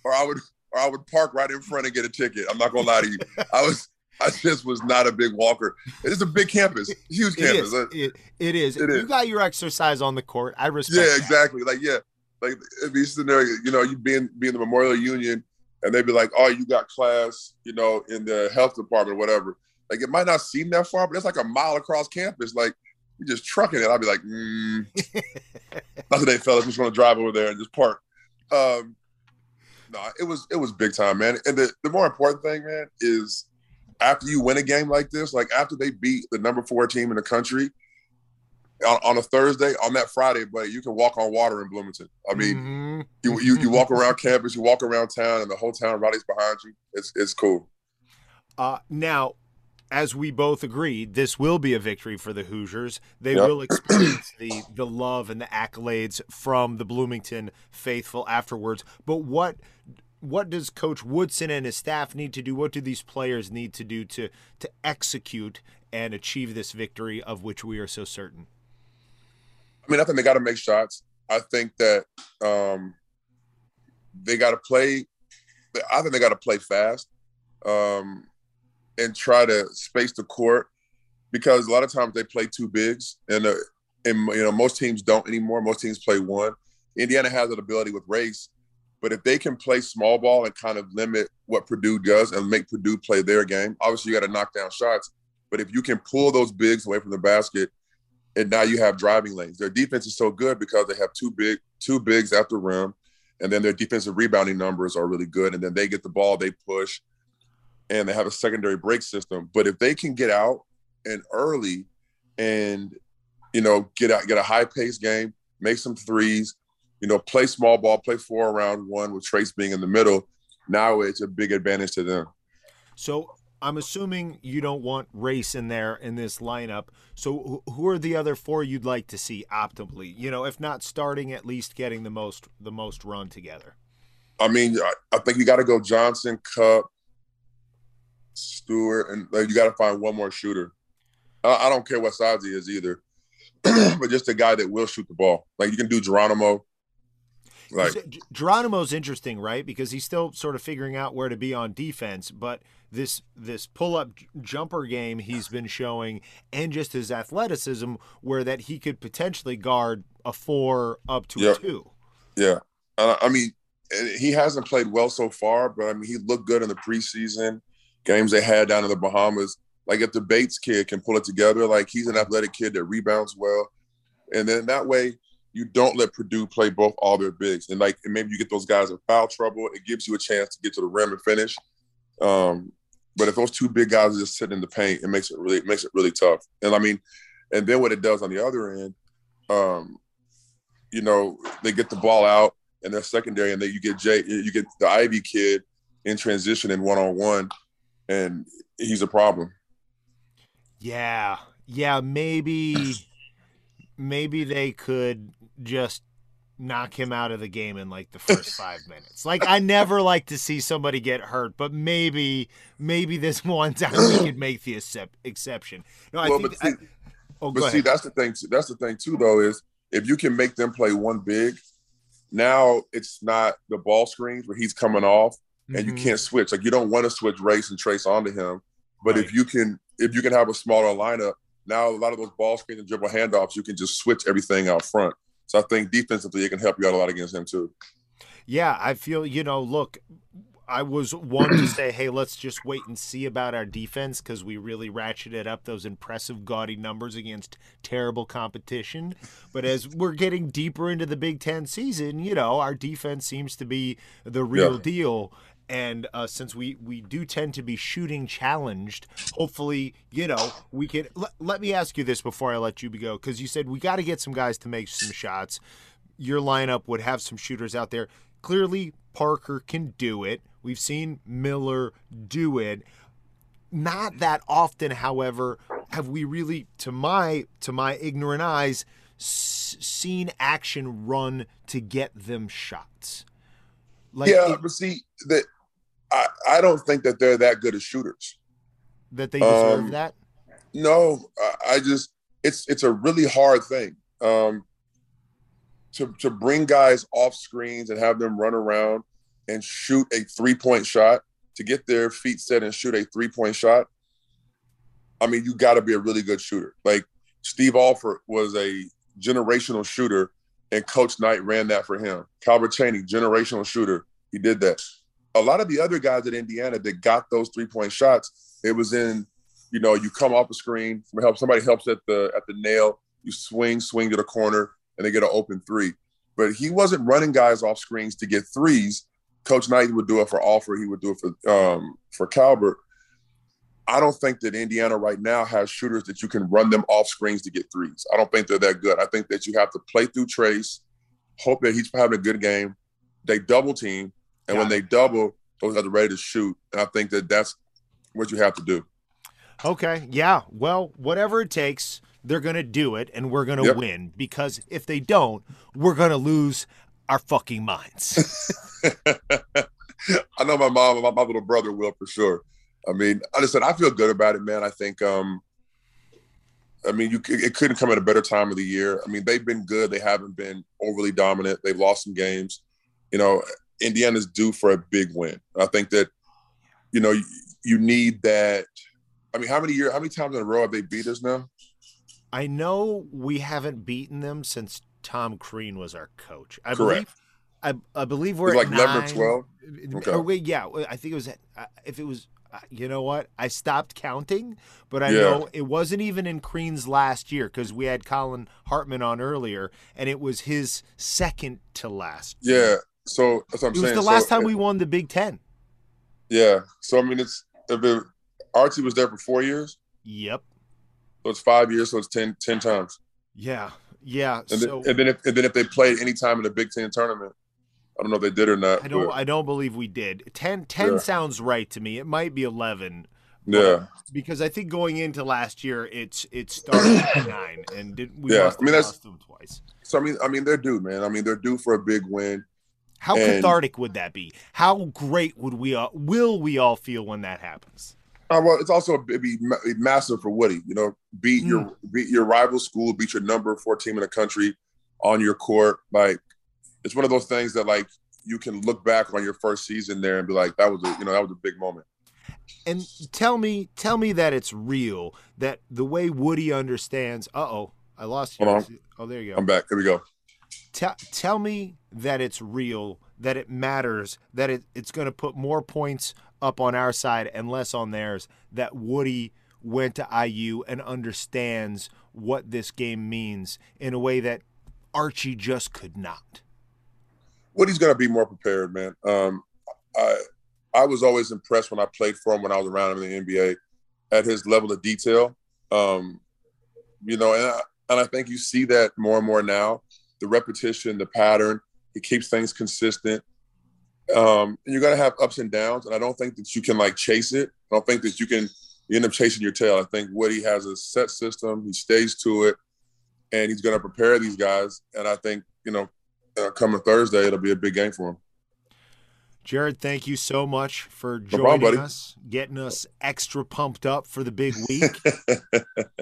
or I would, or I would park right in front and get a ticket. I'm not gonna lie to you. I was. I just was not a big walker. It's a big campus, huge campus. is. It, it is. It you is. got your exercise on the court. I respect. Yeah, that. exactly. Like, yeah, like if you sitting there, you know, you being being the Memorial Union, and they'd be like, "Oh, you got class, you know, in the health department, or whatever." Like, it might not seem that far, but it's like a mile across campus. Like, you're just trucking it. I'd be like, mm. "Not today, fellas. I'm just gonna drive over there and just park." Um, no, it was it was big time, man. And the the more important thing, man, is after you win a game like this, like after they beat the number four team in the country, on, on a Thursday, on that Friday, but you can walk on water in Bloomington. I mean, Mhm. you, you you walk around campus, you walk around town, and the whole town rallies behind you. It's it's cool. Uh, now, as we both agreed, this will be a victory for the Hoosiers. They Yep. will experience the the love and the accolades from the Bloomington faithful afterwards. But what what does Coach Woodson and his staff need to do? What do these players need to do to to execute and achieve this victory of which we are so certain? I mean, I think they got to make shots. I think that um, they got to play. I think they got to play fast um, and try to space the court because a lot of times they play two bigs, and uh, and you know most teams don't anymore. Most teams play one. Indiana has that ability with Race, but if they can play small ball and kind of limit what Purdue does and make Purdue play their game, obviously you got to knock down shots. But if you can pull those bigs away from the basket and now you have driving lanes. Their defense is so good because they have two big two bigs at the rim, and then their defensive rebounding numbers are really good. And then they get the ball, they push, and they have a secondary break system. But if they can get out and early, and you know get out get a high pace game, make some threes, you know play small ball, play four around one with Trayce being in the middle. Now it's a big advantage to them. So I'm assuming you don't want Race in there in this lineup. So who are the other four you'd like to see optimally? You know, if not starting, at least getting the most the most run together. I mean, I, I think you got to go Johnson, Kopp, Stewart, and like, you got to find one more shooter. I, I don't care what size he is either, but just a guy that will shoot the ball. Like you can do Geronimo. Like Geronimo's interesting, right? Because he's still sort of figuring out where to be on defense, but this this pull up jumper game he's been showing, and just his athleticism, where that he could potentially guard a four up to Yeah. a two. Yeah, uh, I mean, he hasn't played well so far, but I mean, he looked good in the preseason games they had down in the Bahamas. Like if the Bates kid can pull it together, like he's an athletic kid that rebounds well, and then that way you don't let Purdue play both all their bigs, and like and maybe you get those guys in foul trouble. It gives you a chance to get to the rim and finish. Um, but if those two big guys are just sitting in the paint, it makes it really it makes it really tough. And I mean, and then what it does on the other end, um, you know, they get the ball out and they're secondary, and then you get Jay, you get the Ivey kid in transition and one on one, and he's a problem. Yeah, yeah, maybe, maybe they could just knock him out of the game in like the first five minutes. Like I never like to see somebody get hurt, but maybe, maybe this one time we could make the excep- exception. No, I well, think. but see, I- oh, but see, that's the thing. Too, that's the thing too, though, is if you can make them play one big, now it's not the ball screens where he's coming off, and you Mhm. can't switch. Like you don't want to switch Race and Trayce onto him, but Right. if you can, if you can have a smaller lineup, now a lot of those ball screens and dribble handoffs, you can just switch everything out front. So I think defensively, it can help you out a lot against him too. Yeah, I feel, you know, look, I was one to say, hey, let's just wait and see about our defense because we really ratcheted up those impressive, gaudy numbers against terrible competition. But as we're getting deeper into the Big Ten season, you know, our defense seems to be the real Yeah. deal. And uh, since we, we do tend to be shooting challenged, hopefully, you know, we can. Let, let me ask you this before I let you go because you said we got to get some guys to make some shots your lineup would have some shooters out there. Clearly, Parker can do it. We've seen Miller do it. Not that often, however, have we really, to my to my ignorant eyes, s- seen action run to get them shots? Like yeah, it- but see that I, I don't think that they're that good as shooters. that they deserve um, that. No, I, I just it's it's a really hard thing. Um to to bring guys off screens and have them run around and shoot a three-point shot, to get their feet set and shoot a three-point shot. I mean, you got to be a really good shooter. Like Steve Alford was a generational shooter, and Coach Knight ran that for him. Calbert Cheaney, generational shooter, he did that. A lot of the other guys at Indiana that got those three-point shots, it was in, you know, you come off a screen, helps, somebody helps at the at the nail, you swing, swing to the corner, and they get an open three. But he wasn't running guys off screens to get threes. Coach Knight would do it for Alford, he would do it for um, for Calbert. I don't think that Indiana right now has shooters that you can run them off screens to get threes. I don't think they're that good. I think that you have to play through Trayce, hope that he's having a good game. They double team, and when they double, those guys are ready to shoot. And I think that that's what you have to do. Okay, yeah. Well, whatever it takes, they're going to do it and we're going to Yep. win because if they don't, we're going to lose our fucking minds. I know my mom and my, my little brother will for sure. I mean, I just said I feel good about it, man. I think, um, I mean, you it couldn't come at a better time of the year. I mean, they've been good. They haven't been overly dominant. They've lost some games. You know, Indiana's due for a big win. I think that, you know, you, you need that. I mean, how many years, how many times in a row have they beat us now? I know we haven't beaten them since Tom Crean was our coach. I Correct. believe I, I believe we're like 11 or nine. 12? Okay. Or wait, yeah, I think it was. at- uh, If it was, uh, you know what? I stopped counting, but I Yeah. know it wasn't even in Crean's last year because we had Collin Hartman on earlier, and it was his second to last. Yeah. So that's what I'm it was saying. the last So, time we won the Big Ten. Yeah. So I mean, it's if it, Archie was there for four years, Yep. so it's five years, so it's 10, 10 times. Yeah. Yeah. And, so then, and then if and then if they played any time in the Big Ten tournament, I don't know if they did or not. I don't. but- I don't believe we did. 10, 10 Yeah. sounds right to me. It might be eleven. yeah. because I think going into last year, it's it started at nine, and did, we Yeah, must I mean, that's- lost them twice. So I mean, I mean, they're due, man. I mean, they're due for a big win. How And- cathartic would that be? How great would we all, will we all feel when that happens? Uh, well, it's also it'd be ma- massive for Woody. You know, beat your beat your rival school, beat your number four team in the country on your court. Like, it's one of those things that like you can look back on your first season there and be like, that was a you know that was a big moment. And tell me, tell me that it's real. That the way Woody understands. Uh oh, I lost you. Oh, there you go. I'm back. Here we go. Tell tell me that it's real. That it matters. That it, it's going to put more points up on our side and less on theirs. That Woody went to IU and understands what this game means in a way that Archie just could not. Woody's gonna be more prepared, man. Um, I I was always impressed when I played for him when I was around him in the NBA at his level of detail. Um, you know, and I, and I think you see that more and more now. The repetition, the pattern, he keeps things consistent. Um, and you're gonna have ups and downs, and I don't think that you can like chase it. I don't think that you can you end up chasing your tail. I think Woody has a set system. He stays to it, and he's gonna prepare these guys. And I think you know uh, coming Thursday, it'll be a big game for him. Jared, thank you so much for joining problem, us, getting us extra pumped up for the big week.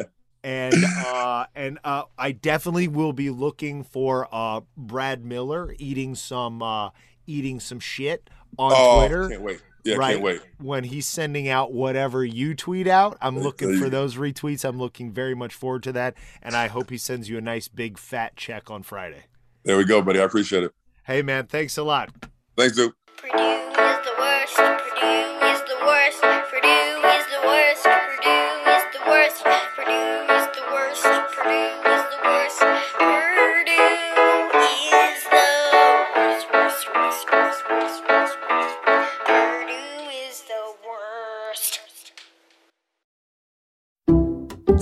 and uh, and uh, I definitely will be looking for uh, Brad Miller eating some uh, eating some shit on oh, Twitter. can't wait. Yeah, right can't wait. when he's sending out whatever you tweet out. I'm looking for those retweets. I'm looking very much forward to that, and I hope he sends you a nice big fat check on Friday. There we go, buddy. I appreciate it. Hey man, thanks a lot. Thanks, dude.